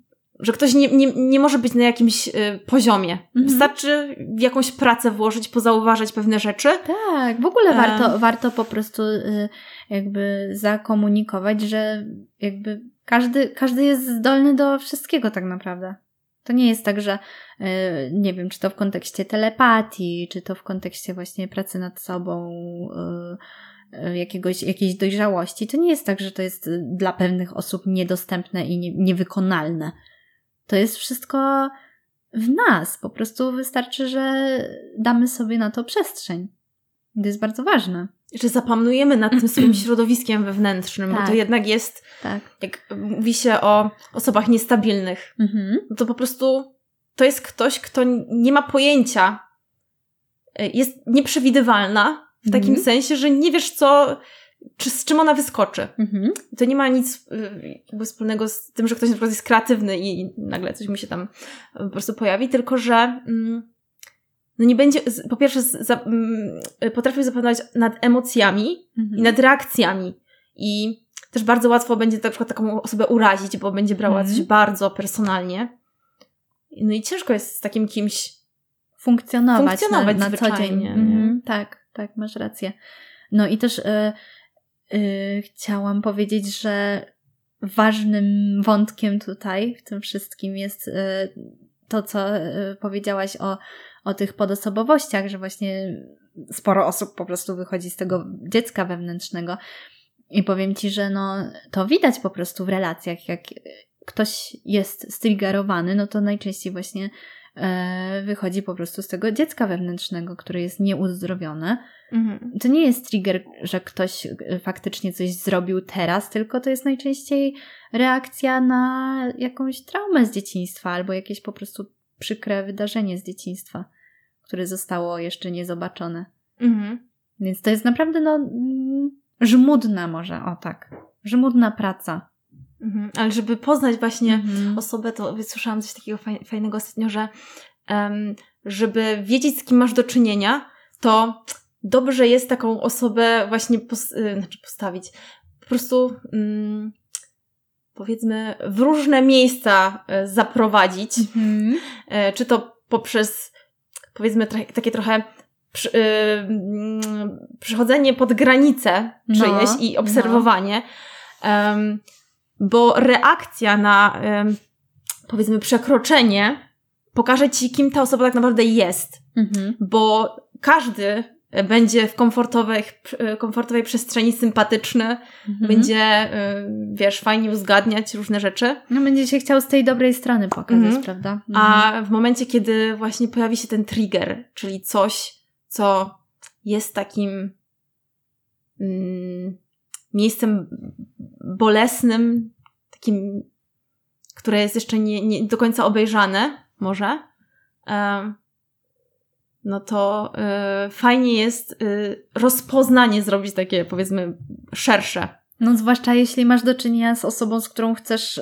że ktoś nie, nie, nie może być na jakimś y, poziomie. Mhm. Wystarczy w jakąś pracę włożyć, pozauważać pewne rzeczy. Tak, w ogóle warto, warto po prostu y, jakby zakomunikować, że jakby każdy, każdy jest zdolny do wszystkiego tak naprawdę. To nie jest tak, że y, nie wiem, czy to w kontekście telepatii, czy to w kontekście właśnie pracy nad sobą, y, y, jakiegoś, jakiejś dojrzałości. To nie jest tak, że to jest dla pewnych osób niedostępne i nie, niewykonalne. To jest wszystko w nas. Po prostu wystarczy, że damy sobie na to przestrzeń. To jest bardzo ważne. Że zapanujemy nad tym swoim środowiskiem wewnętrznym, tak. bo to tak. jednak jest, tak. jak mówi się o osobach niestabilnych, mhm. no to po prostu to jest ktoś, kto nie ma pojęcia, e, jest nieprzewidywalna w takim mhm. sensie, że nie wiesz, co, czy z czym ona wyskoczy. Mhm. To nie ma nic y, wspólnego z tym, że ktoś na przykład jest kreatywny i nagle coś mu się tam y, po prostu pojawi, tylko że mm, no nie będzie, po pierwsze za, mm, potrafił zapanować nad emocjami mhm. i nad reakcjami i też bardzo łatwo będzie na przykład taką osobę urazić, bo będzie brała mhm. coś bardzo personalnie. No i ciężko jest z takim kimś funkcjonować, funkcjonować na, na co dzień. Mhm. Tak, tak, masz rację. No i też y, chciałam powiedzieć, że ważnym wątkiem tutaj w tym wszystkim jest yy, to, co yy, powiedziałaś o, o tych podosobowościach, że właśnie sporo osób po prostu wychodzi z tego dziecka wewnętrznego. I powiem ci, że no, to widać po prostu w relacjach, jak ktoś jest striggerowany, no to najczęściej właśnie wychodzi po prostu z tego dziecka wewnętrznego, które jest nieuzdrowione. Mhm. To nie jest trigger, że ktoś e, faktycznie coś zrobił teraz, tylko to jest najczęściej reakcja na jakąś traumę z dzieciństwa albo jakieś po prostu przykre wydarzenie z dzieciństwa, które zostało jeszcze niezobaczone. Mhm. Więc to jest naprawdę no, mm, żmudna może, o tak, żmudna praca. Mhm. Ale żeby poznać właśnie mhm. osobę, to wysłyszałam coś takiego fajnego ostatnio, że um, żeby wiedzieć, z kim masz do czynienia, to dobrze jest taką osobę właśnie pos y, znaczy postawić. Po prostu um, powiedzmy w różne miejsca y, zaprowadzić. Mhm. Y, czy to poprzez powiedzmy takie trochę przy, przychodzenie pod granicę no, czyjeś no, i obserwowanie. No. Um, bo reakcja na powiedzmy przekroczenie pokaże ci, kim ta osoba tak naprawdę jest. Mhm. Bo każdy będzie w komfortowej, komfortowej przestrzeni sympatyczny, mhm. będzie, wiesz, fajnie uzgadniać różne rzeczy. No, będzie się chciał z tej dobrej strony pokazać, mhm. prawda? A mhm. w momencie, kiedy właśnie pojawi się ten trigger, czyli coś, co jest takim mm, miejscem bolesnym, takim, które jest jeszcze nie, nie do końca obejrzane, może, no to y, fajnie jest y, rozpoznanie zrobić takie, powiedzmy, szersze. No, zwłaszcza jeśli masz do czynienia z osobą, z którą chcesz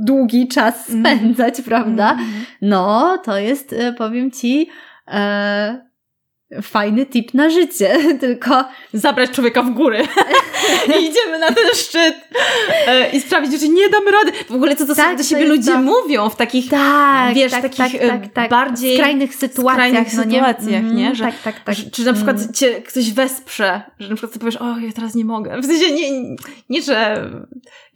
długi czas mhm. spędzać, mm. prawda? Mm. No, to jest, powiem ci, e, fajny tip na życie, tylko zabrać człowieka w góry i idziemy na ten szczyt e, i sprawdzić, że nie damy rady. W ogóle co to tak, do siebie ludzie to... mówią w takich, tak, wiesz, tak, takich tak, tak, tak, bardziej skrajnych sytuacjach, skrajnych no sytuacjach nie? nie? Mhm, że, tak, tak, tak. Że, czy na przykład mm. cię ktoś wesprze, że na przykład ty powiesz, o, ja teraz nie mogę. W sensie nie, nie że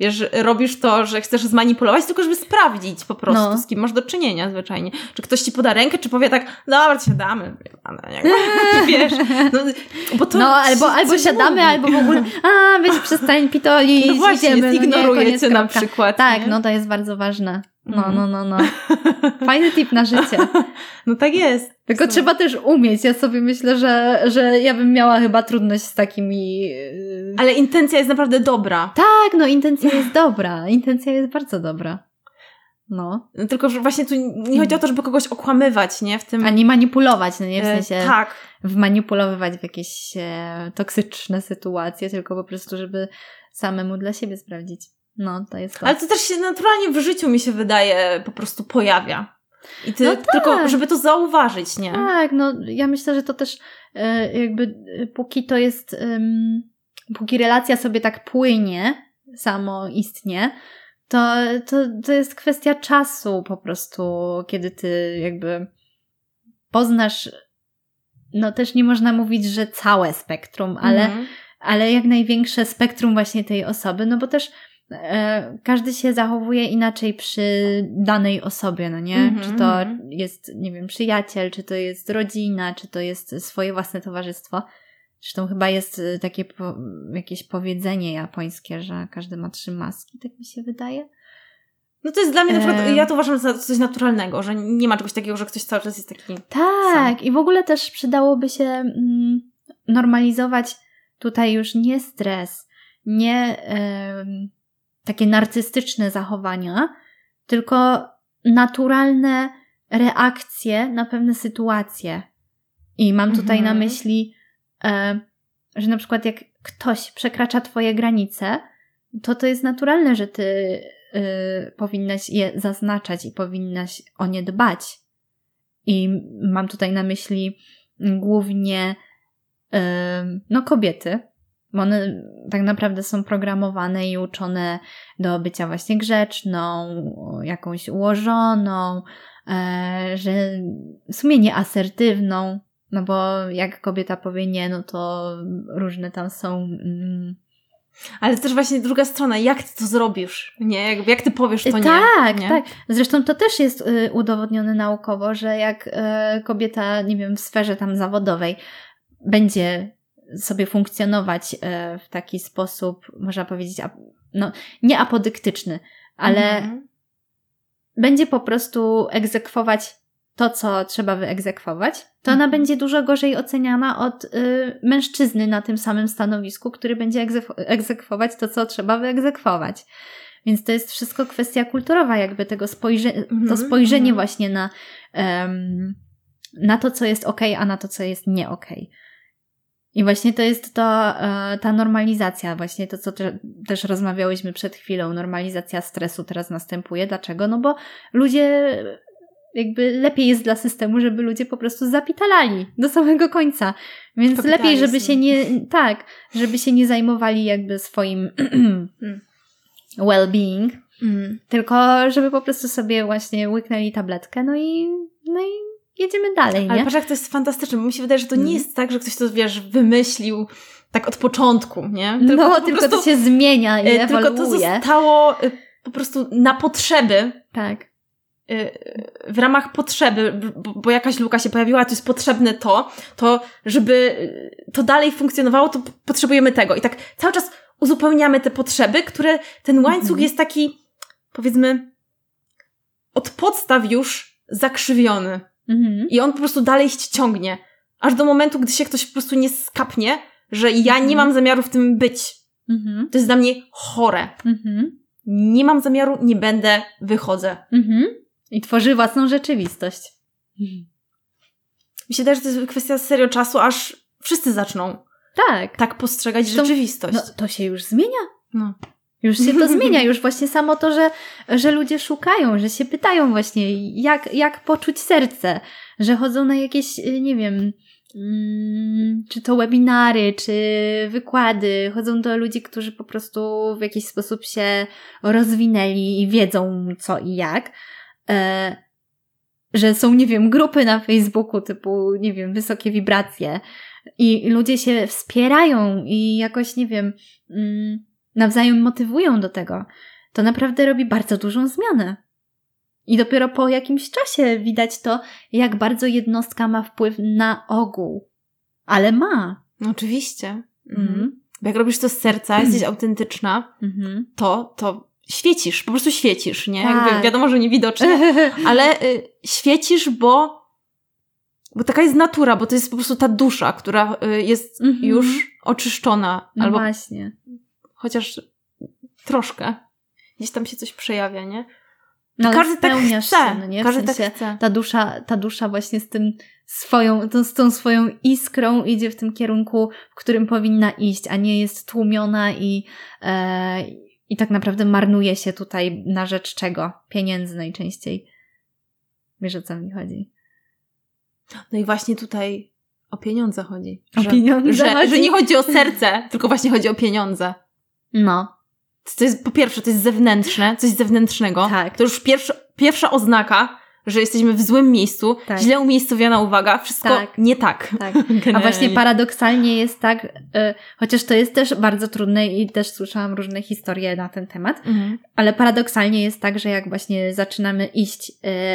wiesz, robisz to, że chcesz zmanipulować, tylko żeby sprawdzić po prostu, no. z kim masz do czynienia zwyczajnie. Czy ktoś ci poda rękę, czy powie tak, dobra, siadamy. Wiesz, no, bo to no albo, albo siadamy, mówi. albo w ogóle, a, weź przestań pitolić, no właśnie, idziemy. No ignorujecie no na przykład. Tak, nie? no to jest bardzo ważne. No, Mhm. no, no, no. Fajny tip na życie. No tak jest. Tylko trzeba też umieć. Ja sobie myślę, że, że ja bym miała chyba trudność z takimi. yy, Ale intencja jest naprawdę dobra. Tak, no intencja jest dobra. Intencja jest bardzo dobra. No. No, Tylko, że właśnie tu nie chodzi o to, żeby kogoś okłamywać, nie? W tym... A nie manipulować, no nie w e, sensie Tak. wmanipulowywać w jakieś e, toksyczne sytuacje, tylko po prostu, żeby samemu dla siebie sprawdzić. No, to jest. Ale to też się naturalnie w życiu, mi się wydaje, po prostu pojawia. I ty, No tak. tylko, żeby to zauważyć, nie? Tak, no ja myślę, że to też e, jakby e, póki to jest, póki relacja sobie tak płynie, samo istnie, to, to, to jest kwestia czasu po prostu, kiedy ty jakby poznasz, no też nie można mówić, że całe spektrum, ale, Mhm. ale jak największe spektrum właśnie tej osoby, no bo też każdy się zachowuje inaczej przy danej osobie, no nie? Mhm, Czy to mhm. jest, nie wiem, przyjaciel, czy to jest rodzina, czy to jest swoje własne towarzystwo. Zresztą chyba jest e, takie po, jakieś powiedzenie japońskie, że każdy ma trzy maski, tak mi się wydaje. No to jest dla mnie na przykład, Em. ja to uważam za coś naturalnego, że nie ma czegoś takiego, że ktoś cały czas jest taki... Tak, i w ogóle też przydałoby się mm, normalizować tutaj już nie stres, nie em, takie narcystyczne zachowania, tylko naturalne reakcje na pewne sytuacje. I mam tutaj Mhm. na myśli, e, że na przykład jak ktoś przekracza Twoje granice, to to jest naturalne, że Ty y, powinnaś je zaznaczać i powinnaś o nie dbać. I mam tutaj na myśli głównie em, no kobiety, one tak naprawdę są programowane i uczone do bycia właśnie grzeczną, jakąś ułożoną, e, że w sumie nieasertywną, no bo jak kobieta powie nie, no to różne tam są mm, Ale też właśnie druga strona, jak ty to zrobisz, nie? Jak, jak ty powiesz to nie. tak, nie? tak. Zresztą to też jest y, udowodnione naukowo, że jak y, kobieta, nie wiem, w sferze tam zawodowej będzie sobie funkcjonować y, w taki sposób, można powiedzieć, no, nie apodyktyczny, ale Mhm. będzie po prostu egzekwować to, co trzeba wyegzekwować, to ona Mhm. będzie dużo gorzej oceniana od y, mężczyzny na tym samym stanowisku, który będzie egzekw- egzekwować to, co trzeba wyegzekwować. Więc to jest wszystko kwestia kulturowa, jakby tego spojrze- Mhm, to spojrzenie mhm. właśnie na, na to, co jest ok, a na to, co jest nie ok. I właśnie to jest to, e, ta normalizacja, właśnie to, co te, też rozmawiałyśmy przed chwilą, normalizacja stresu teraz następuje. Dlaczego? No bo ludzie, jakby lepiej jest dla systemu, żeby ludzie po prostu zapitalali do samego końca. Więc lepiej, żeby się nie, tak, żeby się nie zajmowali jakby swoim well-being, Mm. tylko żeby po prostu sobie właśnie łyknęli tabletkę, no i, no i jedziemy dalej, Ale nie? patrz, jak to jest fantastyczne, bo mi się wydaje, że to Mhm. nie jest tak, że ktoś to, wiesz, wymyślił tak od początku, nie? no, to po tylko prostu, to się zmienia i e, Tylko to ewoluuje. zostało e, po prostu na potrzeby, Tak. e, w ramach potrzeby, bo, bo jakaś luka się pojawiła, to jest potrzebne to, to żeby e, to dalej funkcjonowało, to potrzebujemy tego. I tak cały czas uzupełniamy te potrzeby, które ten łańcuch Mhm. jest taki, powiedzmy, od podstaw już zakrzywiony. Mhm. I on po prostu dalej się ciągnie. Aż do momentu, gdy się ktoś po prostu nie skapnie, że ja nie Mhm. mam zamiaru w tym być. Mhm. To jest dla mnie chore. Mhm. Nie mam zamiaru, nie będę, wychodzę. Mhm. I tworzy własną rzeczywistość. Mi się że to jest kwestia serio czasu, aż wszyscy zaczną Tak. tak postrzegać Zresztą- rzeczywistość. No, to się już zmienia. No. Już się to zmienia, już właśnie samo to, że, że ludzie szukają, że się pytają właśnie, jak, jak poczuć serce, że chodzą na jakieś, y, nie wiem, mm, czy to webinary, czy wykłady, chodzą do ludzi, którzy po prostu w jakiś sposób się rozwinęli i wiedzą co i jak. E, że są, nie wiem, grupy na Facebooku typu, nie wiem, wysokie wibracje i ludzie się wspierają i jakoś, nie wiem, mm, nawzajem motywują do tego, to naprawdę robi bardzo dużą zmianę. I dopiero po jakimś czasie widać to, jak bardzo jednostka ma wpływ na ogół. Ale ma. no oczywiście. Mhm. Mhm. Bo jak robisz to z serca, jesteś autentyczna, Mhm. to, to świecisz, po prostu świecisz, nie? Tak. Jakby wiadomo, że niewidocznie, ale y, świecisz, bo, bo taka jest natura, bo to jest po prostu ta dusza, która y, jest Mhm. już oczyszczona, No albo właśnie. Chociaż troszkę. Gdzieś tam się coś przejawia, nie? No, każdy tak chce. się, no nie? W Każdy sensie, tak chce. ta dusza, ta dusza właśnie z tym swoją, tą, z tą swoją iskrą idzie w tym kierunku, w którym powinna iść, a nie jest tłumiona i, e, i tak naprawdę marnuje się tutaj na rzecz czego? Pieniędzy najczęściej. Wiesz o co mi chodzi? No i właśnie tutaj o pieniądze chodzi. O pieniądze że, chodzi? że nie chodzi o serce, tylko właśnie chodzi o pieniądze. No, To jest po pierwsze, to jest zewnętrzne, coś zewnętrznego. Tak. To już pierwsza, pierwsza oznaka, że jesteśmy w złym miejscu, Tak. źle umiejscowiona uwaga, wszystko Tak. nie tak. tak. A właśnie paradoksalnie jest tak, y, chociaż to jest też bardzo trudne i też słyszałam różne historie na ten temat, Mhm. Ale paradoksalnie jest tak, że jak właśnie zaczynamy iść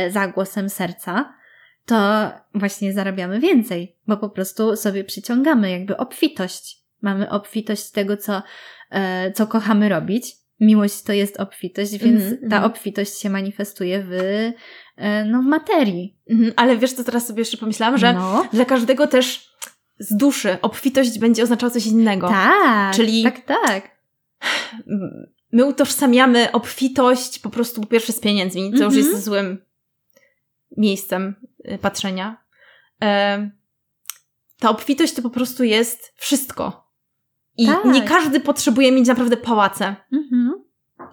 y, za głosem serca, to właśnie zarabiamy więcej, bo po prostu sobie przyciągamy jakby obfitość. Mamy obfitość tego, co, co kochamy robić. Miłość to jest obfitość, więc Mhm, ta mhm. obfitość się manifestuje w, e, no, w materii. Mhm. Ale wiesz, co teraz sobie jeszcze pomyślałam, że no, dla każdego też z duszy obfitość będzie oznaczała coś innego. tak, Czyli- tak, tak. My utożsamiamy obfitość po prostu po pierwsze z pieniędzmi, co już Mhm. jest złym miejscem y, patrzenia. E, ta obfitość to po prostu jest wszystko. I Tak. nie każdy potrzebuje mieć naprawdę pałace. Mhm.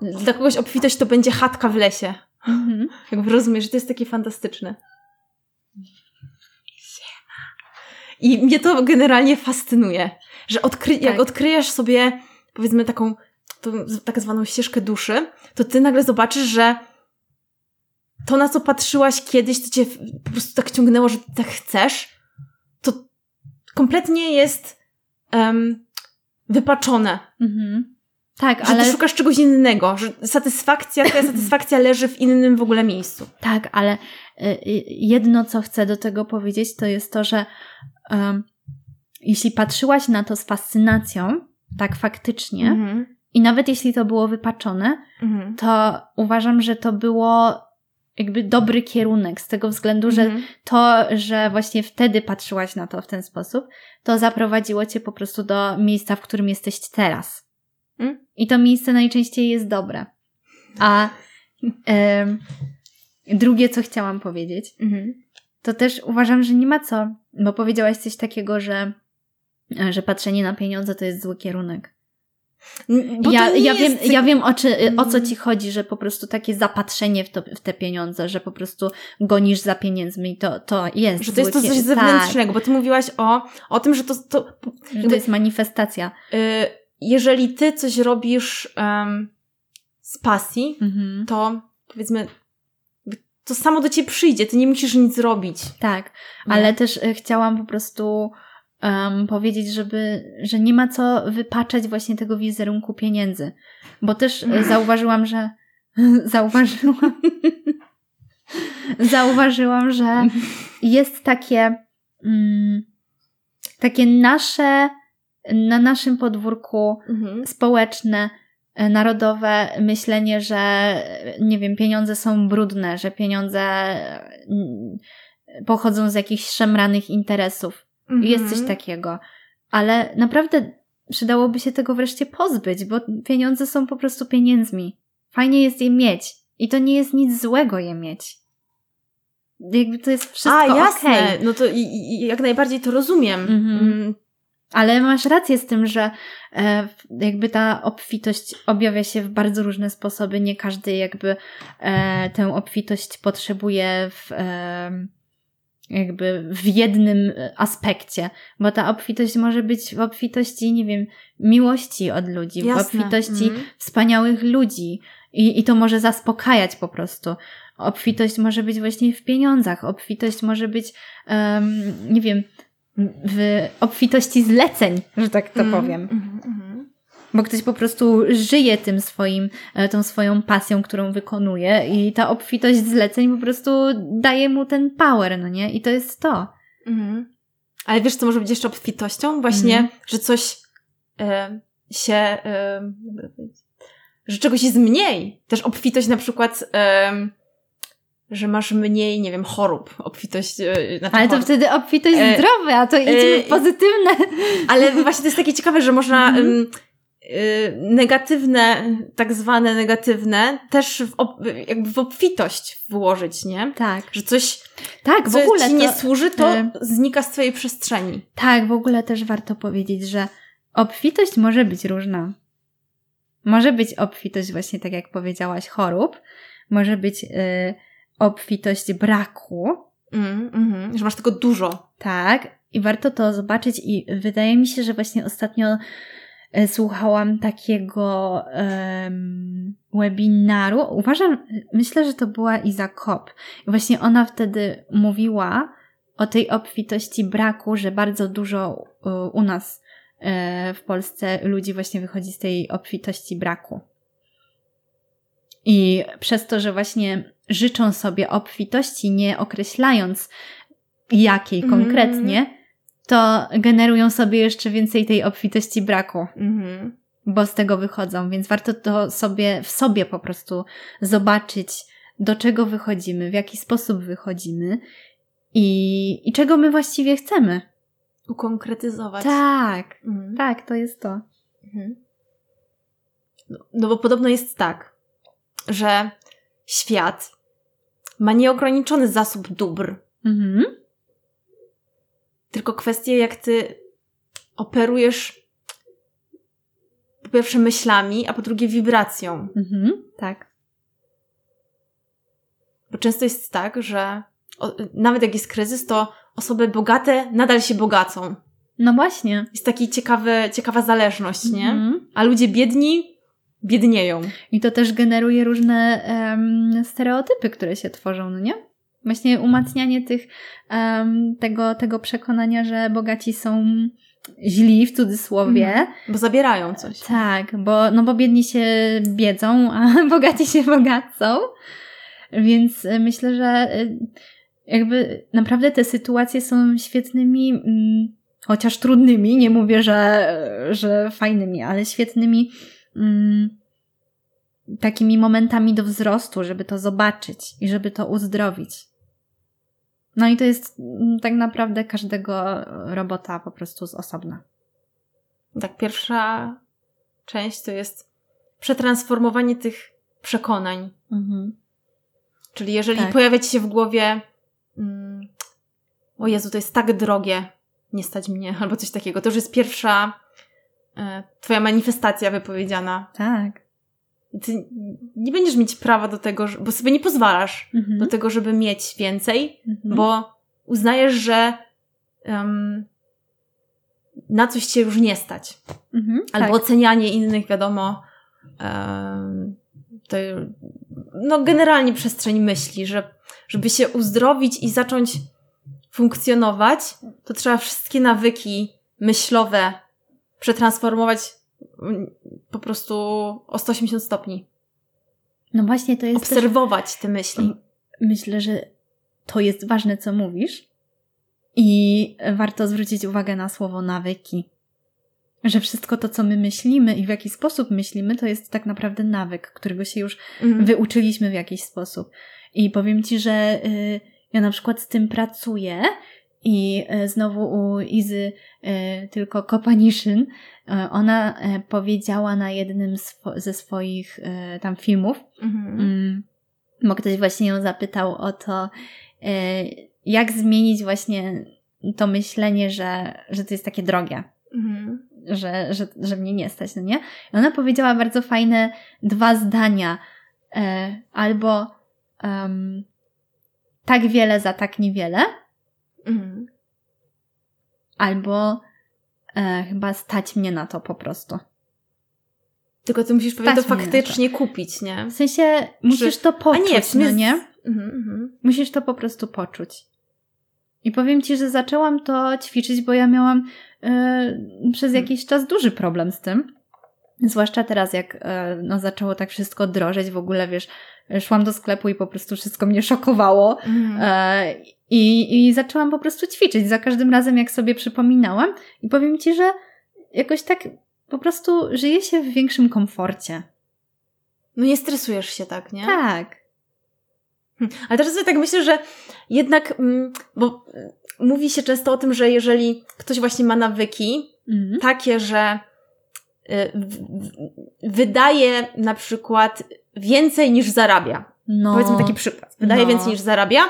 Dla kogoś obfitość to będzie chatka w lesie. Mhm. Jakby rozumiesz, że to jest takie fantastyczne. I mnie to generalnie fascynuje, że odkry- jak Tak. odkryjesz sobie, powiedzmy, taką tą, tak zwaną ścieżkę duszy, to ty nagle zobaczysz, że to, na co patrzyłaś kiedyś, to cię po prostu tak ciągnęło, że tak chcesz, to kompletnie jest em, wypaczone. Mhm. Tak, Że ale ty szukasz czegoś innego, że satysfakcja, twoja satysfakcja leży w innym w ogóle miejscu. Tak, ale y, y, jedno, co chcę do tego powiedzieć, to jest to, że em, jeśli patrzyłaś na to z fascynacją, tak faktycznie, Mhm. i nawet jeśli to było wypaczone, Mhm. to uważam, że to było jakby dobry kierunek, z tego względu, że Mhm. to, że właśnie wtedy patrzyłaś na to w ten sposób, to zaprowadziło cię po prostu do miejsca, w którym jesteś teraz. Mm. I to miejsce najczęściej jest dobre. A drugie, co chciałam powiedzieć, Mhm. to też uważam, że nie ma co, bo powiedziałaś coś takiego, że, że patrzenie na pieniądze to jest zły kierunek. Bo Ja, ja, wiem, jest... ja wiem o, czy, o co Mm. ci chodzi, że po prostu takie zapatrzenie w, to, w te pieniądze, że po prostu gonisz za pieniędzmi, to, to jest. Że to jest to coś kier- zewnętrznego, bo ty mówiłaś o, o tym, że to, to Tak, jakby- to jest manifestacja. y, jeżeli ty coś robisz em, z pasji, Mhm. to powiedzmy, to samo do ciebie przyjdzie, ty nie musisz nic robić. Tak, ale też e, chciałam po prostu em, powiedzieć, żeby, że nie ma co wypaczać właśnie tego wizerunku pieniędzy. Bo też e, zauważyłam, że zauważyłam zauważyłam, że jest takie mm, takie nasze na naszym podwórku Mhm. społeczne, e, narodowe myślenie, że nie wiem, pieniądze są brudne, że pieniądze mm, pochodzą z jakichś szemranych interesów. Jest coś Mhm. takiego. Ale naprawdę przydałoby się tego wreszcie pozbyć, bo pieniądze są po prostu pieniędzmi. Fajnie jest je mieć. I to nie jest nic złego je mieć. Jakby to jest wszystko A, jasne. okej. No to i, i, jak najbardziej to rozumiem. Mhm. Mm, Ale masz rację z tym, że e, jakby ta obfitość objawia się w bardzo różne sposoby. Nie każdy jakby e, tę obfitość potrzebuje w, e, jakby w jednym aspekcie, bo ta obfitość może być w obfitości, nie wiem, miłości od ludzi, w Jasne. obfitości Mhm. wspaniałych ludzi i, i to może zaspokajać po prostu. Obfitość może być właśnie w pieniądzach, obfitość może być, em, nie wiem, w obfitości zleceń, że tak to Mhm. powiem. Mhm. Bo ktoś po prostu żyje tym swoim, e, tą swoją pasją, którą wykonuje i ta obfitość zleceń po prostu daje mu ten power, no nie? I to jest to. Mhm. Ale wiesz, co może być jeszcze obfitością? Właśnie, Mhm. że coś e, się powiedzieć, że czegoś jest mniej. Też obfitość na przykład, em, że masz mniej, nie wiem, chorób. Obfitość. Znaczy Ale to chorób. wtedy obfitość E, zdrowe, a to idźmy e, pozytywne. Ale właśnie to jest takie ciekawe, że można em, y, negatywne, tak zwane negatywne, też w, ob, jakby w obfitość włożyć, nie? Tak. Że coś, Tak, w co ogóle ci to, nie służy, to e, znika z twojej przestrzeni. Tak, w ogóle też warto powiedzieć, że obfitość może być różna. Może być obfitość właśnie tak jak powiedziałaś chorób, może być y, obfitość braku, Mm, mhm, że masz tego dużo. tak, i warto to zobaczyć i wydaje mi się, że właśnie ostatnio słuchałam takiego em, webinaru. Uważam, myślę, że to była Iza Kop. I właśnie ona wtedy mówiła o tej obfitości braku, że bardzo dużo e, u nas e, w Polsce ludzi właśnie wychodzi z tej obfitości braku. I przez to, że właśnie życzą sobie obfitości, nie określając jakiej Mhm. konkretnie, to generują sobie jeszcze więcej tej obfitości braku, Mhm. bo z tego wychodzą, więc warto to sobie w sobie po prostu zobaczyć, do czego wychodzimy, w jaki sposób wychodzimy i, i czego my właściwie chcemy. Ukonkretyzować. Tak, Mhm. tak, to jest to. Mhm. No, no bo podobno jest tak, że świat ma nieograniczony zasób dóbr. Mhm. Tylko kwestia, jak ty operujesz po pierwsze myślami, a po drugie wibracją. Mhm. Tak. Bo często jest tak, że o, nawet jak jest kryzys, to osoby bogate nadal się bogacą. No właśnie. Jest taka ciekawa zależność, nie? Mhm. A ludzie biedni biednieją. I to też generuje różne em, stereotypy, które się tworzą, no nie? Właśnie umacnianie tych, em, tego, tego przekonania, że bogaci są źli w cudzysłowie. Mhm. Bo zabierają coś. Tak, bo, no bo biedni się biedzą, a bogaci się bogacą. Więc y, myślę, że y, jakby naprawdę te sytuacje są świetnymi, mm, chociaż trudnymi, nie mówię, że, że fajnymi, ale świetnymi mm, takimi momentami do wzrostu, żeby to zobaczyć i żeby to uzdrowić. No i to jest mm, tak naprawdę każdego robota po prostu z osobna. Tak, pierwsza część to jest przetransformowanie tych przekonań. Mhm. Czyli jeżeli Tak. pojawia ci się w głowie mm, o Jezu, to jest tak drogie, nie stać mnie, albo coś takiego, to już jest pierwsza e, twoja manifestacja wypowiedziana. Tak. I ty nie będziesz mieć prawa do tego, bo sobie nie pozwalasz Mhm. do tego, żeby mieć więcej, Mhm. bo uznajesz, że em, na coś cię już nie stać. Mhm. Albo tak. ocenianie innych, wiadomo, em, to no generalnie przestrzeń myśli, że żeby się uzdrowić i zacząć funkcjonować, to trzeba wszystkie nawyki myślowe przetransformować po prostu o 180 stopni. No właśnie to jest też, Obserwować te myśli. myślę, że to jest ważne, co mówisz i warto zwrócić uwagę na słowo nawyki. Że wszystko to, co my myślimy i w jaki sposób myślimy, to jest tak naprawdę nawyk, którego się już Mhm. wyuczyliśmy w jakiś sposób. I powiem Ci, że y, ja na przykład z tym pracuję i y, znowu u Izy y, tylko Kopaniszyn, y, ona powiedziała na jednym ze swoich tam filmów, Mhm. Mm, bo ktoś właśnie ją zapytał o to, e, jak zmienić właśnie to myślenie, że, że to jest takie drogie, Mhm. że, że, że mnie nie stać, no nie? I ona powiedziała bardzo fajne dwa zdania. E, albo em, tak wiele za tak niewiele, Mhm. albo e, chyba stać mnie na to po prostu. Tylko ty musisz pewnie to faktycznie kupić, nie? W sensie musisz to A poczuć, nie, w sumie no z- nie? Mhm, mhm. Musisz to po prostu poczuć. I powiem Ci, że zaczęłam to ćwiczyć, bo ja miałam e, przez jakiś czas duży problem z tym. Zwłaszcza teraz, jak e, no, zaczęło tak wszystko drożeć, w ogóle wiesz, szłam do sklepu i po prostu wszystko mnie szokowało. E, i, I zaczęłam po prostu ćwiczyć za każdym razem, jak sobie przypominałam. I powiem Ci, że jakoś tak po prostu żyje się w większym komforcie. No nie stresujesz się tak, nie? Tak. Hm. Ale teraz sobie tak myślę, że jednak, mm, bo mm, mówi się często o tym, że jeżeli ktoś właśnie ma nawyki Mhm. takie, że wydaje na przykład więcej niż zarabia. No. Powiedzmy taki przykład. Wydaje No. więcej niż zarabia.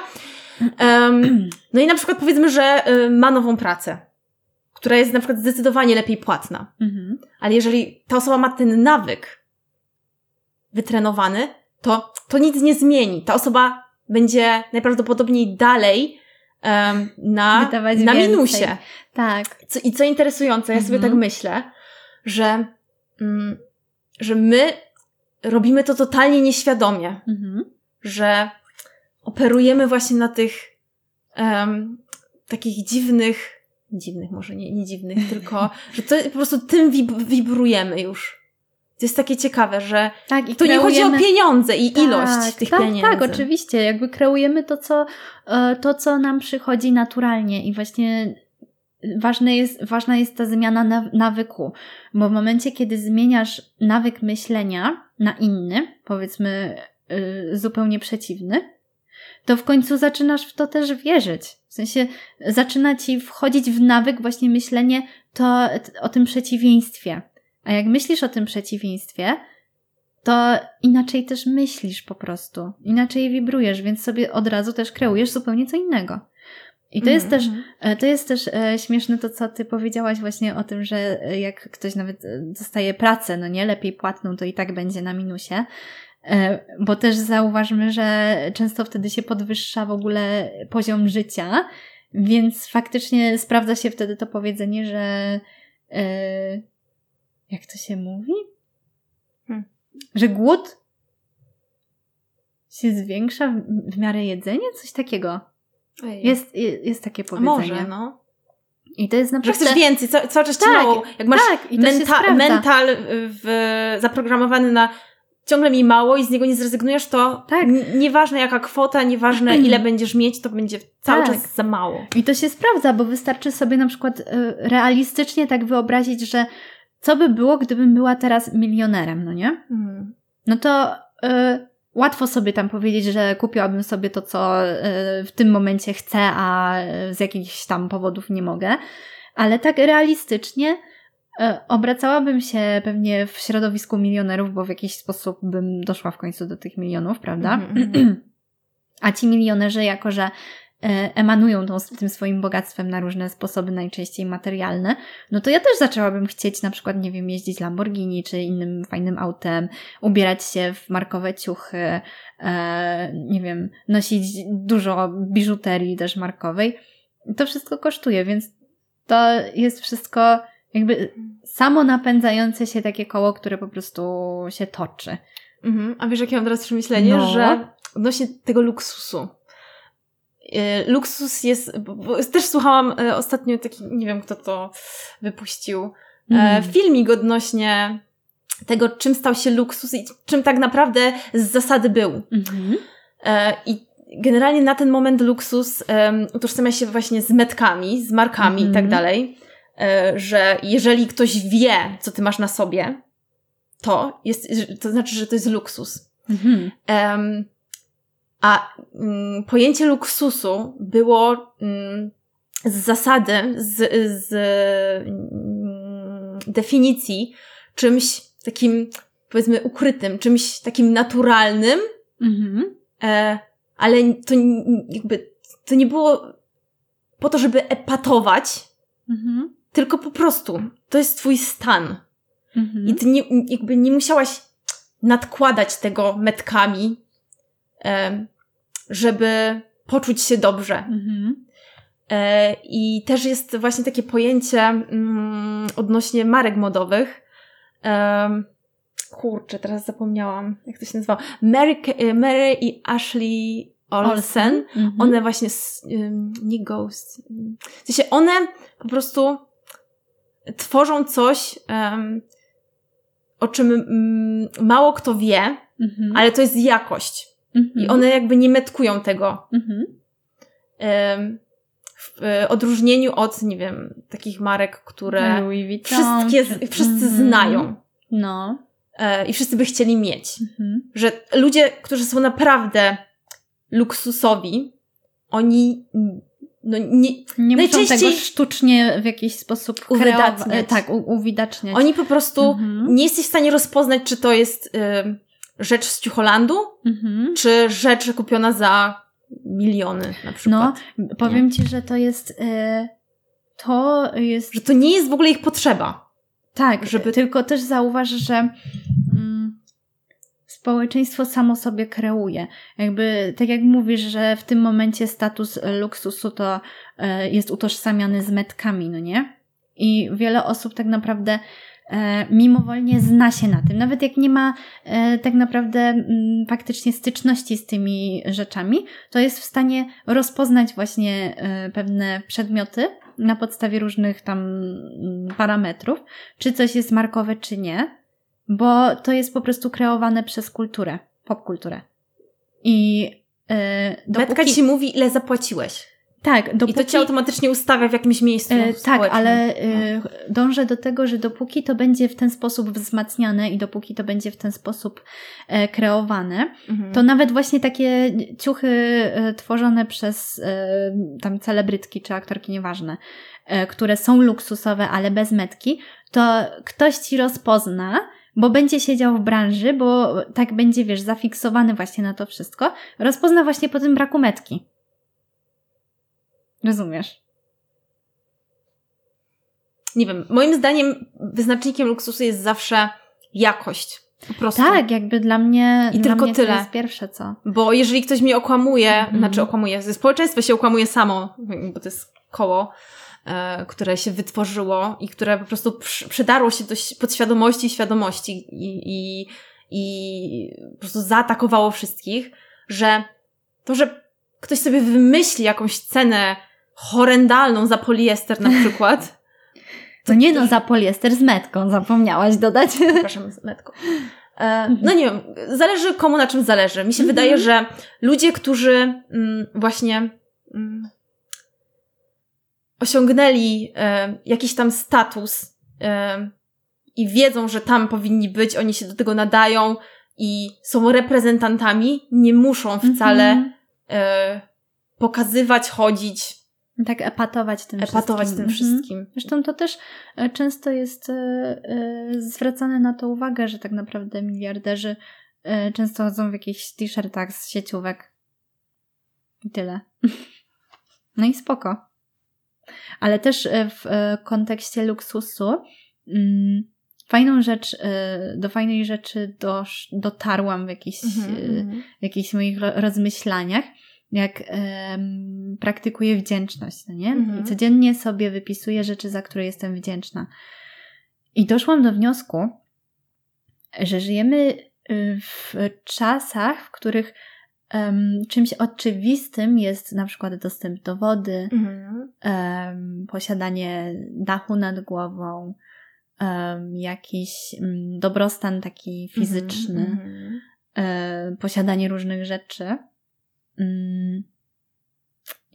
Em, no i na przykład powiedzmy, że y, ma nową pracę, która jest na przykład zdecydowanie lepiej płatna. Mhm. Ale jeżeli ta osoba ma ten nawyk wytrenowany, to to nic nie zmieni. Ta osoba będzie najprawdopodobniej dalej em, na, Wydawać na więcej. minusie. Tak. Co, I co interesujące, ja sobie Mhm. tak myślę, że, mm, że my robimy to totalnie nieświadomie, Mhm. że operujemy właśnie na tych em, takich dziwnych, dziwnych może nie, nie dziwnych, tylko, że to po prostu tym wib- wibrujemy już. To jest takie ciekawe, że Tak, to nie chodzi o kreujemy- pieniądze i Tak, ilość tych tak, pieniędzy. Tak, oczywiście. Jakby kreujemy to co, e, to, co nam przychodzi naturalnie i właśnie ważne jest, ważna jest ta zmiana naw- nawyku, bo w momencie, kiedy zmieniasz nawyk myślenia na inny, powiedzmy y, zupełnie przeciwny, to w końcu zaczynasz w to też wierzyć. W sensie zaczyna ci wchodzić w nawyk właśnie myślenie to, o tym przeciwieństwie. A jak myślisz o tym przeciwieństwie, to inaczej też myślisz po prostu. Inaczej wibrujesz, więc sobie od razu też kreujesz zupełnie co innego. I to jest Mhm. też, e, to jest też e, śmieszne to, co ty powiedziałaś właśnie o tym, że e, jak ktoś nawet dostaje pracę, no nie, lepiej płatną, to i tak będzie na minusie. Bo też zauważmy, że często wtedy się podwyższa w ogóle poziom życia, więc faktycznie sprawdza się wtedy to powiedzenie, że jak to się mówi? Hmm. Że głód się zwiększa w, w miarę jedzenia? Coś takiego. Jest, je- jest takie A powiedzenie. może, no. I to jest Że naprawdę... chcesz więcej, ca- cały czas Tak, mało. Jak masz tak, menta- mental y, w, zaprogramowany na ciągle mi mało i z niego nie zrezygnujesz, to Tak. nieważne jaka kwota, nieważne ile będziesz mieć, to będzie cały Tak. czas za mało. I to się sprawdza, bo wystarczy sobie na przykład y, realistycznie tak wyobrazić, że co by było, gdybym była teraz milionerem, no nie? Mhm. No to y, łatwo sobie tam powiedzieć, że kupiłabym sobie to, co y, w tym momencie chcę, a y, z jakichś tam powodów nie mogę. Ale tak realistycznie y, obracałabym się pewnie w środowisku milionerów, bo w jakiś sposób bym doszła w końcu do tych milionów, prawda? Mhm, mhm. A ci milionerzy, jako że emanują tą, tym swoim bogactwem na różne sposoby, najczęściej materialne, no to ja też zaczęłabym chcieć na przykład, nie wiem, jeździć Lamborghini czy innym fajnym autem, ubierać się w markowe ciuchy, e, nie wiem, nosić dużo biżuterii też markowej. To wszystko kosztuje, więc to jest wszystko jakby samo napędzające się takie koło, które po prostu się toczy. Mhm. A wiesz, jakie mam teraz przemyślenie, No. że odnośnie tego luksusu. Y, Luksus jest, bo, też słuchałam y, ostatnio taki, nie wiem kto to wypuścił, e, Mm. filmik odnośnie tego, czym stał się luksus i czym tak naprawdę z zasady był. Mhm. E, I generalnie na ten moment luksus um, utożsamia się właśnie z metkami, z markami Mhm. i tak dalej, e, że jeżeli ktoś wie, co ty masz na sobie, to jest, to znaczy, że to jest luksus. Mhm. Em, a mm, pojęcie luksusu było mm, z zasady, z, z mm, definicji czymś takim, powiedzmy, ukrytym, czymś takim naturalnym, Mhm. e, ale to jakby, to nie było po to, żeby epatować, Mhm. tylko po prostu to jest twój stan. Mhm. I ty nie, jakby nie musiałaś nadkładać tego metkami, żeby poczuć się dobrze. Mhm. E, I też jest właśnie takie pojęcie mm, odnośnie marek modowych. Kurczę, teraz zapomniałam, jak to się nazywało. Mary, Ke- Mary i Ashley Olsen. Mhm. One właśnie, nie Ghost. W sensie one po prostu tworzą coś, o czym mm, mało kto wie, Mhm. ale to jest jakość. Mhm. I one jakby nie metkują tego. Mhm. W e, odróżnieniu od, nie wiem, takich marek, które wszystkie, wszyscy Mhm. znają. No. e, i wszyscy by chcieli mieć. Mhm. Że ludzie, którzy są naprawdę luksusowi, oni no, nie, Nie muszą Najczęściej- tego sztucznie w jakiś sposób Uwydatniać. kreować. Tak, u, uwidaczniać. oni po prostu Mhm. nie jesteś w stanie rozpoznać, czy to jest y, rzecz z Ciucholandu, Mhm. czy rzecz kupiona za miliony na przykład. No, powiem Ci, że to jest... y, to jest... Że to nie jest w ogóle ich potrzeba. Tak, żeby- tylko też zauważ, że mm, społeczeństwo samo sobie kreuje. Jakby, tak jak mówisz, że w tym momencie status luksusu to e, jest utożsamiany z metkami, no nie? I wiele osób tak naprawdę mimowolnie zna się na tym. Nawet jak nie ma e, tak naprawdę mm, faktycznie styczności z tymi rzeczami, to jest w stanie rozpoznać właśnie e, pewne przedmioty na podstawie różnych tam mm, parametrów, czy coś jest markowe, czy nie, bo to jest po prostu kreowane przez kulturę, popkulturę. I e, Betka dopóki... ci mówi, ile zapłaciłeś. Tak, dopóki... I to cię automatycznie ustawia w jakimś miejscu E, tak, ale e, dążę do tego, że dopóki to będzie w ten sposób wzmacniane i dopóki to będzie w ten sposób e, kreowane, Mhm. to nawet właśnie takie ciuchy e, tworzone przez e, tam celebrytki czy aktorki, nieważne, e, które są luksusowe, ale bez metki, to ktoś ci rozpozna, bo będzie siedział w branży, bo tak będzie, wiesz, zafiksowany właśnie na to wszystko, rozpozna właśnie po tym braku metki. Rozumiesz? Nie wiem, moim zdaniem wyznacznikiem luksusu jest zawsze jakość. Po prostu. Tak, jakby dla mnie, I dla tylko mnie tyle. to jest pierwsze co. Bo jeżeli ktoś mnie okłamuje, Mhm. znaczy okłamuje, społeczeństwo się okłamuje samo, bo to jest koło, e, które się wytworzyło i które po prostu przy, przydarło się do podświadomości i świadomości i, i, i po prostu zaatakowało wszystkich, że to, że ktoś sobie wymyśli jakąś cenę horrendalną za poliester na przykład, To nie no, za poliester z metką, zapomniałaś dodać. przepraszam, z metką. E, no nie wiem, zależy komu na czym zależy. Mi się Mhm. wydaje, że ludzie, którzy mm, właśnie mm, osiągnęli e, jakiś tam status e, i wiedzą, że tam powinni być, oni się do tego nadają i są reprezentantami, nie muszą wcale Mhm. pokazywać, chodzić, Tak epatować tym epatować wszystkim. tym Mhm. wszystkim. Zresztą to też e, często jest e, e, zwracane na to uwagę, że tak naprawdę miliarderzy często chodzą w jakichś t-shirtach z sieciówek. I tyle. No i spoko. Ale też w kontekście luksusu mm, fajną rzecz, do fajnej rzeczy dosz, dotarłam w jakichś, Mhm, mhm. w jakichś moich ro- rozmyślaniach, jak em, praktykuję wdzięczność, no nie? Mhm. I codziennie sobie wypisuję rzeczy, za które jestem wdzięczna. I doszłam do wniosku, że żyjemy y, w czasach, w których em, czymś oczywistym jest na przykład dostęp do wody, Mhm. em, posiadanie dachu nad głową, jakiś mm, dobrostan taki fizyczny Mhm. e, posiadanie różnych rzeczy. Mm.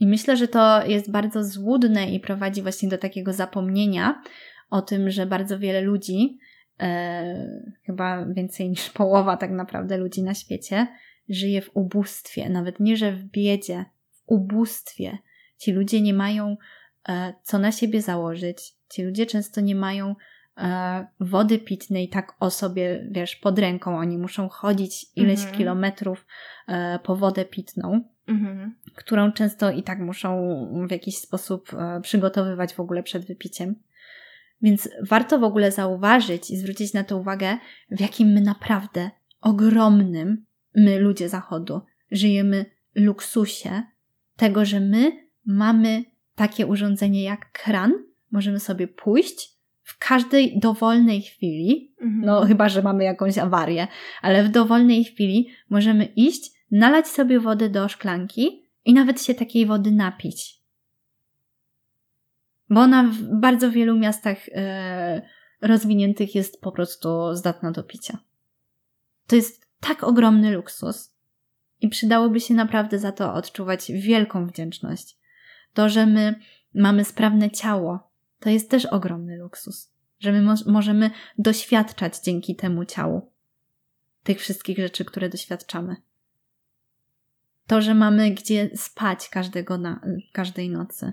I myślę, że to jest bardzo złudne i prowadzi właśnie do takiego zapomnienia o tym, że bardzo wiele ludzi, e, chyba więcej niż połowa tak naprawdę ludzi na świecie, żyje w ubóstwie. Nawet nie, że w biedzie, w ubóstwie. Ci ludzie nie mają e, co na siebie założyć. Ci ludzie często nie mają wody pitnej tak o sobie, wiesz, pod ręką. Oni muszą chodzić ileś Mhm. kilometrów e, po wodę pitną, Mhm. którą często i tak muszą w jakiś sposób e, przygotowywać w ogóle przed wypiciem. Więc warto w ogóle zauważyć i zwrócić na to uwagę, w jakim my naprawdę ogromnym, my ludzie Zachodu, żyjemy luksusie tego, że my mamy takie urządzenie jak kran, możemy sobie pójść w każdej dowolnej chwili, Mhm. no chyba, że mamy jakąś awarię, ale w dowolnej chwili możemy iść, nalać sobie wodę do szklanki i nawet się takiej wody napić. Bo ona w bardzo wielu miastach e, rozwiniętych jest po prostu zdatna do picia. To jest tak ogromny luksus i przydałoby się naprawdę za to odczuwać wielką wdzięczność. To, że my mamy sprawne ciało, to jest też ogromny luksus. Że my mo- możemy doświadczać dzięki temu ciału. tych wszystkich rzeczy, które doświadczamy. To, że mamy gdzie spać każdego na, każdej nocy.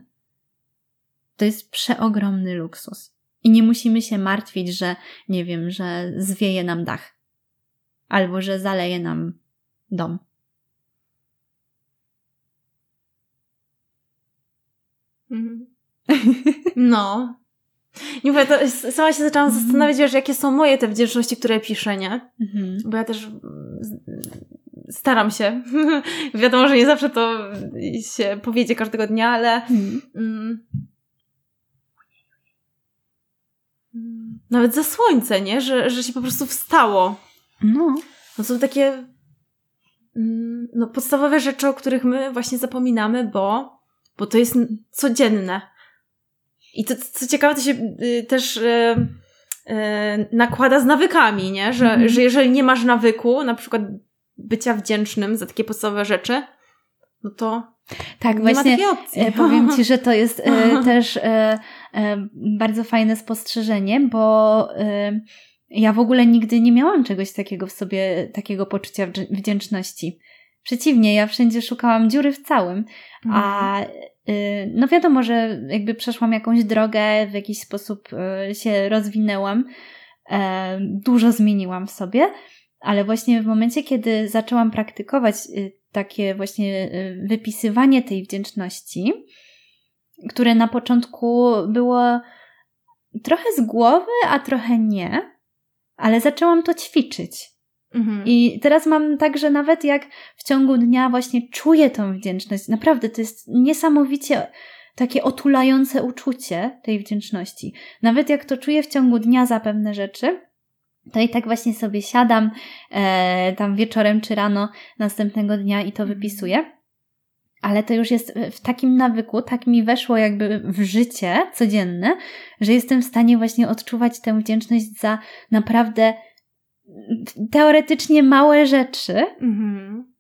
To jest przeogromny luksus. I nie musimy się martwić, że nie wiem, że zwieje nam dach. Albo że zaleje nam dom. Mhm. No. Nie mówię, to sama się zaczęłam mhm. zastanawiać, wiesz, jakie są moje te wdzięczności, które piszę, nie? Mhm. Bo ja też mm, staram się. Wiadomo, że nie zawsze to się powiedzie każdego dnia, ale mhm. mm, nawet za słońce, nie? Że, że się po prostu wstało. No. No są takie mm, no, podstawowe rzeczy, o których my właśnie zapominamy, bo, bo to jest codzienne. I to, co ciekawe, to się y, też y, y, nakłada z nawykami, nie? Że, mm. że jeżeli nie masz nawyku, na przykład bycia wdzięcznym za takie podstawowe rzeczy, no to tak, nie właśnie ma opcji. E, powiem Ci, że to jest e, też e, bardzo fajne spostrzeżenie, bo ja w ogóle nigdy nie miałam czegoś takiego w sobie, takiego poczucia wdzięczności. Przeciwnie, ja wszędzie szukałam dziury w całym, a mhm. Y, no wiadomo, że jakby przeszłam jakąś drogę, w jakiś sposób y, się rozwinęłam, e, dużo zmieniłam w sobie, ale właśnie w momencie, kiedy zaczęłam praktykować y, takie właśnie wypisywanie tej wdzięczności, które na początku było trochę z głowy, a trochę nie, ale zaczęłam to ćwiczyć. Mhm. I teraz mam tak, że nawet jak w ciągu dnia właśnie czuję tą wdzięczność, naprawdę to jest niesamowicie takie otulające uczucie tej wdzięczności. Nawet jak to czuję w ciągu dnia za pewne rzeczy, to i tak właśnie sobie siadam e, tam wieczorem czy rano następnego dnia i to mhm. wypisuję. Ale to już jest w takim nawyku, tak mi weszło jakby w życie codzienne, że jestem w stanie właśnie odczuwać tę wdzięczność za naprawdę teoretycznie małe rzeczy, mhm.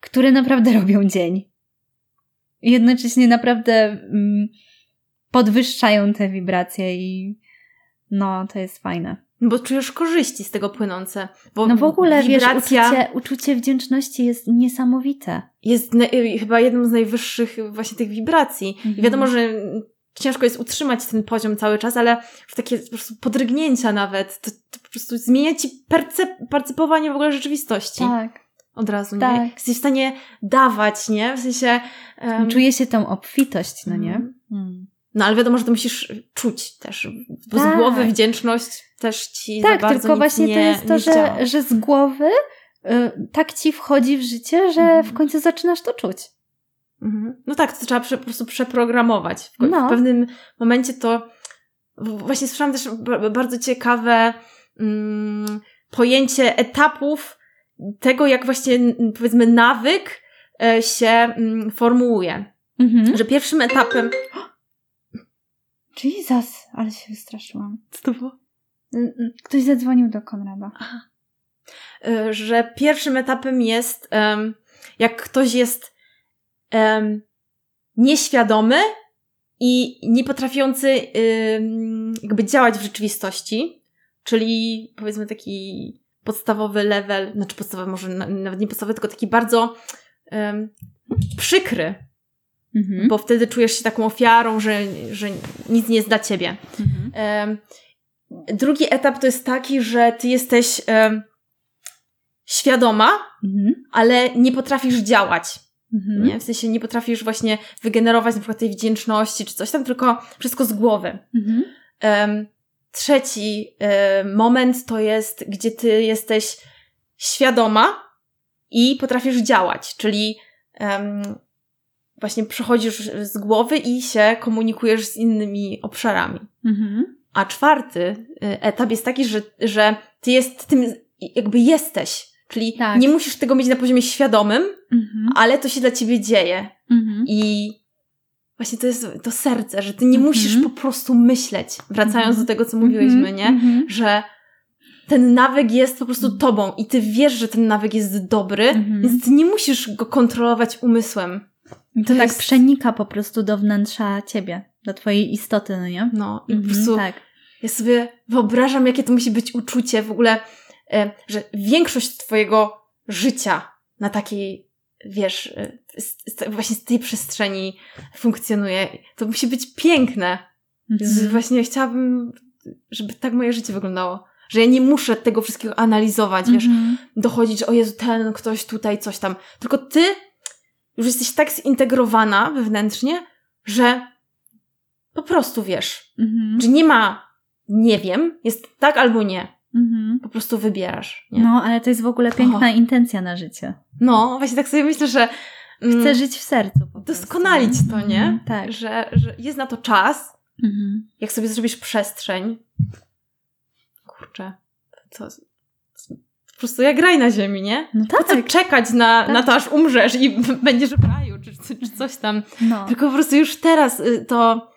Które naprawdę robią dzień. Jednocześnie naprawdę mm, podwyższają te wibracje i no, to jest fajne. Bo czujesz korzyści z tego płynące. Bo no w ogóle, wibracja wiesz, uczucie, uczucie wdzięczności jest niesamowite. Jest chyba jedną z najwyższych właśnie tych wibracji. Mhm. I wiadomo, że ciężko jest utrzymać ten poziom cały czas, ale w takie po prostu podrygnięcia nawet, to, to po prostu zmienia ci percep percepowanie w ogóle rzeczywistości. Tak. Od razu, tak. nie? Jesteś w stanie dawać, nie? W sensie... Um... Czuje się tą obfitość, no nie? Mm. No ale wiadomo, że to musisz czuć też, bo tak. z głowy wdzięczność też ci tak, za tylko właśnie nie, to jest to, że, że z głowy y, tak ci wchodzi w życie, że mm. w końcu zaczynasz to czuć. Mhm. No tak, to trzeba po prostu przeprogramować. W, no. w pewnym momencie to właśnie słyszałam też bardzo ciekawe mm, pojęcie etapów tego, jak właśnie powiedzmy nawyk e, się mm, formułuje. Mhm. Że pierwszym etapem. Jesus, ale się wystraszyłam. Co to było? Ktoś zadzwonił do Konrada. Aha. E, że pierwszym etapem jest, jak ktoś jest nieświadomy i nie potrafiący jakby działać w rzeczywistości, czyli powiedzmy taki podstawowy level, znaczy podstawowy, może nawet nie podstawowy, tylko taki bardzo um, przykry, mhm. bo wtedy czujesz się taką ofiarą, że, że nic nie jest dla ciebie. Mhm. drugi etap to jest taki, że ty jesteś świadoma, mhm. ale nie potrafisz działać. Mhm. Nie? W sensie nie potrafisz właśnie wygenerować na przykład tej wdzięczności czy coś tam, tylko wszystko z głowy. Um, trzeci um, moment to jest, gdzie ty jesteś świadoma i potrafisz działać, czyli um, właśnie przechodzisz z głowy i się komunikujesz z innymi obszarami. Mhm. A czwarty y, etap jest taki, że, że ty jest tym, jakby jesteś Czyli tak. nie musisz tego mieć na poziomie świadomym, mhm. ale to się dla ciebie dzieje. Mhm. I właśnie to jest to serce, że ty nie mhm. musisz po prostu myśleć, wracając mhm. do tego, co mówiłyśmy, nie? Mhm. Że ten nawyk jest po prostu tobą i ty wiesz, że ten nawyk jest dobry, więc ty nie musisz go kontrolować umysłem. To, tak jest... przenika po prostu do wnętrza ciebie, do twojej istoty, no nie? No i po prostu tak. ja sobie wyobrażam, jakie to musi być uczucie w ogóle e, że większość twojego życia na takiej, wiesz, e, z, z, właśnie z tej przestrzeni funkcjonuje. To musi być piękne. Mhm. właśnie chciałabym, żeby tak moje życie wyglądało. Że ja nie muszę tego wszystkiego analizować, wiesz, Mhm. dochodzić, o Jezu, ten ktoś tutaj, coś tam. Tylko ty już jesteś tak zintegrowana wewnętrznie, że po prostu wiesz, Mhm. że nie ma nie wiem, jest tak albo nie. Mhm. Po prostu wybierasz. Nie? No, ale to jest w ogóle piękna intencja na życie. no, właśnie tak sobie myślę, że mm, Chcę żyć w sercu. Po prostu. doskonalić to, nie? Mhm, Tak. Że, że jest na to czas, Mhm. jak sobie zrobisz przestrzeń. Kurczę, to, po prostu jak graj na ziemi, nie? No Po co tak. czekać na, Tak. na to, aż umrzesz i będziesz w raju, czy, czy coś tam. No. Tylko po prostu już teraz y, to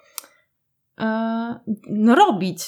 e, no robić.